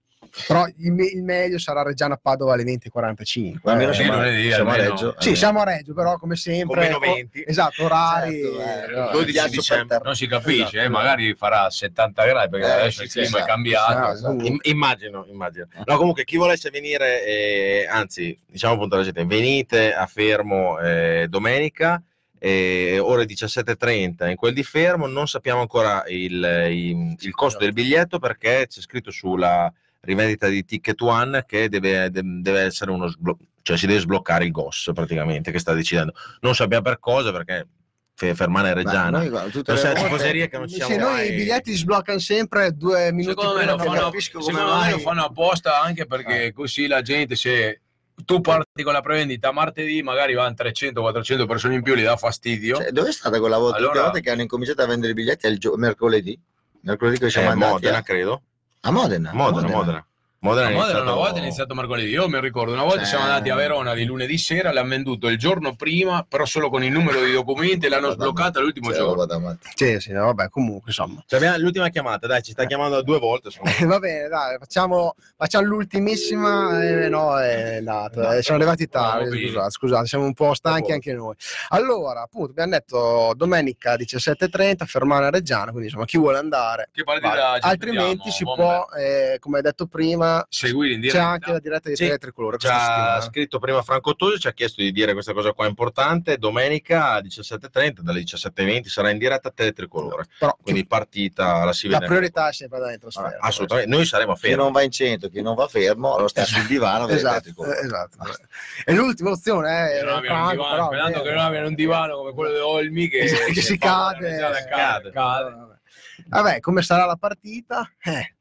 Però il, me- il meglio sarà Reggiana Padova alle 20.45. Ma almeno Eh, sì, siamo, lunedì, siamo a. Reggio. sì, siamo a Reggio, però come sempre. Con meno 20. oh, esatto, orari. Certo, eh, no, 12 Ghiaccio dicembre. per terra. Non si capisce, Esatto, eh, magari farà 70 gradi perché Eh, adesso il clima è esatto. cambiato. esatto. Im- immagino, immagino. No, comunque chi volesse venire, eh, anzi, diciamo appunto alla gente, venite a Fermo eh, domenica, eh, ore 17.30 in quel di Fermo, non sappiamo ancora il, il- il costo del biglietto perché c'è scritto sulla rivendita di Ticket One che deve, de- deve essere uno sblocco, cioè si deve sbloccare il GOS praticamente che sta decidendo. Non sappiamo per cosa perché Fe- Fermana e Beh, Reggiana. noi, guarda, tutte Non tifoseria che non siamo noi mai- i biglietti si sbloccano sempre due minuti Secondo me, lo fanno, secondo me lo fanno apposta anche perché così la gente se tu parti con la prevendita martedì magari vanno 300-400 persone in più, gli dà fastidio. Cioè, dove è stata quella volta? Allora- volta che hanno incominciato a vendere i biglietti è il gio- mercoledì? Mercoledì che Eh, siamo andati Modena, a, credo. A Modena. Modena, Modena. Modena A è Modena una volta è iniziato mercoledì. Io mi ricordo una volta Cioè- siamo andati a Verona di lunedì sera, l'hanno venduto il giorno prima, però solo con il numero di documenti e l'hanno sbloccata l'ultimo Cioè, giorno. Sì, sì, no, vabbè, comunque, insomma. Cioè, abbiamo l'ultima chiamata, dai, ci sta chiamando due volte. Va bene, dai, facciamo, facciamo l'ultimissima. Eh, no, è andato, No, eh, siamo arrivati tardi. Scusate, scusate, siamo un po' stanchi anche noi. Allora, appunto, abbiamo detto domenica 17.30, Fermana Reggiana. Quindi, insomma, chi vuole andare, Che partita altrimenti si può, eh, come hai detto prima, seguire in c'è diretta. anche la diretta di Sì. Tele Tricolore Ci ha scritto prima Franco Tosi, ci ha chiesto di dire questa cosa qua importante. Domenica alle 17.30, dalle 17.20 sarà in diretta a Teletricolore. Però Quindi partita la si la vede. priorità è sempre andare in trasferta. Ah, Assolutamente, noi saremo a Chi non va in centro, chi non va fermo, allora sta sul divano. Esatto, eh, esatto. È l'ultima opzione, eh, Che divano, però, sperando eh, che non abbiano un divano come quello di Olmi che, che si fa la cade, cade, cade. Vabbè. Vabbè, come sarà la partita? Eh,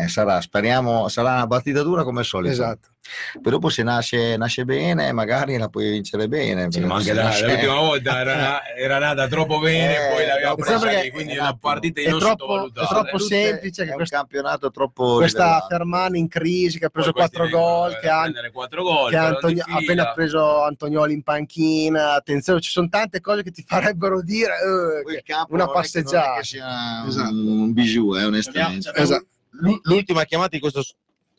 Eh, sarà, speriamo, sarà una partita dura come al solito. esatto. Poi dopo se nasce, nasce bene, magari la puoi vincere bene. Sì, ma anche nasce- l'ultima volta era, na- era nata troppo bene, Eh, poi l'abbiamo presa lì, quindi è una partita È troppo- è troppo semplice che è un questo- campionato troppo Questa livellato. Fermani in crisi che ha preso Poi questi 4 vengono gol, che ha, gol, che ha però Antoni- di ha fila. appena preso Antonioli in panchina. Attenzione, ci sono tante cose che ti farebbero dire eh, una è che- passeggiata. che sia Esatto. un bijou, eh, onestamente. Esatto. L'u- L'ultima chiamata di questo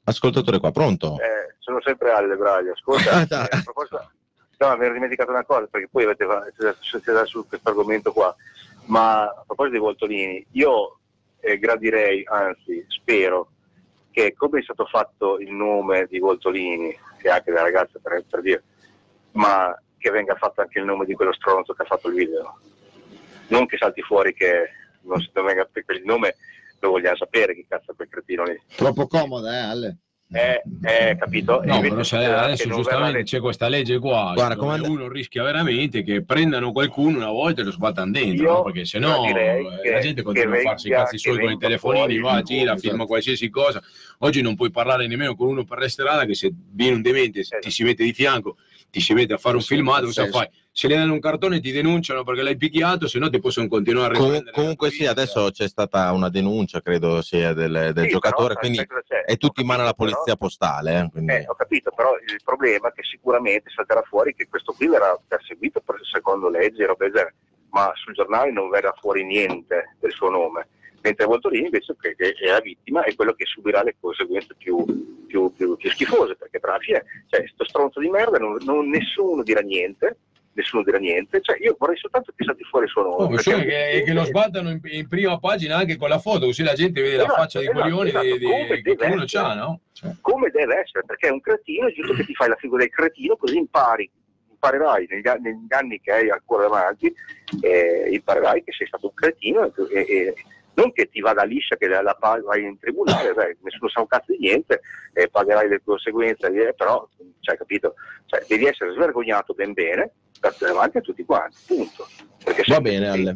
ascoltatore qua, pronto? Eh, sono sempre alle Braglie. Ascolta, Ah, eh, a proposito- no, mi ero dimenticato una cosa perché poi avete siete su questo argomento qua. Ma a proposito dei Voltolini, io eh, gradirei, anzi spero, che come è stato fatto il nome di Voltolini, e anche della ragazza per, per dire, ma che venga fatto anche il nome di quello stronzo che ha fatto il video. Non che salti fuori che non, si- venga perché il nome lo vogliamo sapere chi cazzo è quel cretino lì. Troppo comoda, eh, Ale? Eh, eh, capito? No, però che adesso giustamente verrà c'è questa legge qua, Guarda, dove come- uno rischia veramente che prendano qualcuno una volta e lo sbattano dentro, no? perché se no eh, la gente continua a farsi i cazzi suoi con i telefonini, va, gira, mondo. filma qualsiasi cosa. Oggi non puoi parlare nemmeno con uno per la strada che se viene un demente ti si mette di fianco, ti si mette a fare un Sì, filmato, cosa fai? Se le danno un cartone ti denunciano perché l'hai picchiato, se no ti possono continuare a Com- riprendere. comunque sì, adesso c'è stata una denuncia, credo sia del, del Sì, giocatore, però, quindi è tutto in mano alla polizia postale. eh, quindi- Eh, ho capito, però il problema è che sicuramente salterà fuori che questo qui verrà perseguito per secondo legge ma sul giornale non verrà fuori niente del suo nome. Mentre Voltolini invece che, che è la vittima è quello che subirà le conseguenze più, più, più- più schifose, perché per la fine, cioè, sto stronzo di merda, non, non- nessuno dirà niente, nessuno dirà niente, cioè, io vorrei soltanto che salti fuori il suo nome. Oh, perché- che, che lo sbattano in, in prima pagina anche con la foto, così la gente vede la Esatto, faccia di esatto, coglioni esatto, di- di- come che deve uno essere. c'ha, no? come deve essere, perché è un cretino, è giusto che ti fai la figura del cretino, così impari, imparerai negli, anni- negli anni che hai ancora davanti, eh, imparerai che sei stato un cretino e, e- non che ti vada liscia, che la, la vai in tribunale, beh, nessuno sa un cazzo di niente, e pagherai le conseguenze, eh, però, cioè, capito, cioè, devi essere svergognato ben bene, starti davanti a tutti quanti, punto. Perché Va bene, Ale.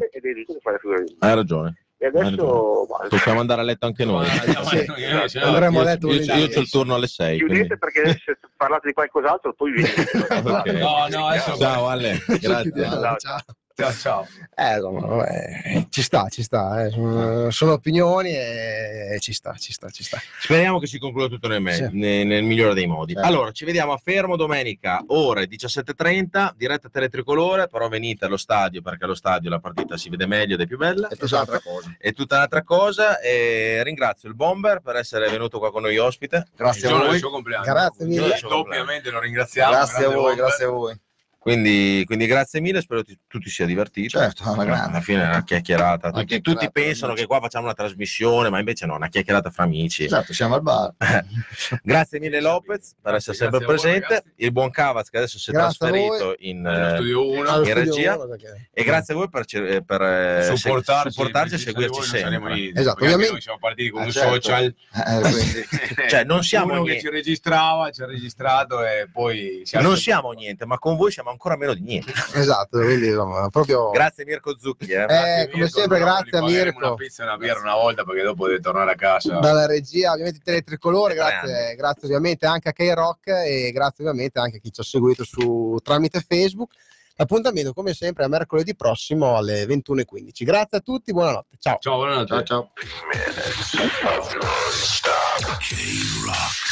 Hai ragione. E adesso... Possiamo andare a letto anche noi. Sì, andremo a Io, letto io, io c'ho il turno alle 6. Chiudete perché se parlate di qualcos'altro poi vi No, no, adesso Ciao Ale, grazie. Chiudiamo, ciao. Ciao, ciao. Eh, insomma, vabbè, ci sta, ci sta, eh. sono, sono opinioni e ci sta, ci sta, ci sta. Speriamo che si concluda tutto nel, me- Sì. ne- nel migliore dei modi. Certo. Allora, ci vediamo a Fermo domenica, ore 17.30, diretta teletricolore, però venite allo stadio perché allo stadio la partita si vede meglio ed è più bella. È tutta un'altra cosa. È tutta un'altra cosa e ringrazio il Bomber per essere venuto qua con noi ospite. Grazie Il a voi. suo compleanno. Grazie mille. del suo compleanno. Doppiamente lo ringraziamo. Grazie a voi, Bomber. grazie a voi. Quindi, quindi grazie mille, spero che tu ti sia divertito. Certo, alla grande. Alla fine è una chiacchierata. Tutti, chiacchierata, tutti pensano che qua facciamo una trasmissione, ma invece no, una chiacchierata fra amici. Esatto, siamo al bar. Grazie mille Lopez per Grazie, essere sempre voi, presente. ragazzi. il buon Cavaz che adesso si è Grazie voi. trasferito in, eh, studio 1. Allo in regia. uno, perché- e grazie a voi per, cer- per, eh, supportarci, supportarci e seguirci voi sempre. lì. Esatto, ovviamente- Noi siamo partiti con Eh, un certo. social. Eh, Cioè, non siamo uno che niente. ci registrava, ci ha registrato e poi si è Non siamo niente, ma con voi siamo ancora meno di niente. Esatto, quindi insomma, proprio... Grazie Mirko Zucchi. eh. Eh, come Mirko, sempre, grazie a Mirko. Una pizza e una birra una volta perché dopo deve tornare a casa. dalla regia, ovviamente Teletricolore, Tre grazie, grazie ovviamente anche a K-Rock e grazie ovviamente anche a chi ci ha seguito su, tramite Facebook. L'appuntamento come sempre è mercoledì prossimo alle 21.15. Grazie a tutti, buonanotte. Ciao. Ciao, buonanotte. Ciao ciao. K-Rock.